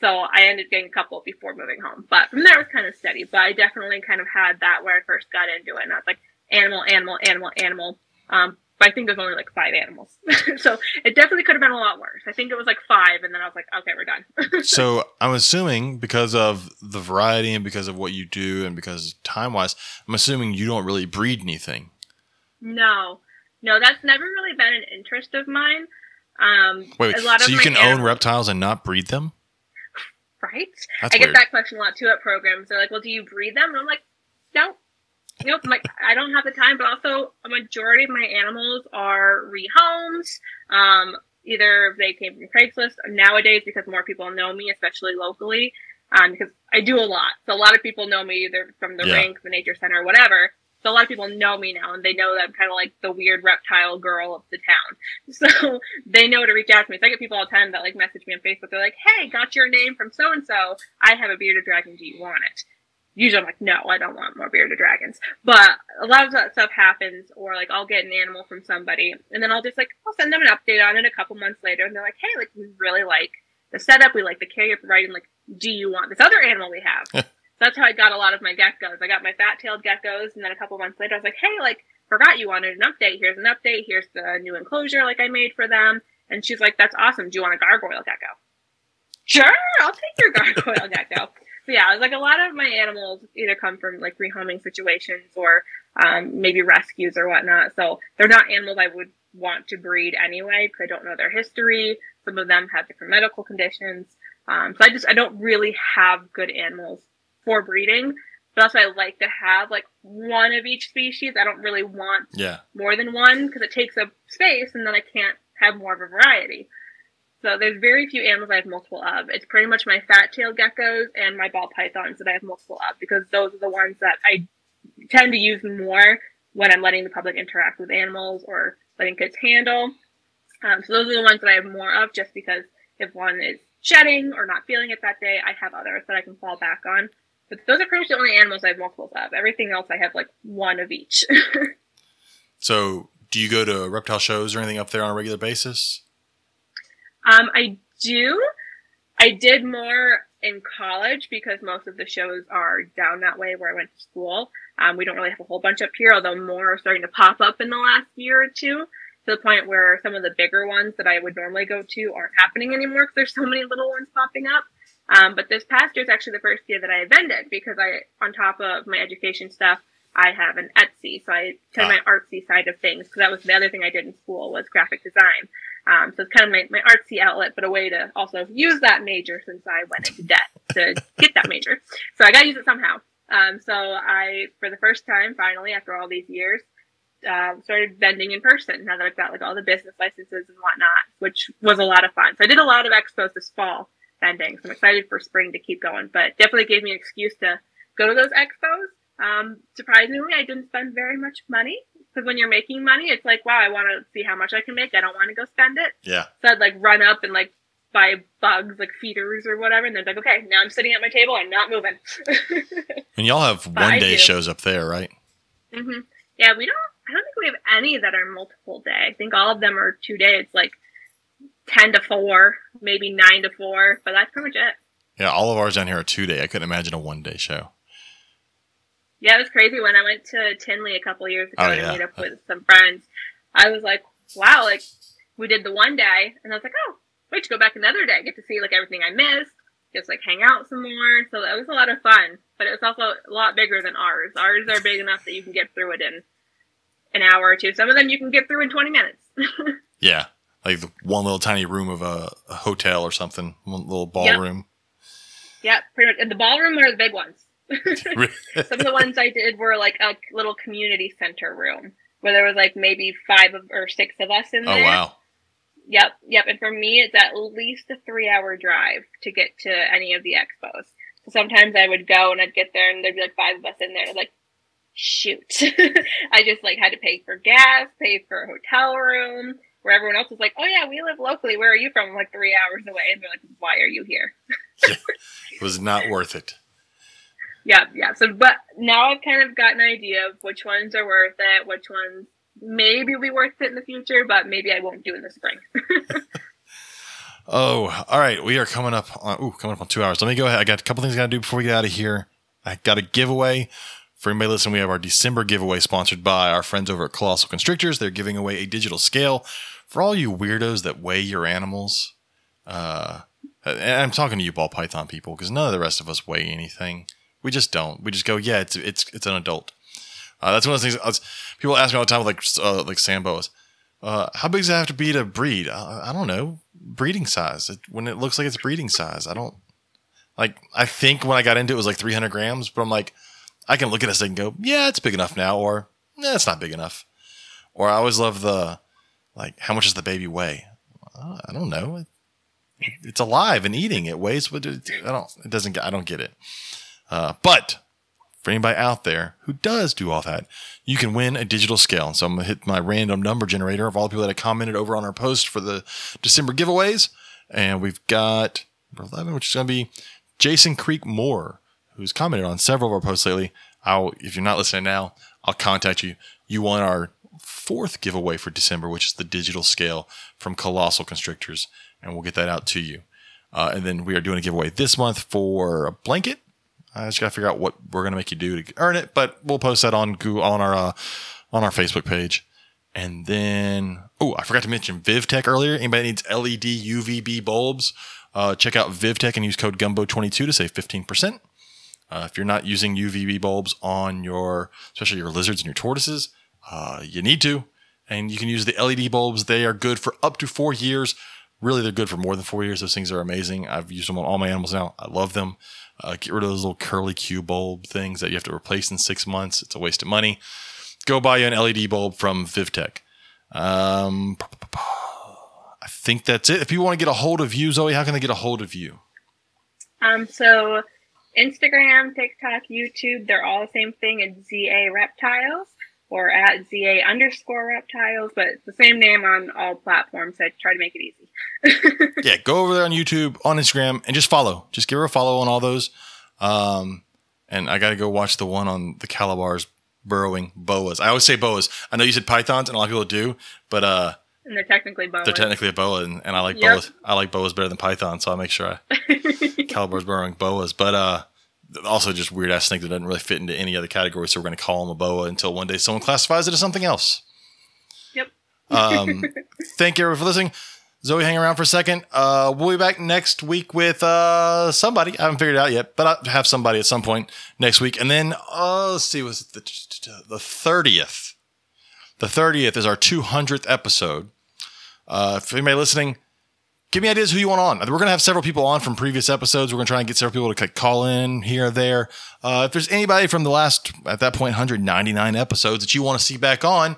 So I ended up getting a couple before moving home. But from there, it was kind of steady. But I definitely kind of had that where I first got into it. And I was like, animal, animal, animal, animal. Um, but I think there's only like five animals. so it definitely could have been a lot worse. I think it was like five. And then I was like, okay, we're done. so I'm assuming because of the variety and because of what you do and because time wise, I'm assuming you don't really breed anything. no, no, that's never really been an interest of mine. Um, Wait, a lot so you can own reptiles and not breed them? right? That's I get that question a lot too at programs. They're like, "Well, do you breed them?" And I'm like, "No, nope." Like, I don't have the time. But also, a majority of my animals are rehomes. Um, either they came from Craigslist nowadays because more people know me, especially locally. Um, because I do a lot, so a lot of people know me either from the Yeah. rink, the nature center, whatever. So a lot of people know me now, and they know that I'm kind of like the weird reptile girl of the town. So they know to reach out to me. So I get people all the time that like message me on Facebook. They're like, "Hey, got your name from so and so. I have a bearded dragon. Do you want it?" Usually, I'm like, "No, I don't want more bearded dragons." But a lot of that stuff happens, or like I'll get an animal from somebody, and then I'll just like I'll send them an update on it a couple months later, and they're like, "Hey, like we really like the setup. We like the care you're providing. Like, do you want this other animal we have?" So that's how I got a lot of my geckos. I got my fat-tailed geckos, and then a couple months later, I was like, "Hey, like, forgot you wanted an update. Here's an update. Here's the new enclosure like I made for them." And she's like, "That's awesome. Do you want a gargoyle gecko?" Sure, I'll take your gargoyle gecko. So yeah, like a lot of my animals either come from like rehoming situations or um, maybe rescues or whatnot. So they're not animals I would want to breed anyway because I don't know their history. Some of them have different medical conditions. Um, so I just I don't really have good animals for breeding. But also I like to have like one of each species. I don't really want Yeah. more than one because it takes up space and then I can't have more of a variety. So there's very few animals I have multiple of. It's pretty much my fat-tailed geckos and my ball pythons that I have multiple of because those are the ones that I tend to use more when I'm letting the public interact with animals or letting kids handle. Um, so those are the ones that I have more of just because if one is shedding or not feeling it that day, I have others that I can fall back on. But those are pretty much the only animals I have multiples of. Everything else I have like one of each. So, do you go to reptile shows or anything up there on a regular basis? Um, I do. I did more in college because most of the shows are down that way where I went to school. Um, we don't really have a whole bunch up here, although more are starting to pop up in the last year or two to the point where some of the bigger ones that I would normally go to aren't happening anymore because there's so many little ones popping up. Um, but this past year is actually the first year that I vended because I, on top of my education stuff, I have an Etsy, so I kind of my artsy side of things because that was the other thing I did in school was graphic design. Um, so it's kind of my, my artsy outlet, but a way to also use that major since I went into debt to get that major. So I got to use it somehow. Um, so I, for the first time, finally, after all these years, uh, started vending in person now that I've got like all the business licenses and whatnot, which was a lot of fun. So I did a lot of expos this fall vending. So I'm excited for spring to keep going, but definitely gave me an excuse to go to those expos. Um, surprisingly, I didn't spend very much money because when you're making money, it's like, wow, I want to see how much I can make. I don't want to go spend it. Yeah. So I'd like run up and like buy bugs, like feeders or whatever. And then like, okay, now I'm sitting at my table. I'm not moving. And y'all have one day shows up there, right? Mm-hmm. Yeah, we don't. I don't think we have any that are multiple day. I think all of them are two days, like ten to four, maybe nine to four. But that's pretty much it. Yeah, all of ours down here are two day. I couldn't imagine a one day show. Yeah, it was crazy when I went to Tinley a couple years ago Oh, to meet up with some friends. I was like, wow, like we did the one day, and I was like, oh, wait to go back another day, get to see like everything I missed, just like hang out some more. So that was a lot of fun, but it was also a lot bigger than ours. Ours are big enough that you can get through it in an hour or two. Some of them you can get through in twenty minutes. Yeah. Like the one little tiny room of a, a hotel or something, one little ballroom. yeah, pretty much. And the ballroom are the big ones. Some of the ones I did were like a little community center room where there was like maybe five of, or six of us in oh, there. oh, wow. Yep, yep. And for me, it's at least a three hour drive to get to any of the expos. So sometimes I would go and I'd get there and there'd be like five of us in there. Like, shoot. I just like had to pay for gas, pay for a hotel room, where everyone else was like, oh yeah, we live locally. Where are you from? I'm like three hours away. And they're like, why are you here? It was not worth it. Yeah, yeah. So, but now I've kind of got an idea of which ones are worth it, which ones maybe will be worth it in the future, but maybe I won't do in the spring. Oh, all right. We are coming up on ooh, coming up on two hours. Let me go ahead. I got a couple things I gotta do before we get out of here. I got a giveaway. For anybody listening, we have our December giveaway sponsored by our friends over at Colossal Constrictors. They're giving away a digital scale for all you weirdos that weigh your animals. Uh, I'm talking to you ball python people because none of the rest of us weigh anything. We just don't. We just go, yeah, it's it's it's an adult. Uh, that's one of the things. Was, people ask me all the time, like uh, like sand boas. Uh, how big does it have to be to breed? Uh, I don't know. Breeding size. It, when it looks like it's breeding size, I don't like. I think when I got into it, it was like 300 grams, but I'm like, I can look at this and go, yeah, it's big enough now, or it's not big enough. Or I always love the like, how much does the baby weigh? Uh, I don't know. It, it's alive and eating. It weighs. What I don't. It doesn't. I don't get it. Uh, but for anybody out there who does do all that, you can win a digital scale. So I'm gonna hit my random number generator of all the people that have commented over on our post for the December giveaways, and we've got number 11, which is gonna be Jason Creek Moore, who's commented on several of our posts lately. I'll, if you're not listening now, I'll contact you. You won our fourth giveaway for December, which is the digital scale from Colossal Constrictors, and we'll get that out to you. Uh, and then we are doing a giveaway this month for a blanket. I just gotta figure out what we're gonna make you do to earn it, but we'll post that on Google on our uh, on our Facebook page. And then, oh, I forgot to mention VivTech earlier. Anybody needs LED UVB bulbs? Uh, check out VivTech and use code Gumbo22 to save 15%. Uh, if you're not using UVB bulbs on your, especially your lizards and your tortoises, uh, you need to. And you can use the LED bulbs. They are good for up to four years. Really, they're good for more than four years. Those things are amazing. I've used them on all my animals now. I love them. Uh, get rid of those little curly Q bulb things that you have to replace in six months. It's a waste of money. Go buy you an LED bulb from VivTech. Um, I think that's it. If people want to get a hold of you, Zowie, how can they get a hold of you? Um, so Instagram, TikTok, YouTube, they're all the same thing. It's ZA Reptiles. Or at ZA underscore reptiles, but it's the same name on all platforms. I try to make it easy. yeah, go over there on YouTube, on Instagram, and just follow. Just give her a follow on all those. Um, and I got to go watch the one on the Calabar's burrowing boas. I always say boas. I know you said pythons, and a lot of people do, but uh, and they're technically boas. They're technically a boa, and, and I like Yep. boas. I like boas better than pythons, so I make sure I Calabar's burrowing boas. But uh, also just weird ass snake that doesn't really fit into any other category, so we're going to call him a boa until one day someone classifies it as something else. Yep. Um, thank you everyone for listening. Zowie, hang around for a second. Uh, we'll be back next week with uh, somebody. I haven't figured it out yet, but I'll have somebody at some point next week. And then, uh, let's see, was it the, the 30th? The 30th is our 200th episode. Uh, if anybody listening, give me ideas who you want on. We're going to have several people on from previous episodes. We're going to try and get several people to call in here or there. Uh, if there's anybody from the last, at that point, 199 episodes that you want to see back on,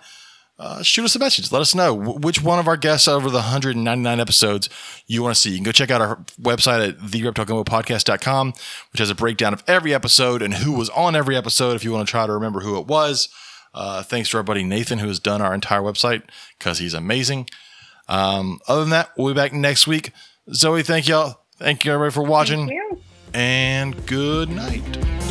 uh, shoot us a message. Let us know which one of our guests over the 199 episodes you want to see. You can go check out our website at thereptilegumbo.podcast.com, which has a breakdown of every episode and who was on every episode if you want to try to remember who it was. Uh, thanks to our buddy Nathan, who has done our entire website because he's amazing. Um, other than that, we'll be back next week. Zowie, thank y'all. Thank you everybody for watching Thank you. and good night.